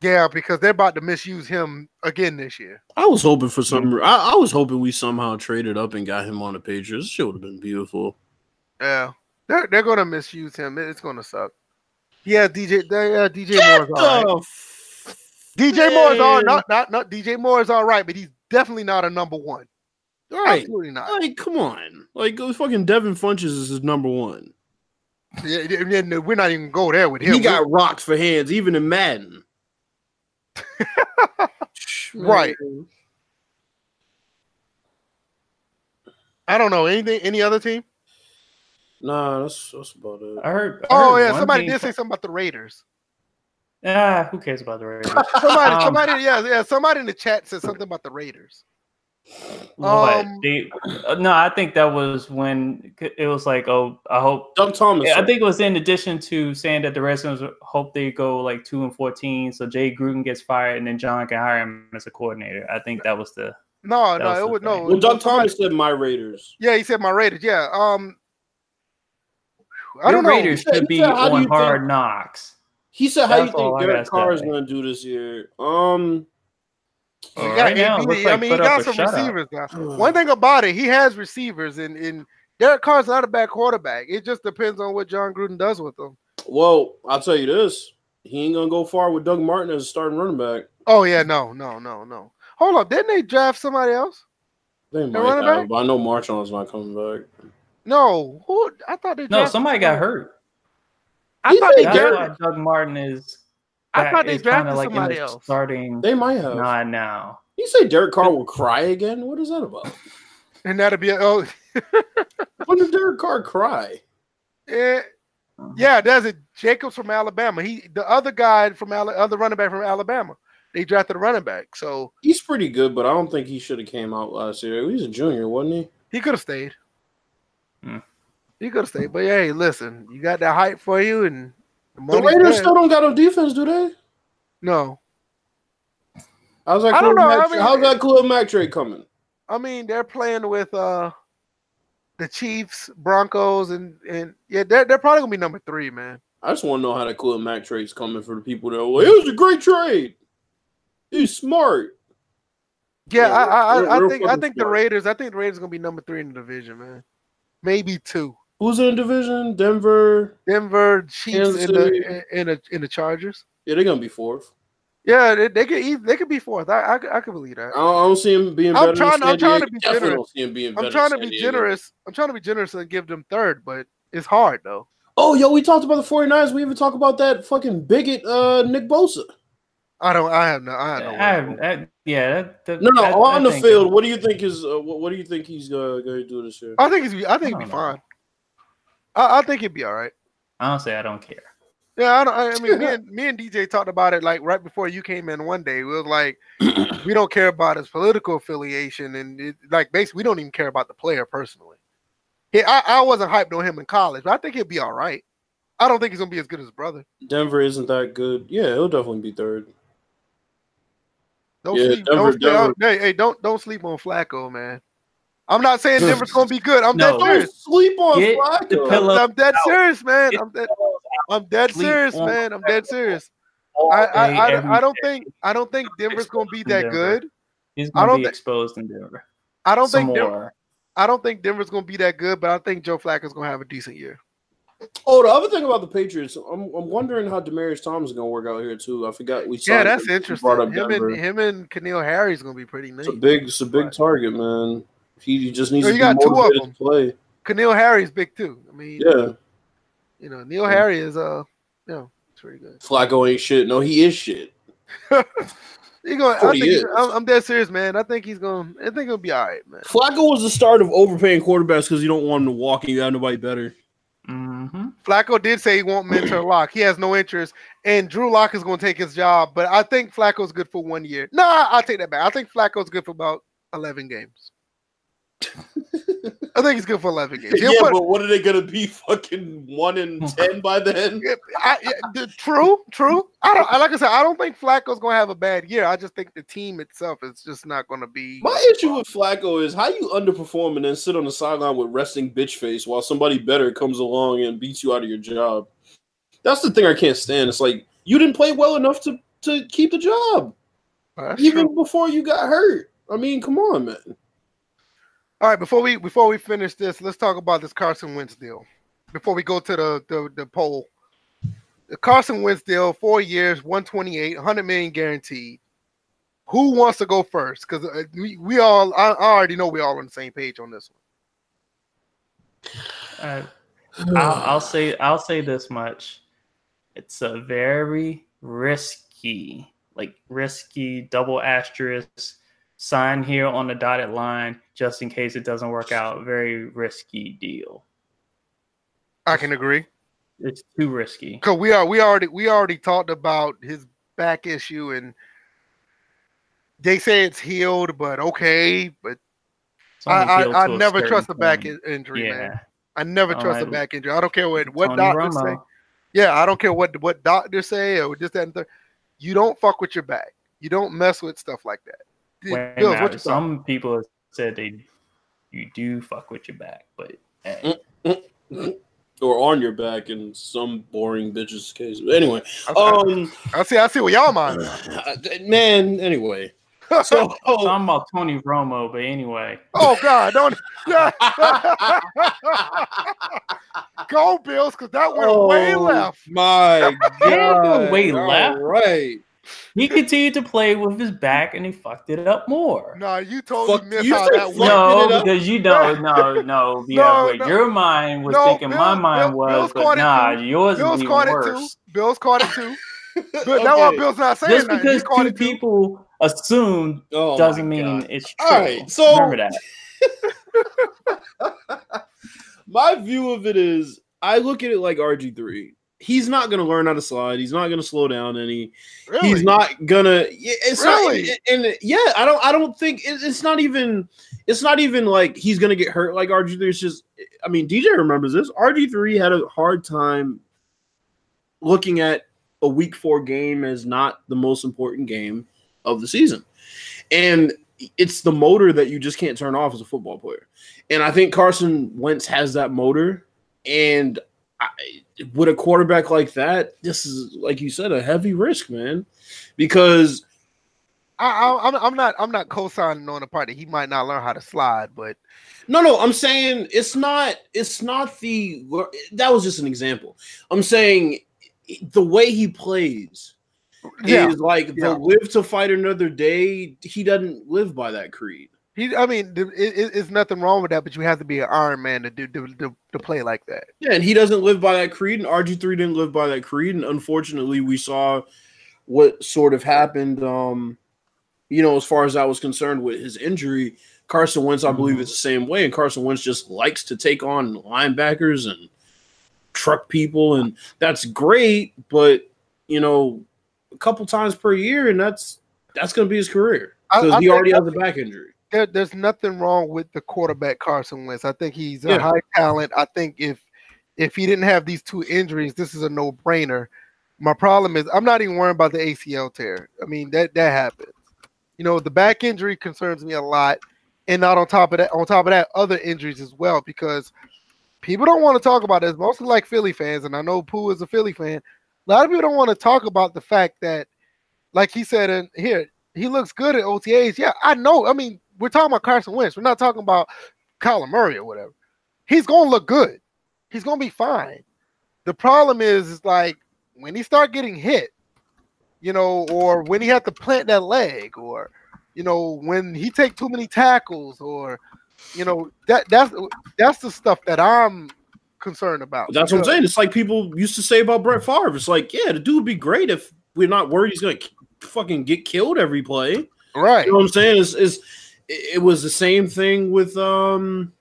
S3: Yeah, because they're about to misuse him again this year.
S2: I was hoping for some. I, I was hoping we somehow traded up and got him on the Patriots. It would have been beautiful.
S3: Yeah, they're they're gonna misuse him. It's gonna suck. Yeah, DJ. Yeah, DJ Moore's all right. F- DJ Moore's all not not not DJ Moore's all right, but he's definitely not a number one.
S2: Right. Absolutely not. Like, come on. Like, fucking Devin Funchess is his number one.
S3: Yeah, we're not even go there with him.
S2: He got we're... rocks for hands, even in Madden.
S3: right. I don't know anything. Any other team?
S2: Nah, that's that's about it.
S1: I heard.
S3: I oh yeah, somebody did say something about the Raiders.
S1: Ah, who cares about the Raiders?
S3: somebody, um, somebody, yeah, yeah. Somebody in the chat said something about the Raiders.
S1: What? Um, they, uh, no, I think that was when it was like, oh, I hope.
S2: Doug Thomas.
S1: I think it was in addition to saying that the Redskins hope they go like two and fourteen, so Jay Gruden gets fired and then Jon can hire him as a coordinator. I think that was the.
S3: No, no, it would no.
S2: Well, Doug Thomas said my Raiders.
S3: Yeah, he said my Raiders. Yeah. Um.
S1: I don't know. Raiders should be on hard think, knocks.
S2: He said, "How do you think Derek Carr is going to do this year?" Um.
S3: Well, uh, right now, he, I mean, he got some receivers now. Hmm. One thing about it, he has receivers, and, and Derek Carr's not a bad quarterback. It just depends on what Jon Gruden does with them.
S2: Well, I'll tell you this: he ain't gonna go far with Doug Martin as a starting running back.
S3: Oh yeah, no, no, no, no. Hold up, didn't they draft somebody else?
S2: They might have, but I know Marshall's not coming back.
S3: No, who? I thought they.
S1: No, somebody got hurt.
S3: I thought they drafted
S1: Doug Martin is
S3: I thought they drafted like somebody else.
S1: Starting,
S2: they might have.
S1: Not now.
S2: You say Derek Carr will cry again? What is that about?
S3: and that'll be a, oh.
S2: when did Derek Carr cry?
S3: Yeah, yeah, there's a Jacobs from Alabama. He the other guy from Al, other running back from Alabama. They drafted a running back, so
S2: he's pretty good, but I don't think he should have came out last year. He's a junior, wasn't he?
S3: He could have stayed. Hmm. He could have stayed, but hey, listen, you got that hype for you, and
S2: the, the Raiders still don't got no defense, do they?
S3: No.
S2: How's that? I don't know. I mean, how's that Khalil Mack trade coming?
S3: I mean, they're playing with uh the Chiefs, Broncos, and and yeah, they're they're probably gonna be number three, man.
S2: I just want to know how that Khalil Mack trade's coming for the people that. Well, it was a great trade. He's smart.
S3: Yeah, yeah I I, I, I think I think smart. the Raiders. I think the Raiders gonna be number three in the division, man. Maybe two.
S2: Who's in the division? Denver,
S3: Denver, Chiefs, in the in the in the Chargers.
S2: Yeah, they're gonna be fourth.
S3: Yeah, they, they could they could be fourth. I I, I could believe that.
S2: I don't, see him being. I'm
S3: trying. I'm trying to be generous. I'm trying to be generous. I'm trying to be generous and give them third, but it's hard though.
S2: Oh, yo, we talked about the 49ers. We even talk about that fucking bigot, uh, Nick Bosa.
S3: I don't. I have no. I have no. I
S1: have, I, yeah. That, that,
S2: no, no. on the field, what do you think is? Uh, what, what, do you think he's uh, going to do this year?
S3: I think he's. I think he'll be fine. I, I think he'd be all right.
S1: Honestly, I don't care.
S3: Yeah, I, don't, I mean, me and, me and DJ talked about it like right before you came in one day. We was like, we don't care about his political affiliation, and it, like basically, we don't even care about the player personally. He, I, I wasn't hyped on him in college, but I think he'll be all right. I don't think he's gonna be as good as his brother.
S2: Denver isn't that good. Yeah, he'll definitely be third.
S3: Don't yeah, sleep, Denver, don't, Denver. Hey, hey, don't don't sleep on Flacco, man. I'm not saying Denver's gonna be good. I'm no, dead serious.
S2: Sleep on Get Flacco.
S3: I'm dead out. serious, man. I'm dead. I'm dead serious, man. I'm dead serious. I, I, I, I, don't think I don't think Denver's gonna be that good.
S1: He's gonna I don't be exposed in Denver.
S3: I don't think Denver, I don't think Denver's gonna be that good, but I think Joe Flacco's gonna have a decent year.
S2: Oh, the other thing about the Patriots, I'm, I'm wondering how Demaryius Thomas is gonna work out here too. I forgot we
S3: saw. Yeah, that's interesting. Him Denver. and him and N'Keal Harry's gonna be pretty nice.
S2: It's a big, it's a big right. target, man. He just needs so to got two of them. play.
S3: N'Keal Harry's big too. I mean,
S2: yeah,
S3: you know, Neil yeah. Harry is uh, you know, it's pretty good.
S2: Flacco ain't shit. No, he is shit.
S3: He going. I think I'm, I'm, dead serious, man. I think he's going. I think he'll be all right, man.
S2: Flacco was the start of overpaying quarterbacks because you don't want him to walk and you have nobody better.
S3: Mm-hmm. Flacco did say he won't mentor Lock. He has no interest, and Drew Lock is going to take his job. But I think Flacco's good for one year. No, nah, I'll take that back. I think Flacco's good for about eleven games. I think he's good for eleven games.
S2: He'll yeah, put, but what are they gonna be? Fucking one in hmm. ten by then?
S3: I, yeah, true, true. I don't. Like I said, I don't think Flacco's gonna have a bad year. I just think the team itself is just not gonna be.
S2: My issue with Flacco is how you underperform and then sit on the sideline with resting bitch face while somebody better comes along and beats you out of your job. That's the thing I can't stand. It's like you didn't play well enough to to keep the job, even true. before you got hurt. I mean, come on, man.
S3: All right, before we before we finish this, let's talk about this Carson Wentz deal. Before we go to the the, the poll, the Carson Wentz deal, four years, 128, 100 million guaranteed. Who wants to go first? Because uh, we, we all, I, I, already know we all on the same page on this
S1: one. Uh, I'll, I'll say I'll say this much: it's a very risky, like risky double asterisk sign here on the dotted line just in case it doesn't work out. Very risky deal.
S3: I can agree.
S1: It's too risky.
S3: Cause we are we already we already talked about his back issue and they say it's healed, but okay, but I, I, I never trust a back injury, yeah. man. I never All trust right. a back injury. I don't care what what Tony doctors Romo. say. Yeah, I don't care what what doctors say or just that and third. You don't fuck with your back. You don't mess with stuff like that.
S1: Bills, some people said they you do fuck with your back, but hey.
S2: or on your back in some boring bitch's case. But anyway, okay. um,
S3: I see, I see what y'all mind.
S2: Man, anyway.
S1: So oh. talking about Tony Romo, but anyway.
S3: Oh God, don't go Bills because that went oh, way left.
S2: My God,
S1: way left.
S2: Right
S1: he continued to play with his back and he fucked it up more.
S3: No, you totally Fuck, missed you how that
S1: No, because you don't. No, no, yeah, no, no, Your mind was no, thinking Bill, my mind Bill, was, Bill's but nah, yours Bill's is even worse.
S3: It too. Bill's caught it too. But okay. now Bill's not saying
S1: Just because two people assume oh doesn't mean it's true. All right,
S2: so
S1: remember
S2: that. my view of it is I look at it like RG3 he's not going to learn how to slide. He's not going to slow down any. Really? He's not gonna. It's really? not. And yeah, I don't. I don't think it's not even. It's not even like he's going to get hurt like RG three. It's just. I mean, DJ remembers this. RG three had a hard time looking at a week four game as not the most important game of the season, and it's the motor that you just can't turn off as a football player. And I think Carson Wentz has that motor, and I, with a quarterback like that, this is like you said, a heavy risk, man. Because
S3: I, am I'm, I'm not I'm not co-signing on the part that he might not learn how to slide, but
S2: no, no, I'm saying it's not it's not the that was just an example. I'm saying the way he plays yeah. is like yeah. the live to fight another day. He doesn't live by that creed.
S3: He, I mean, it, it, it's nothing wrong with that, but you have to be an Iron Man to do to, to, to play like that.
S2: Yeah, and he doesn't live by that creed, and RG three didn't live by that creed, and unfortunately, we saw what sort of happened. Um, you know, as far as I was concerned with his injury, Carson Wentz, I believe, mm-hmm. is the same way, and Carson Wentz just likes to take on linebackers and truck people, and that's great. But you know, a couple times per year, and that's that's going to be his career because he already has a back injury.
S3: There, there's nothing wrong with the quarterback Carson Wentz. I think he's a yeah. high talent. I think if if he didn't have these two injuries, this is a no brainer. My problem is I'm not even worried about the ACL tear. I mean that that happens. You know the back injury concerns me a lot, and not on top of that, on top of that, other injuries as well because people don't want to talk about this. Mostly like Philly fans, and I know Pooh is a Philly fan. A lot of people don't want to talk about the fact that, like he said and here, he looks good at OTAs. Yeah, I know. I mean, we're talking about Carson Wentz. We're not talking about Kyler Murray or whatever. He's gonna look good. He's gonna be fine. The problem is, is like when he start getting hit, you know, or when he had to plant that leg, or you know, when he take too many tackles, or you know, that that's that's the stuff that I'm concerned about.
S2: That's what I'm saying. It's like people used to say about Brett Favre. It's like, yeah, the dude would be great if we're not worried he's gonna fucking get killed every play.
S3: Right.
S2: You know what I'm saying? Is is it was the same thing with um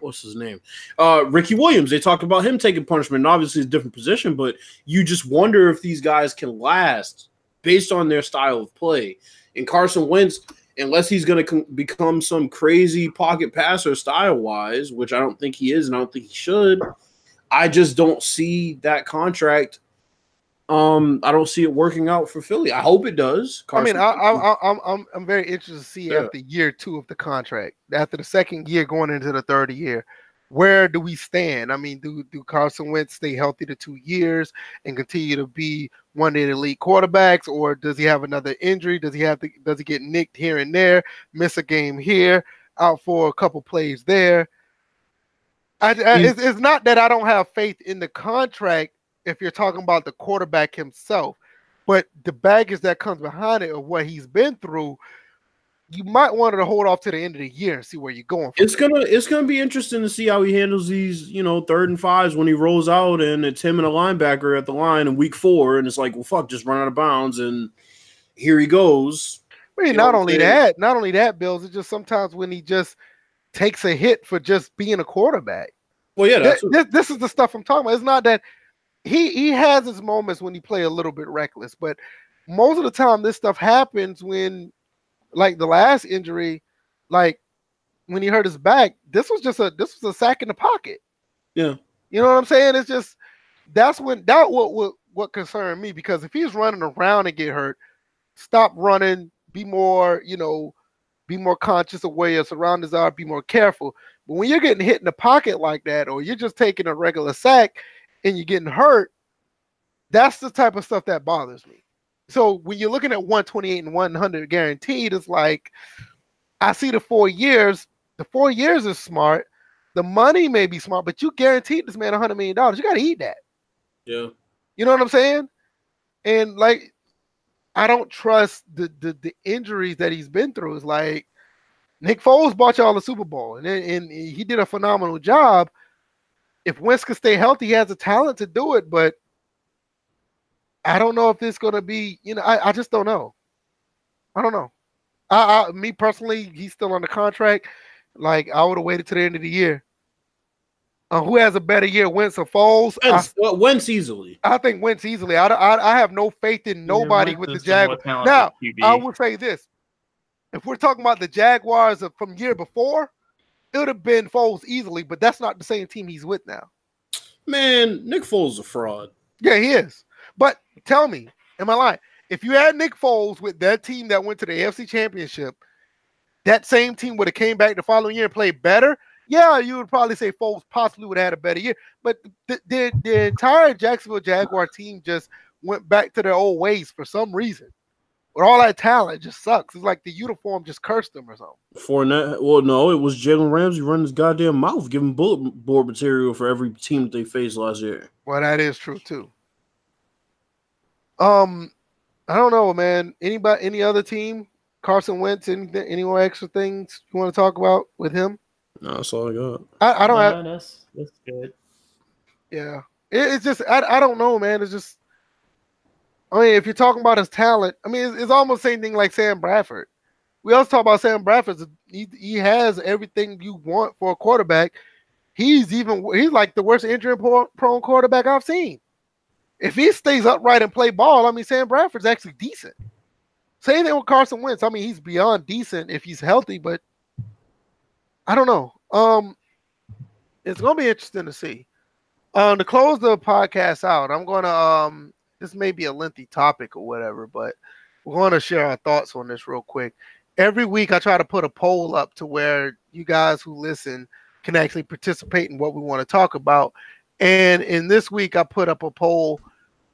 S2: what's his name? Uh Ricky Williams. They talked about him taking punishment. And obviously, it's a different position, but you just wonder if these guys can last based on their style of play. And Carson Wentz, unless he's going to become some crazy pocket passer style wise, which I don't think he is, and I don't think he should. I just don't see that contract um, I don't see it working out for Philly. I hope it does.
S3: Carson. I mean, I, I, I'm I'm I'm very interested to see yeah. after year two of the contract, after the second year going into the third year, where do we stand? I mean, do do Carson Wentz stay healthy to two years and continue to be one of the elite quarterbacks, or does he have another injury? Does he have to? Does he get nicked here and there? Miss a game here, out for a couple plays there. I, I, it's, it's not that I don't have faith in the contract if you're talking about the quarterback himself. But the baggage that comes behind it of what he's been through, you might want to hold off to the end of the year and see where you're going.
S2: It's gonna it's gonna be interesting to see how he handles these, you know, third and fives when he rolls out and it's him and a linebacker at the line in week four, and it's like, well, fuck, just run out of bounds, and here he goes.
S3: I mean, not only that, not only that, Bills. It's just sometimes when he just takes a hit for just being a quarterback.
S2: Well, yeah,
S3: this, this is the stuff I'm talking about. It's not that he he has his moments when he play a little bit reckless, but most of the time this stuff happens when like the last injury, like when he hurt his back, this was just a this was a sack in the pocket.
S2: Yeah.
S3: You know what I'm saying? It's just that's when that what what what concerned me because if he's running around and get hurt, stop running, be more, you know, be more conscious of where your surroundings are, be more careful. But when you're getting hit in the pocket like that, or you're just taking a regular sack and you're getting hurt, that's the type of stuff that bothers me. So when you're looking at 128 and 100 guaranteed, it's like I see the four years. The four years is smart. The money may be smart, but you guaranteed this man 100 million dollars. You got to eat that.
S2: Yeah.
S3: You know what I'm saying? And like, I don't trust the the, the injuries that he's been through. It's like Nick Foles bought y'all the Super Bowl, and and he did a phenomenal job if Wentz can stay healthy, he has the talent to do it, but I don't know if it's going to be, you know, I, I just don't know. I don't know. I, I, me personally, he's still on the contract. Like I would have waited to the end of the year. Uh, who has a better year, Wentz or Foles?
S2: Wentz, I, well, Wentz easily.
S3: I think Wentz easily. I, I, I have no faith in nobody yeah, with the Jaguars. Now, I would say this: if we're talking about the Jaguars from year before, it would have been Foles easily, but that's not the same team he's with now.
S2: Man, Nick Foles is a fraud.
S3: Yeah, he is. But tell me, am I lying? If you had Nick Foles with that team that went to the AFC Championship, that same team would have came back the following year and played better. Yeah, you would probably say Foles possibly would have had a better year. But the, the, the entire Jacksonville Jaguar team just went back to their old ways for some reason with all that talent, just sucks. It's like the uniform just cursed him or something.
S2: Fournette, well, no, it was Jalen Ramsey running his goddamn mouth, giving bullet board material for every team that they faced last year.
S3: Well, that is true too. Um, I don't know, man. Anybody, any other team? Carson Wentz, any any more extra things you want to talk about with him?
S2: No, that's all I got.
S3: I, I don't
S1: no,
S3: have.
S1: That's, that's good.
S3: Yeah, it, it's just I, I don't know, man. It's just I mean, if you're talking about his talent, I mean, it's, it's almost the same thing like Sam Bradford. We also talk about Sam Bradford. He, he has everything you want for a quarterback. he's even he's like the worst injury prone quarterback I've seen. If he stays upright and play ball, I mean Sam Bradford's actually decent. Same thing with Carson Wentz. I mean he's beyond decent if he's healthy, but I don't know. Um, it's gonna be interesting to see. Um, to close the podcast out, I'm gonna um, this may be a lengthy topic or whatever, but we're going to share our thoughts on this real quick. Every week, I try to put a poll up to where you guys who listen can actually participate in what we want to talk about. And in this week, I put up a poll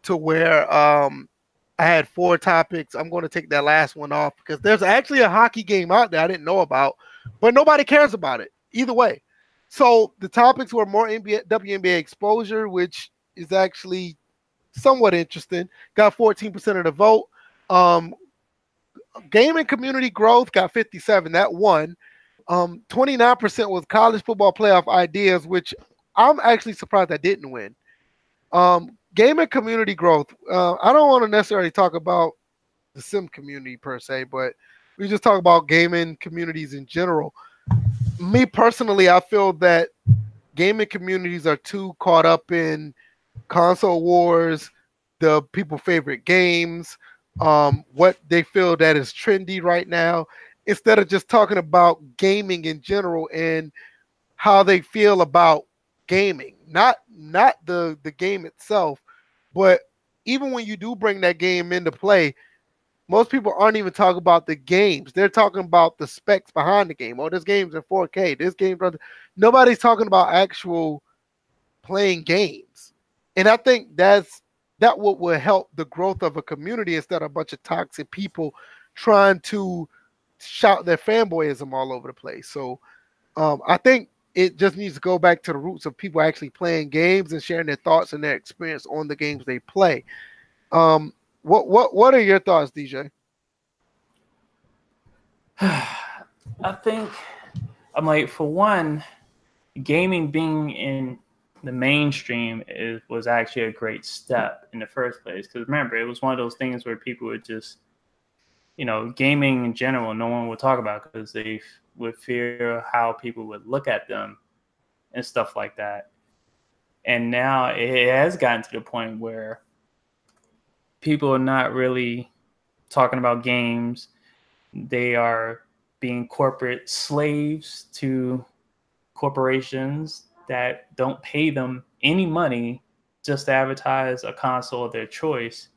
S3: to where um, I had four topics. I'm going to take that last one off because there's actually a hockey game out there I didn't know about, but nobody cares about it either way. So the topics were more NBA, WNBA exposure, which is actually somewhat interesting. Got 14% of the vote. Um, gaming community growth got 57. That won. Um, 29% was college football playoff ideas, which I'm actually surprised that didn't win. Um, gaming community growth. Uh, I don't want to necessarily talk about the sim community per se, but we just talk about gaming communities in general. Me personally, I feel that gaming communities are too caught up in console wars, the people favorite games, um, what they feel that is trendy right now, instead of just talking about gaming in general and how they feel about gaming, not not the the game itself, but even when you do bring that game into play, most people aren't even talking about the games. They're talking about the specs behind the game. Oh, this game's in 4K. This game, nobody's talking about actual playing games. And I think that's that what will help the growth of a community instead of a bunch of toxic people trying to shout their fanboyism all over the place. So um, I think it just needs to go back to the roots of people actually playing games and sharing their thoughts and their experience on the games they play. Um, what what what are your thoughts, DJ?
S1: I think I'm like for one, gaming being in the mainstream is was actually a great step in the first place. Because remember, it was one of those things where people would just, you know, gaming in general, no one would talk about because they would fear how people would look at them and stuff like that. And now it has gotten to the point where people are not really talking about games. They are being corporate slaves to corporations that don't pay them any money just to advertise a console of their choice.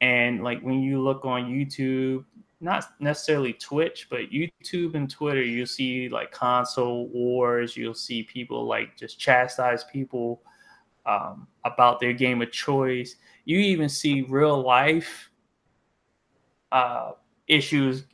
S1: And like when you look on YouTube, not necessarily Twitch, but YouTube and Twitter, you'll see like console wars. You'll see people like just chastise people um, about their game of choice. You even see real life uh, issues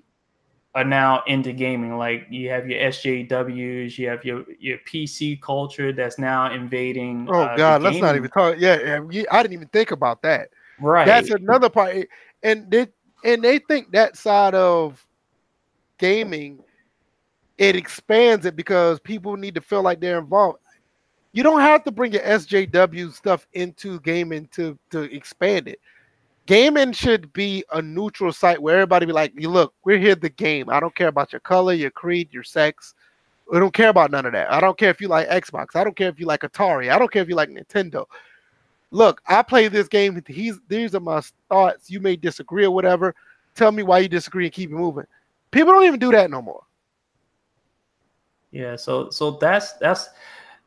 S1: are now into gaming. Like you have your SJWs, you have your your PC culture that's now invading.
S3: Oh uh, God, let's not even talk. Yeah, I didn't even think about that.
S1: Right,
S3: that's another part, and they and they think that side of gaming it expands it because people need to feel like they're involved. You don't have to bring your SJW stuff into gaming to to expand it gaming should be a neutral site where everybody be like, "You look, we're here the game. I don't care about your color, your creed, your sex. We don't care about none of that. I don't care if you like Xbox. I don't care if you like Atari. I don't care if you like Nintendo. Look, I play this game. He's these are my thoughts. You may disagree or whatever. Tell me why you disagree and keep it moving. People don't even do that no more.
S1: Yeah, so so that's that's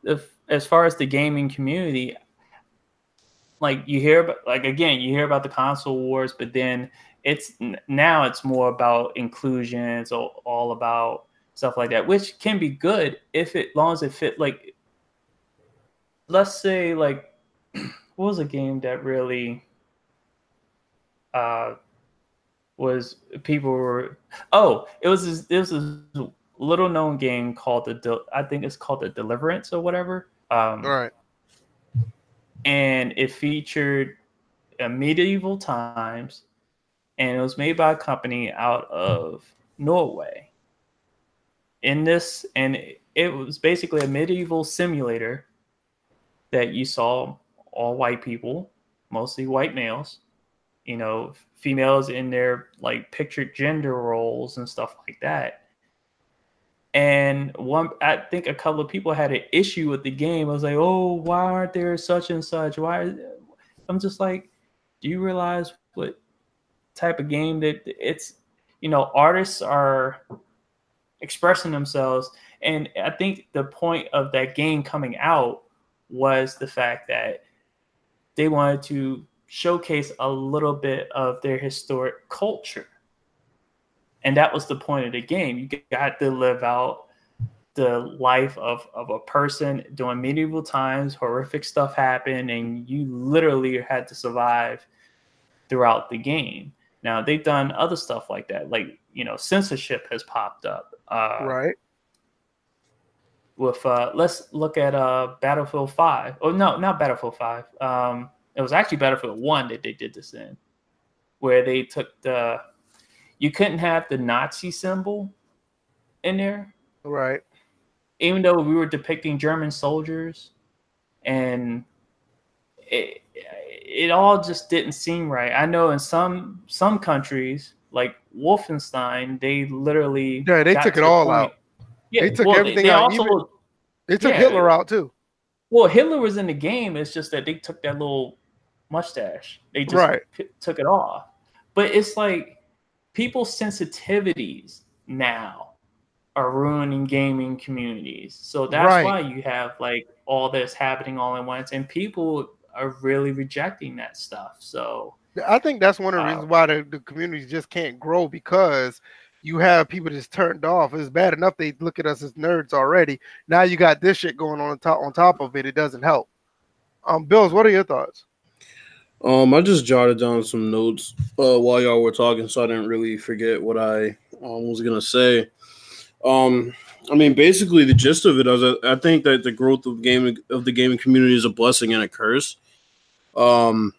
S1: if, as far as the gaming community like you hear about like again you hear about the console wars but then it's now it's more about inclusion it's all, all about stuff like that which can be good if it long as it fit like let's say like what was a game that really uh was people were oh it was this, this was little known game called the I think it's called the Deliverance or whatever um
S3: all right
S1: and it featured medieval times, and it was made by a company out of Norway. In this, and it was basically a medieval simulator that you saw all white people, mostly white males, you know, females in their like pictured gender roles and stuff like that. And one, I think a couple of people had an issue with the game. I was like, "Oh, why aren't there such and such? Why?" I'm just like, "Do you realize what type of game that it's?" You know, artists are expressing themselves, and I think the point of that game coming out was the fact that they wanted to showcase a little bit of their historic culture. And that was the point of the game. You got to live out the life of, of a person during medieval times, horrific stuff happened, and you literally had to survive throughout the game. Now they've done other stuff like that, like you know, censorship has popped up.
S3: Uh, right
S1: with uh let's look at uh Battlefield 5. Oh no, not Battlefield 5. Um it was actually Battlefield 1 that they did this in where they took the you couldn't have the Nazi symbol in there.
S3: Right.
S1: Even though we were depicting German soldiers and it it all just didn't seem right. I know in some some countries like Wolfenstein, they literally
S3: Yeah, they took it all point, out yeah, they took well, everything they out. Also, Even, they took yeah, Hitler out too.
S1: Well, Hitler was in the game. It's just that they took that little mustache. They just right. p- took it off. But it's like people's sensitivities now are ruining gaming communities. So that's right. why you have like all this happening all at once, and people are really rejecting that stuff. So
S3: I think that's one of the uh, reasons why the, the communities just can't grow because you have people just turned off. It's bad enough they look at us as nerds already. Now you got this shit going on top on top of it. It doesn't help. Um, Bills, what are your thoughts?
S2: Um, I just jotted down some notes uh, while y'all were talking, so I didn't really forget what I um, was gonna say. Um, I mean, basically, the gist of it is, I think that the growth of gaming of the gaming community is a blessing and a curse. Um,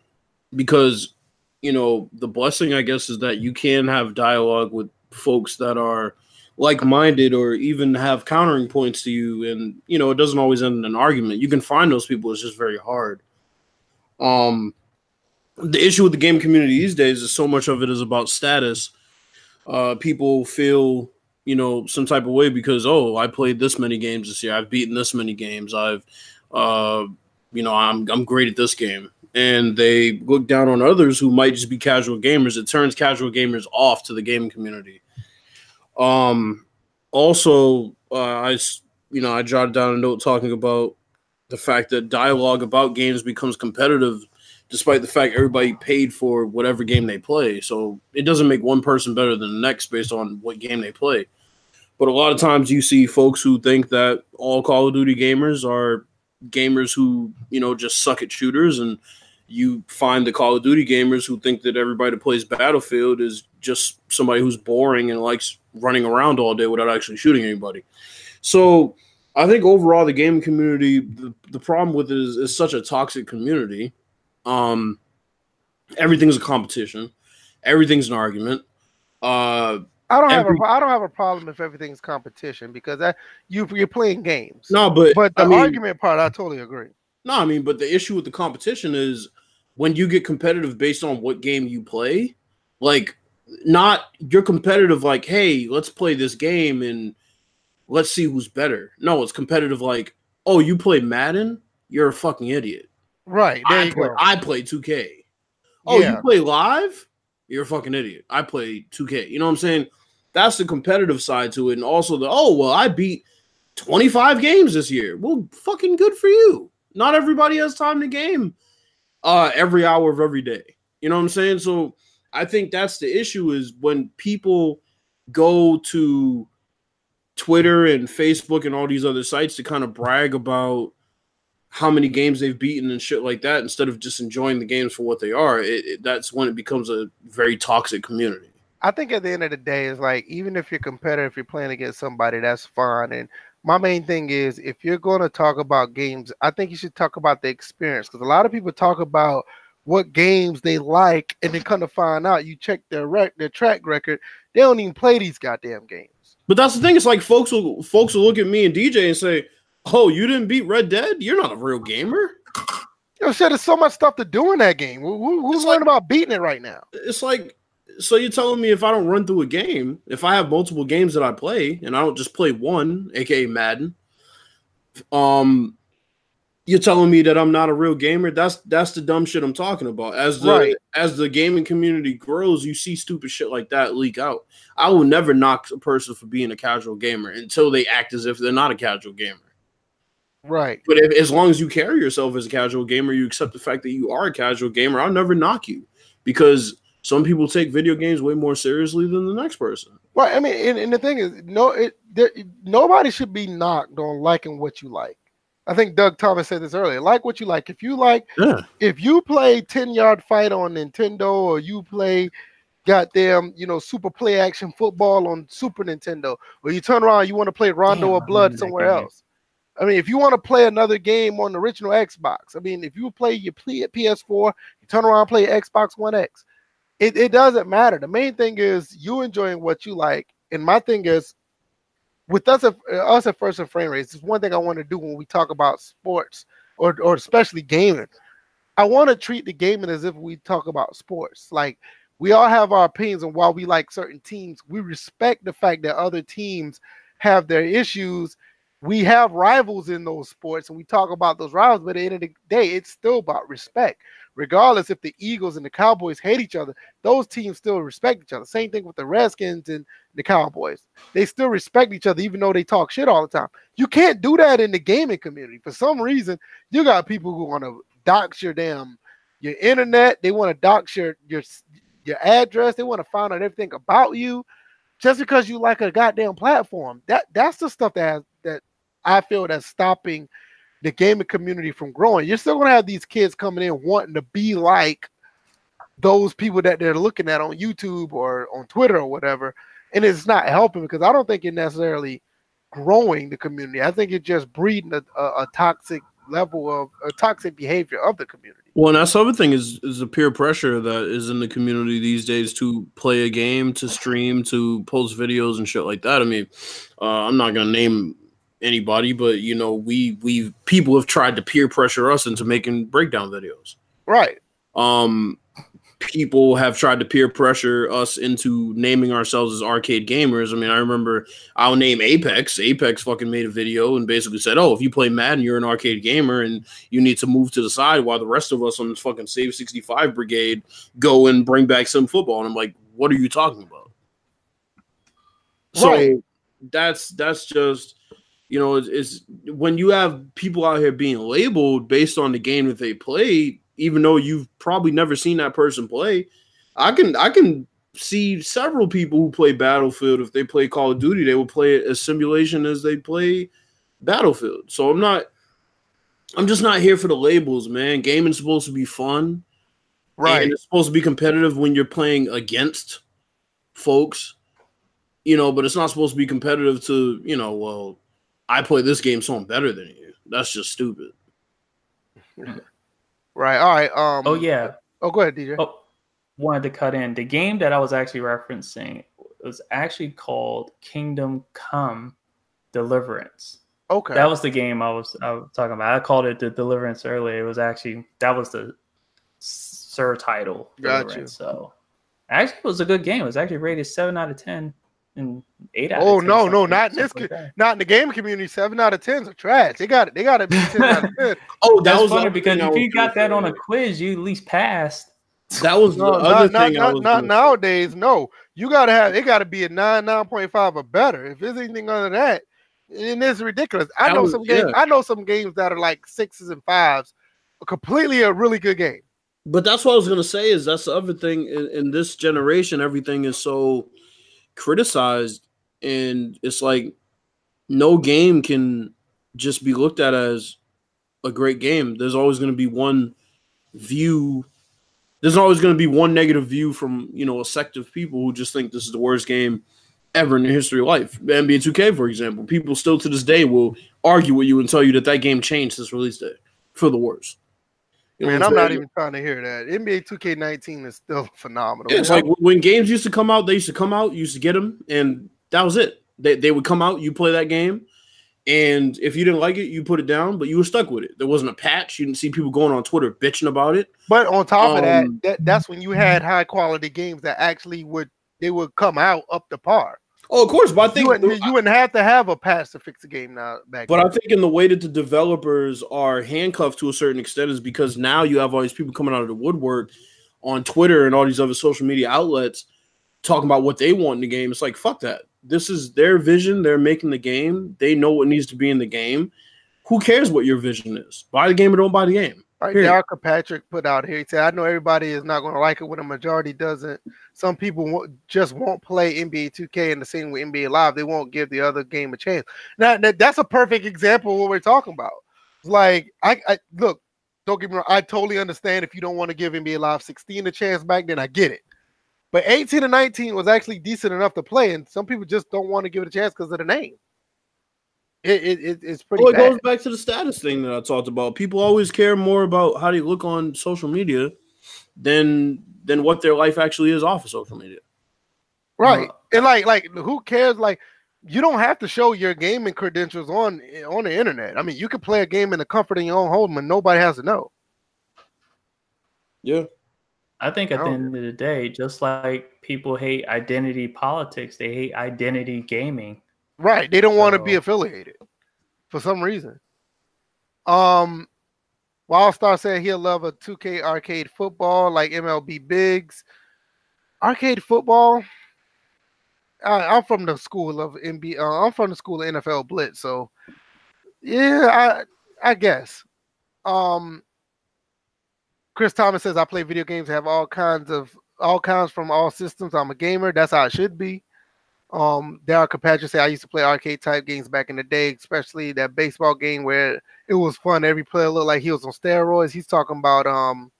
S2: because you know the blessing, I guess, is that you can have dialogue with folks that are like-minded or even have countering points to you and you know it doesn't always end in an argument you can find those people it's just very hard um the issue with the game community these days is so much of it is about status. Uh people feel you know some type of way because oh i played this many games this year. I've beaten this many games. I've uh you know i'm i'm great at this game. And they look down on others who might just be casual gamers. It turns casual gamers off to the gaming community. Um, also, uh, I you know I jotted down a note talking about the fact that dialogue about games becomes competitive, despite the fact everybody paid for whatever game they play. So it doesn't make one person better than the next based on what game they play. But a lot of times you see folks who think that all Call of Duty gamers are gamers who you know just suck at shooters and you find the Call of Duty gamers who think that everybody that plays Battlefield is just somebody who's boring and likes running around all day without actually shooting anybody. So I think overall the gaming community, the, the problem with it is, is such a toxic community. Um, everything's a competition, everything's an argument. Uh,
S3: I don't Every, have a I don't have a problem if everything's competition because that you you're playing games.
S2: No, but
S3: but the I mean, argument part, I totally agree.
S2: No, I mean, but the issue with the competition is when you get competitive based on what game you play, like not you're competitive like, hey, let's play this game and let's see who's better. No, it's competitive like, oh, you play Madden, you're a fucking idiot.
S3: Right. There
S2: I
S3: you
S2: play,
S3: go.
S2: I play 2K. Oh, yeah. you play live? You're a fucking idiot. I play 2K. You know what I'm saying? That's the competitive side to it. And also the oh well, I beat 25 games this year. Well, fucking good for you. Not everybody has time to game uh every hour of every day. You know what I'm saying? So I think that's the issue is when people go to Twitter and Facebook and all these other sites to kind of brag about how many games they've beaten and shit like that instead of just enjoying the games for what they are. It, it, that's when it becomes a very toxic community.
S3: I think at the end of the day, it's like even if you're competitive, if you're playing against somebody, that's fine. And my main thing is if you're going to talk about games, I think you should talk about the experience because a lot of people talk about what games they like, and then come to find out, you check their rec- their track record, they don't even play these goddamn games.
S2: But that's the thing. It's like folks will folks will look at me and DJ and say, "Oh, you didn't beat Red Dead? You're not a real gamer."
S3: Yo, shit, there's so much stuff to do in that game. Who, who's learning like, about beating it right now?
S2: It's like so you're telling me if I don't run through a game, if I have multiple games that I play and I don't just play one, aka Madden, um, you're telling me that I'm not a real gamer. That's that's the dumb shit I'm talking about. As the right. as the gaming community grows, you see stupid shit like that leak out. I will never knock a person for being a casual gamer until they act as if they're not a casual gamer.
S3: Right.
S2: But if, as long as you carry yourself as a casual gamer, you accept the fact that you are a casual gamer. I'll never knock you because some people take video games way more seriously than the next person.
S3: Right. I mean, and, and the thing is, no, it there, nobody should be knocked on liking what you like. I think Doug Thomas said this earlier. Like what you like. If you like, yeah. if you play 10 yard fight on Nintendo or you play goddamn, you know, super play action football on Super Nintendo, or you turn around, you want to play Rondo Damn, of Blood somewhere else. I mean, if you want to play another game on the original Xbox, I mean, if you play you play at PS4, you turn around play Xbox One X. It, it doesn't matter. The main thing is you enjoying what you like. And my thing is with us, at, us at First and Frame Rates, is one thing I want to do when we talk about sports or, or especially gaming. I want to treat the gaming as if we talk about sports. Like we all have our opinions and while we like certain teams. We respect the fact that other teams have their issues. We have rivals in those sports and we talk about those rivals, but at the end of the day, it's still about respect regardless if the Eagles and the Cowboys hate each other, those teams still respect each other. Same thing with the Redskins and the Cowboys. They still respect each other, even though they talk shit all the time. You can't do that in the gaming community. For some reason, you got people who want to dox your damn your internet. They want to dox your your your address. They want to find out everything about you just because you like a goddamn platform. That that's the stuff that has, I feel that's stopping – the gaming community from growing. You're still gonna have these kids coming in wanting to be like those people that they're looking at on YouTube or on Twitter or whatever, and it's not helping because I don't think it necessarily growing the community. I think it's just breeding a, a, a toxic level of a toxic behavior of the community.
S2: Well, and that's the other thing is is the peer pressure that is in the community these days to play a game, to stream, to post videos and shit like that. I mean, uh, I'm not gonna name anybody, but you know, we we people have tried to peer pressure us into making breakdown videos.
S3: Right.
S2: Um people have tried to peer pressure us into naming ourselves as arcade gamers. I mean, I remember I'll name Apex. Apex fucking made a video and basically said, "Oh, if you play Madden, you're an arcade gamer and you need to move to the side while the rest of us on this fucking Save 65 brigade go and bring back some football." And I'm like, "What are you talking about?" Right. So that's that's just you know, is when you have people out here being labeled based on the game that they played, even though you've probably never seen that person play. I can I can see several people who play Battlefield. If they play Call of Duty, they will play it as simulation as they play Battlefield. So I'm not I'm just not here for the labels, man. Gaming's supposed to be fun. Right. It's supposed to be competitive when you're playing against folks. You know, but it's not supposed to be competitive to, you know, well, I play this game so I'm better than you. That's just stupid.
S3: Right. All right. Um.
S1: Oh yeah.
S3: Oh, go ahead, DJ.
S1: Oh, wanted to cut in. The game that I was actually referencing was actually called Kingdom Come Deliverance.
S3: Okay.
S1: That was the game I was I was talking about. I called it the Deliverance earlier. It was actually that was the Sir title.
S3: Got Gotcha.
S1: So actually, it was a good game. It was actually rated seven out of ten and eight out.
S3: Oh no, no, not in this, like not in the game community. Seven out of tens are trash. They got it. They got it. be ten out of ten.
S1: oh, that That's was funny because if you got that on a quiz, you at least passed.
S2: That was no, the other not, thing.
S3: Not, not nowadays. No, you got to have. It got to be a nine, nine point five or better. If there's anything under that, and it's ridiculous. I that know was, some games. Yeah. I know some games that are like sixes and fives. Completely a really good game.
S2: But that's what I was gonna say. Is that's the other thing in, in this generation? Everything is so criticized and it's like no game can just be looked at as a great game. There's always going to be one view. There's always going to be one negative view from you know a sect of people who just think this is the worst game ever in the history of life. NBA 2K, for example, people still to this day will argue with you and tell you that that game changed since release day for the worst.
S3: You Man, I'm, I'm not even trying to hear that. NBA 2K19 is still phenomenal.
S2: Yeah, it's like when games used to come out, they used to come out, you used to get them, and that was it. They, they would come out, you play that game, And if you didn't like it, you put it down, but you were stuck with it. There wasn't a patch. You didn't see people going on Twitter bitching about it.
S3: But on top um, of that, um, that, that's when you had high quality games that actually would they would come out up to par.
S2: Oh, of course, but I think
S3: you wouldn't, you wouldn't have to have a pass to fix the game now. Back
S2: but then. I think in the way that the developers are handcuffed to a certain extent is because now you have all these people coming out of the woodwork on Twitter and all these other social media outlets talking about what they want in the game. It's like fuck that. This is their vision. They're making the game. They know what needs to be in the game. Who cares what your vision is? Buy the game or don't buy the game.
S3: Right, Patrick put out here. He said, "I know everybody is not going to like it when a majority doesn't. Some people won't, just won't play NBA 2K in the same way NBA Live. They won't give the other game a chance. Now, that's a perfect example of what we're talking about. Like, I, I look, don't get me wrong. I totally understand if you don't want to give NBA Live 16 a chance back then. I get it. But 18 and 19 was actually decent enough to play, and some people just don't want to give it a chance because of the name. It, it, it's pretty.
S2: Well,
S3: it
S2: bad. goes back to the status thing that I talked about. People always care more about how they look on social media than than what their life actually is off of social media.
S3: Right, uh, and like like who cares? Like you don't have to show your gaming credentials on on the internet. I mean, you can play a game in the comfort of your own home, and nobody has to know.
S2: Yeah.
S1: I think at the end of the day, just like people hate identity politics, they hate identity gaming.
S3: Right. They don't want to be affiliated for some reason. Um Wildstar said he'll love a 2K arcade football like MLB Bigs. Arcade football. I, am from the school of NBA. Uh, I'm from the school of NFL Blitz, so yeah, I I guess. Um, Chris Thomas says I play video games, have all kinds of all kinds from all systems. I'm a gamer. That's how it should be. Um, Daryl Kirkpatrick said I used to play arcade type games back in the day, especially that baseball game where it was fun. Every player looked like he was on steroids. He's talking about um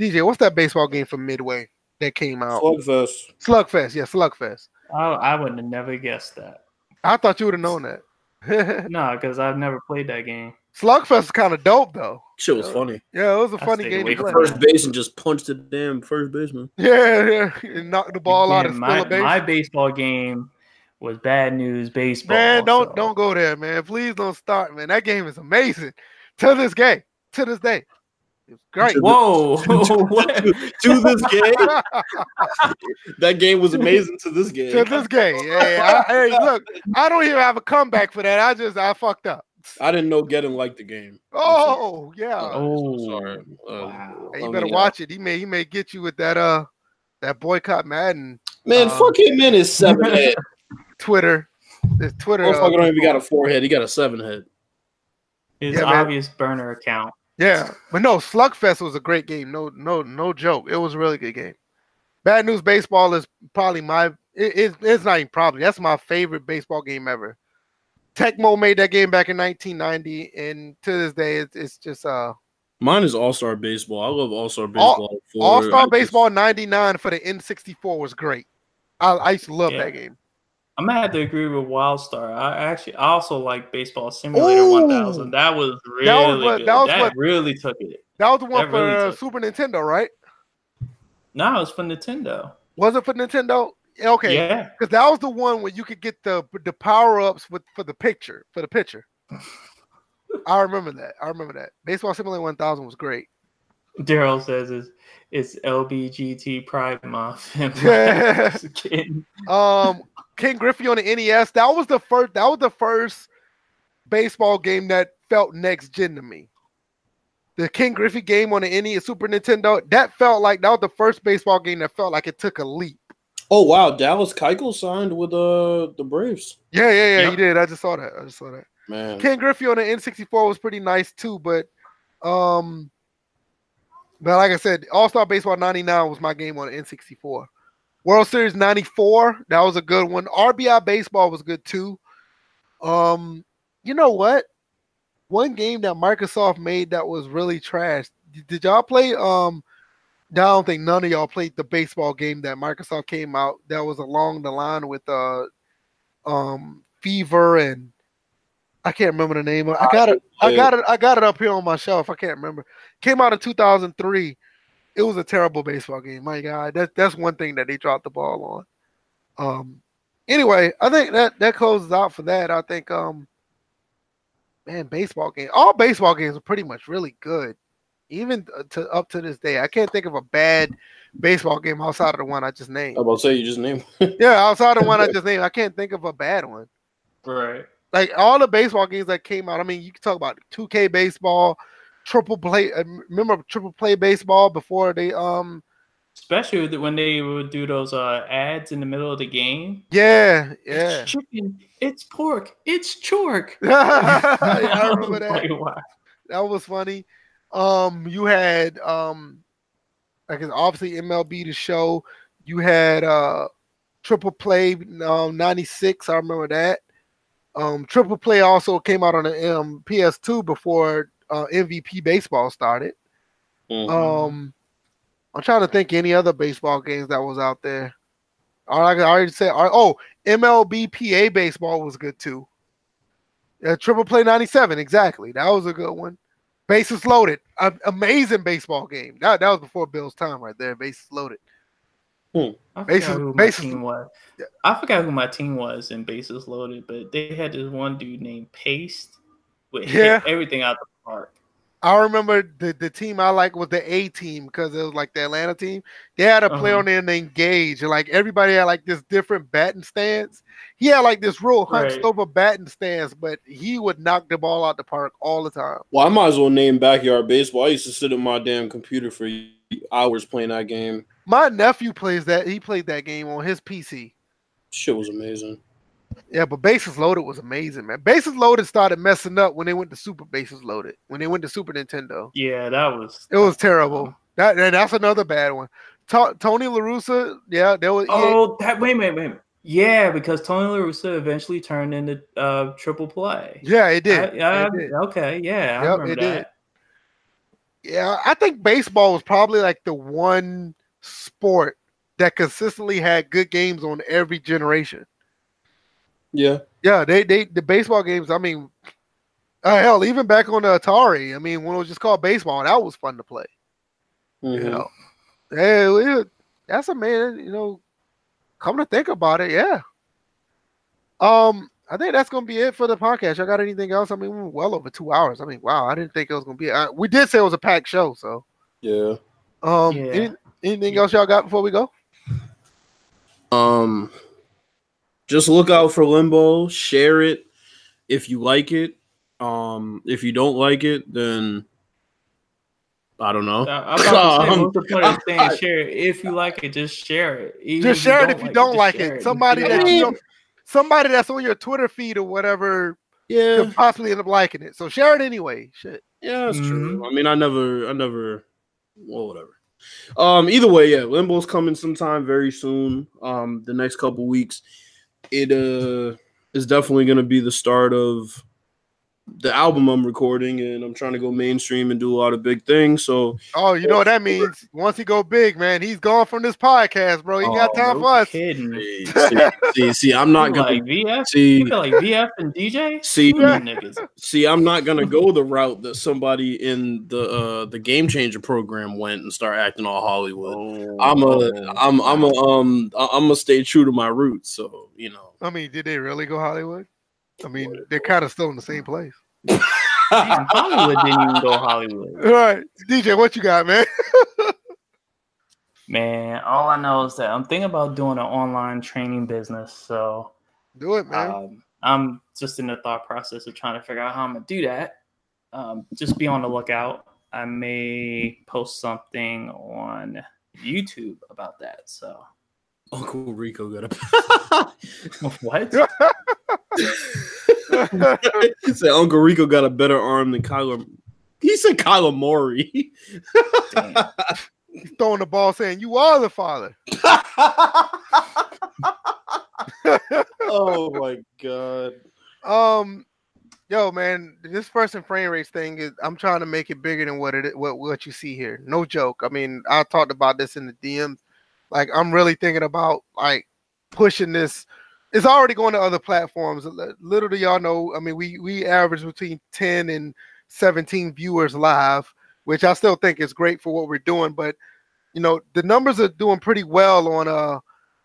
S3: DJ. What's that baseball game from Midway that came out?
S2: Slugfest.
S3: Slugfest. Yeah, Slugfest.
S1: Oh, I would have never guessed that.
S3: I thought you would have known that.
S1: no, because I've never played that game.
S3: Slugfest is kind of dope though.
S2: Shit was funny.
S3: Yeah, it was a funny game.
S2: To. First base and just punched the damn first baseman.
S3: Yeah, yeah, and knocked the ball Again, out of
S1: my, my baseball game was bad news baseball.
S3: Man, don't so. don't go there, man. Please don't start, man. That game is amazing. To this game, to this day. It's great.
S1: Whoa.
S2: to, to this game. that game was amazing to this game.
S3: To this game. Hey, I, hey, look, I don't even have a comeback for that. I just I fucked up.
S2: I didn't know Getting liked the game.
S3: Oh yeah.
S2: Oh, sorry.
S3: Uh, wow. Hey, you better watch it. He may he may get you with that uh that boycott Madden.
S2: Man, um, fuck him in his seven head.
S3: Twitter. His Twitter.
S2: Motherfucker uh, don't even got a four head. He got a seven head.
S1: His yeah, obvious man. burner account.
S3: Yeah, but no, Slugfest was a great game. No, no, no joke. It was a really good game. Bad News Baseball is probably my. It, it, it's not even probably. That's my favorite baseball game ever. Tecmo made that game back in 1990, and to this day, it's, it's just uh.
S2: Mine is All Star Baseball. I love All Star Baseball.
S3: All Star Baseball '99 for the N64 was great. I, I used to love yeah. that game.
S1: I'm gonna have to agree with Wildstar. I actually I also like Baseball Simulator Ooh, 1000. That was really that, was what, good. that, was that what, really took it.
S3: That was the one that for really uh, Super Nintendo, right?
S1: No, it was for Nintendo.
S3: Was it for Nintendo? Okay.
S1: Yeah.
S3: Because that was the one where you could get the the power ups with for the picture for the picture. I remember that. I remember that. Baseball Simulator 1000 was great.
S1: Daryl says it's it's LBGT Pride Month.
S3: um, Ken Griffey on the NES. That was the first. That was the first baseball game that felt next gen to me. The Ken Griffey game on the NES Super Nintendo. That felt like that was the first baseball game that felt like it took a leap.
S2: Oh wow, Dallas Keuchel signed with uh the Braves.
S3: Yeah, yeah, yeah, yep. he did. I just saw that. I just saw that. Man, Ken Griffey on the N64 was pretty nice too, but um, but like I said, All Star Baseball '99 was my game on the N64. World Series '94, that was a good one. RBI Baseball was good too. Um, you know what? One game that Microsoft made that was really trash. Did y'all play um I don't think none of y'all played the baseball game that Microsoft came out that was along the line with uh um Fever and I can't remember the name. I got it. I got it. I got it up here on my shelf. I can't remember. Came out in 2003. It was a terrible baseball game. My God, that's that's one thing that they dropped the ball on. Um, anyway, I think that that closes out for that. I think um man, baseball game. All baseball games are pretty much really good, even to up to this day. I can't think of a bad baseball game outside of the one I just named.
S2: I'm about to say you just named.
S3: yeah, outside of the one I just named, I can't think of a bad one.
S1: Right.
S3: Like all the baseball games that came out. I mean, you can talk about 2K baseball, triple play. Uh, remember triple play baseball before they um
S1: Especially when they would do those uh, ads in the middle of the game.
S3: Yeah, yeah.
S1: It's chicken. It's pork. It's chork.
S3: I remember that. that was funny. Um, you had um, I guess obviously MLB the show. You had uh, triple play um, '96. I remember that. Um, triple play also came out on the um, PS2 before uh, MVP baseball started. Mm-hmm. Um I'm trying to think any other baseball games that was out there. I already said, oh, MLB PA baseball was good too. Yeah, Triple Play 97, exactly. That was a good one. Bases loaded, a- amazing baseball game. That that was before Bill's time, right there. Bases loaded.
S1: Hmm. I bases, who my bases, team was. I forgot who my team was in bases loaded, but they had this one dude named Paste with yeah. everything out the park.
S3: I remember the, the team I like was the A team because it was like the Atlanta team. They had a player uh-huh. on there named Gage, and like everybody had like this different batting stance. He had like this real hunched right. over batting stance, but he would knock the ball out the park all the time.
S2: Well, I might as well name backyard baseball. I used to sit at my damn computer for hours playing that game.
S3: My nephew plays that. He played that game on his PC.
S2: Shit was amazing.
S3: Yeah, but Bases Loaded was amazing, man. Bases Loaded started messing up when they went to Super Bases Loaded. When they went to Super Nintendo.
S1: Yeah, that was.
S3: It was terrible. That and that's another bad one. Tony La Russa, yeah, there was.
S1: Oh, that wait, wait, wait. Yeah, because Tony La Russa eventually turned into uh, triple play.
S3: Yeah, it did.
S1: I, I, it did. Okay, yeah, yep, it that. did.
S3: Yeah, I think baseball was probably like the one sport that consistently had good games on every generation.
S2: Yeah.
S3: Yeah, they they the baseball games, I mean, uh, hell, even back on the Atari, I mean, when it was just called baseball, that was fun to play. Mm-hmm. You know, hey, it, that's a man. You know, come to think about it, yeah. Um, I think that's gonna be it for the podcast. I got anything else? I mean, we well over two hours. I mean, wow, I didn't think it was gonna be. Uh, we did say it was a packed show, so
S2: yeah.
S3: Um, yeah. Any, anything else y'all got before we go?
S2: Um, just look out for Limbo. Share it if you like it. Um, if you don't like it, then I don't know.
S1: I'm about to say, what's the point saying share it? If you like it, just share it.
S3: Even just share it if you don't like it. Somebody that you don't, somebody that's on your Twitter feed or whatever, yeah, could possibly end up liking it. So share it anyway. Shit.
S2: Yeah, that's mm-hmm. true. I mean, I never, I never, well, whatever. Um, either way, yeah, Limbo's coming sometime very soon. Um, the next couple weeks it uh is definitely going to be the start of the album I'm recording, and I'm trying to go mainstream and do a lot of big things. So,
S3: oh, you know what that means? Once he go big, man, he's gone from this podcast, bro. He oh, got time no for us.
S2: See, see, see, I'm not gonna
S1: like VF. See, like VF and DJ.
S2: See, see, I'm not gonna go the route that somebody in the uh the Game Changer program went and start acting all Hollywood. Oh, I'm a, I'm, I'm a, um, I'm gonna stay true to my roots. So, you know.
S3: I mean, did they really go Hollywood? I mean, they're kind of still in the same place.
S1: Hollywood didn't even go Hollywood.
S3: All right, DJ, what you got, man?
S1: man, all I know is that I'm thinking about doing an online training business. So
S3: do it, man. Um,
S1: I'm just in the thought process of trying to figure out how I'm gonna do that. Um, just be on the lookout. I may post something on YouTube about that. So
S2: Uncle Rico got
S1: a what?
S2: he said Uncle Rico got a better arm than Kyler. He said Kyler Murray.
S3: He's throwing the ball, saying, "You are the father."
S2: oh my god.
S3: Um, yo, man, this first and frame rates thing is. I'm trying to make it bigger than what it what what you see here. No joke. I mean, I talked about this in the DMs like I'm really thinking about like pushing this. It's already going to other platforms. Little do y'all know, I mean, we we average between 10 and 17 viewers live, which I still think is great for what we're doing. But you know, the numbers are doing pretty well on uh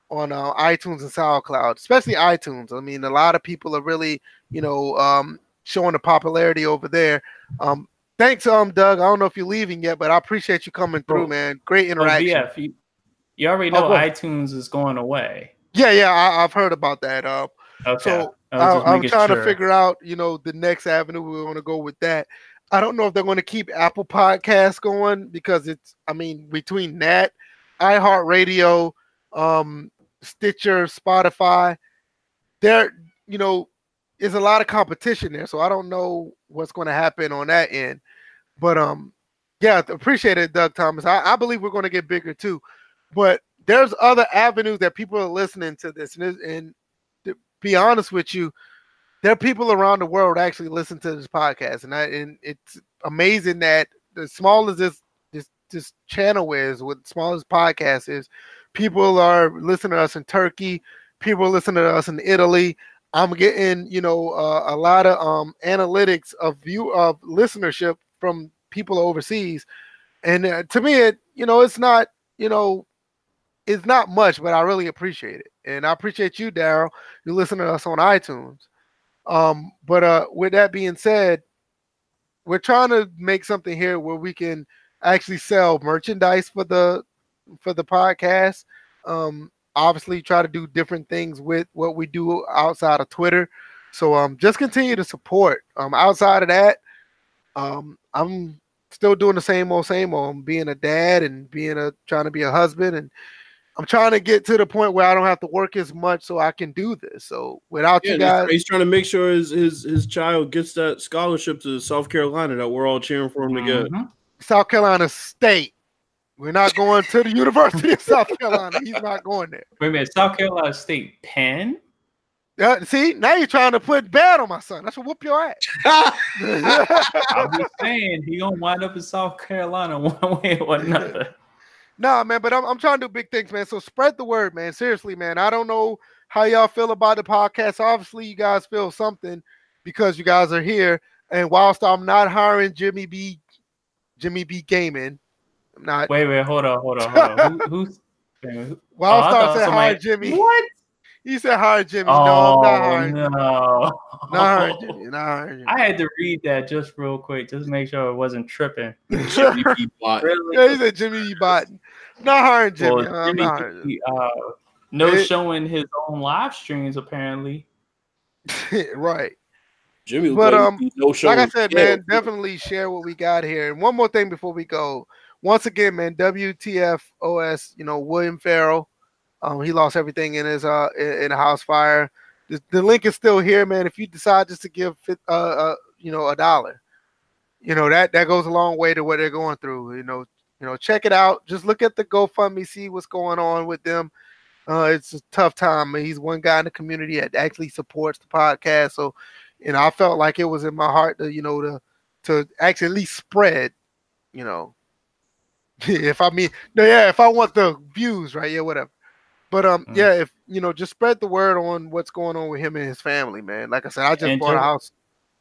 S3: on uh, iTunes and SoundCloud, especially iTunes. I mean, a lot of people are really, you know, um, showing the popularity over there. Um, thanks, um, Doug. I don't know if you're leaving yet, but I appreciate you coming through, man. Great interaction.
S1: Oh, you, you, already oh, know oh, iTunes is going away.
S3: Yeah, yeah, I, have heard about that. Uh, okay. So I am trying sure. to figure out, you know, the next avenue we want to go with that. I don't know if they're going to keep Apple Podcasts going because it's, I mean, between that, iHeartRadio, um, Stitcher, Spotify, there, you know, is a lot of competition there. So I don't know what's going to happen on that end. But um, yeah, appreciate it, Doug Thomas. I, I believe we're going to get bigger too. But there's other avenues that people are listening to this, and, and to be honest with you, there are people around the world actually listen to this podcast, and I, and it's amazing that as small as this this this channel is, what small as podcast is, people are listening to us in Turkey, people listening to us in Italy. I'm getting you know uh, a lot of um, analytics of view of listenership from people overseas, and uh, to me, it you know it's not you know it's not much, but I really appreciate it, and I appreciate you, Daryl. You listen to us on iTunes. Um, but uh, with that being said, we're trying to make something here where we can actually sell merchandise for the for the podcast. Um, obviously, try to do different things with what we do outside of Twitter. So um, just continue to support. Um, outside of that, um, I'm still doing the same old same old. being a dad and being a trying to be a husband and I'm trying to get to the point where I don't have to work as much so I can do this. So without yeah, you guys,
S2: he's trying to make sure his his his child gets that scholarship to South Carolina that we're all cheering for him to get. Mm-hmm.
S3: South Carolina State. We're not going to the University of South Carolina. He's not going there.
S1: Wait a minute, South Carolina State Penn.
S3: Yeah, see, now you're trying to put bad on my son. That's what whoop your ass.
S1: I'm just saying he gonna wind up in South Carolina one way or another.
S3: Nah, man, but I'm, I'm trying to do big things, man. So spread the word, man. Seriously, man. I don't know how y'all feel about the podcast. Obviously, you guys feel something because you guys are here. And whilst I'm not hiring Jimmy B, Jimmy B Gaming, I'm not.
S1: Wait, wait, hold on, hold on, hold on. Who, who's?
S3: Whilst oh, I said hi, Jimmy.
S1: What?
S3: He said hi, Jimmy. Oh, no, I'm not
S1: oh,
S3: hiring.
S1: No,
S3: not hiring Jimmy. Not hiring Jimmy.
S1: I had to read that just real quick, just make sure it wasn't tripping.
S3: Jimmy B. Really? Yeah, he said Jimmy B. Bot. Not hiring Jimmy. Well, Jimmy not hiring.
S1: Uh, no it, showing his own live streams apparently.
S3: right.
S2: Jimmy,
S3: but um, no show. like I said, man, definitely share what we got here. And one more thing before we go. Once again, man, WTF OS, you know, William Farrell um, he lost everything in his uh in, a house fire. The, the, link is still here, man. If you decide just to give uh, uh you know a dollar, you know that that goes a long way to what they're going through. You know, you know, check it out. Just look at the GoFundMe, see what's going on with them. Uh, it's a tough time. He's one guy in the community that actually supports the podcast. So, know, I felt like it was in my heart to, you know, to to actually at least spread, you know, if I mean, no, yeah, if I want the views, right? Yeah, whatever. But um, mm. yeah, if you know, just spread the word on what's going on with him and his family, man. Like I said, I just and bought just, a house.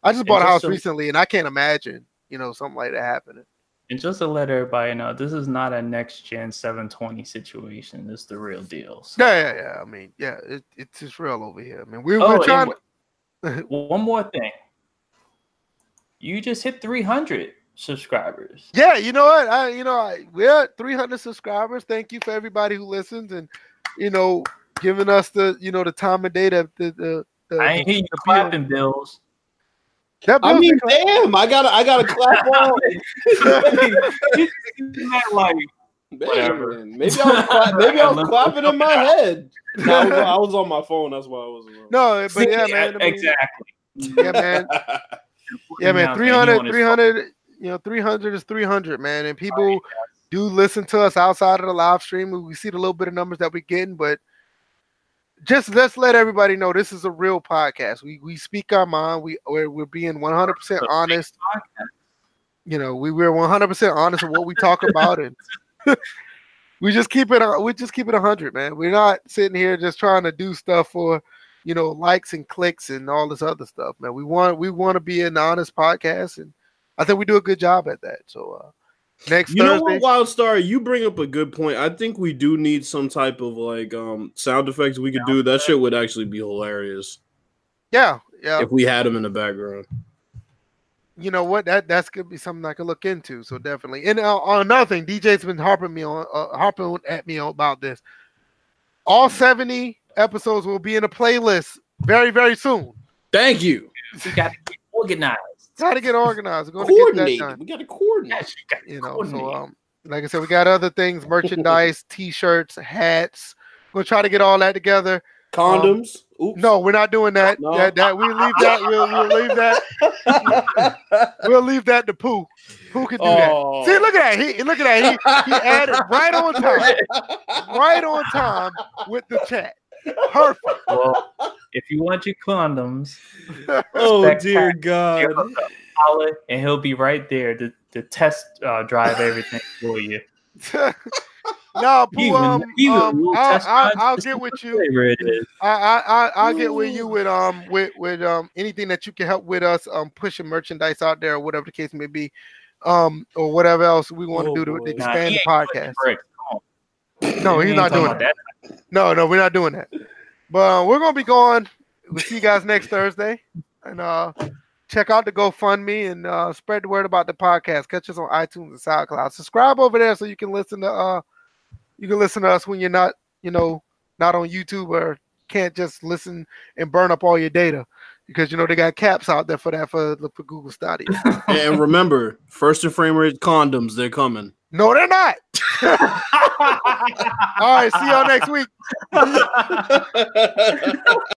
S3: I just bought a house recently, and I can't imagine, you know, something like that happening.
S1: And just to let everybody know, this is not a next gen 720 situation. This is the real deal.
S3: So. Yeah, yeah, yeah. I mean, yeah, it, it's just real over here. I mean, we, oh, we're trying.
S1: To... one more thing. You just hit 300 subscribers.
S3: Yeah, you know what? I, you know, I, we're at 300 subscribers. Thank you for everybody who listens and you know, giving us the you know the time of day that the the, the
S1: I ain't hear you clapping bills.
S2: That I mean, damn, I gotta I gotta clap on. like whatever. maybe I was clap, maybe I was clapping in my head. No, I, was, I was on my phone. That's why I was.
S3: No, but yeah, man.
S1: I mean, exactly.
S3: Yeah, man. Yeah, man. 300, 300, you know, 300 is 300, man. And oh, people do listen to us outside of the live stream. We see the little bit of numbers that we're getting, but just let's let everybody know this is a real podcast. We we speak our mind. We we're, we're being 100 percent honest. You know, we we're 100 percent honest in what we talk about, and we just keep it. We just keep it 100, man. We're not sitting here just trying to do stuff for you know likes and clicks and all this other stuff, man. We want we want to be an honest podcast, and I think we do a good job at that. So. uh Next
S2: you Thursday. know what, Wildstar, you bring up a good point. I think we do need some type of like um sound effects we could do. That shit would actually be hilarious.
S3: Yeah, yeah.
S2: If we had them in the background.
S3: You know what? That that's gonna be something I could look into. So definitely. And uh, on another thing, DJ's been harping me on uh, harping at me about this. All seventy episodes will be in a playlist very very soon.
S2: Thank you.
S1: We got to get organized.
S3: Got to get organized. We're
S2: going to get that done. We got to coordinate.
S3: You know, so um, like I said, we got other things: merchandise, T-shirts, hats. We'll try to get all that together.
S2: Condoms.
S3: Um, no, we're not doing that. No. That, that we leave that. We'll, we'll leave that. we'll leave that to Pooh. Who can do oh. that? See, look at that. He look at that. He, he added right on time, right on time with the chat. Perfect.
S1: Well, if you want your condoms,
S2: oh dear God,
S1: and he'll be right there to, to test uh, drive everything for you.
S3: no, Pooh, um, um, I'll, I'll, I'll get with you. I, I, I, will get with you with um with with um anything that you can help with us um pushing merchandise out there or whatever the case may be, um or whatever else we want to oh, do to, expand nah, the podcast. No, he's not doing that. No, no, we're not doing that. But uh, we're gonna be going. We'll see you guys next Thursday, and uh, check out the GoFundMe and uh, spread the word about the podcast. Catch us on iTunes and SoundCloud. Subscribe over there so you can listen to uh, you can listen to us when you're not, you know, not on YouTube or can't just listen and burn up all your data because you know they got caps out there for that for, for Google Stadia.
S2: and remember, first and frame rate condoms, they're coming.
S3: No, they're not. All right, see y'all next week.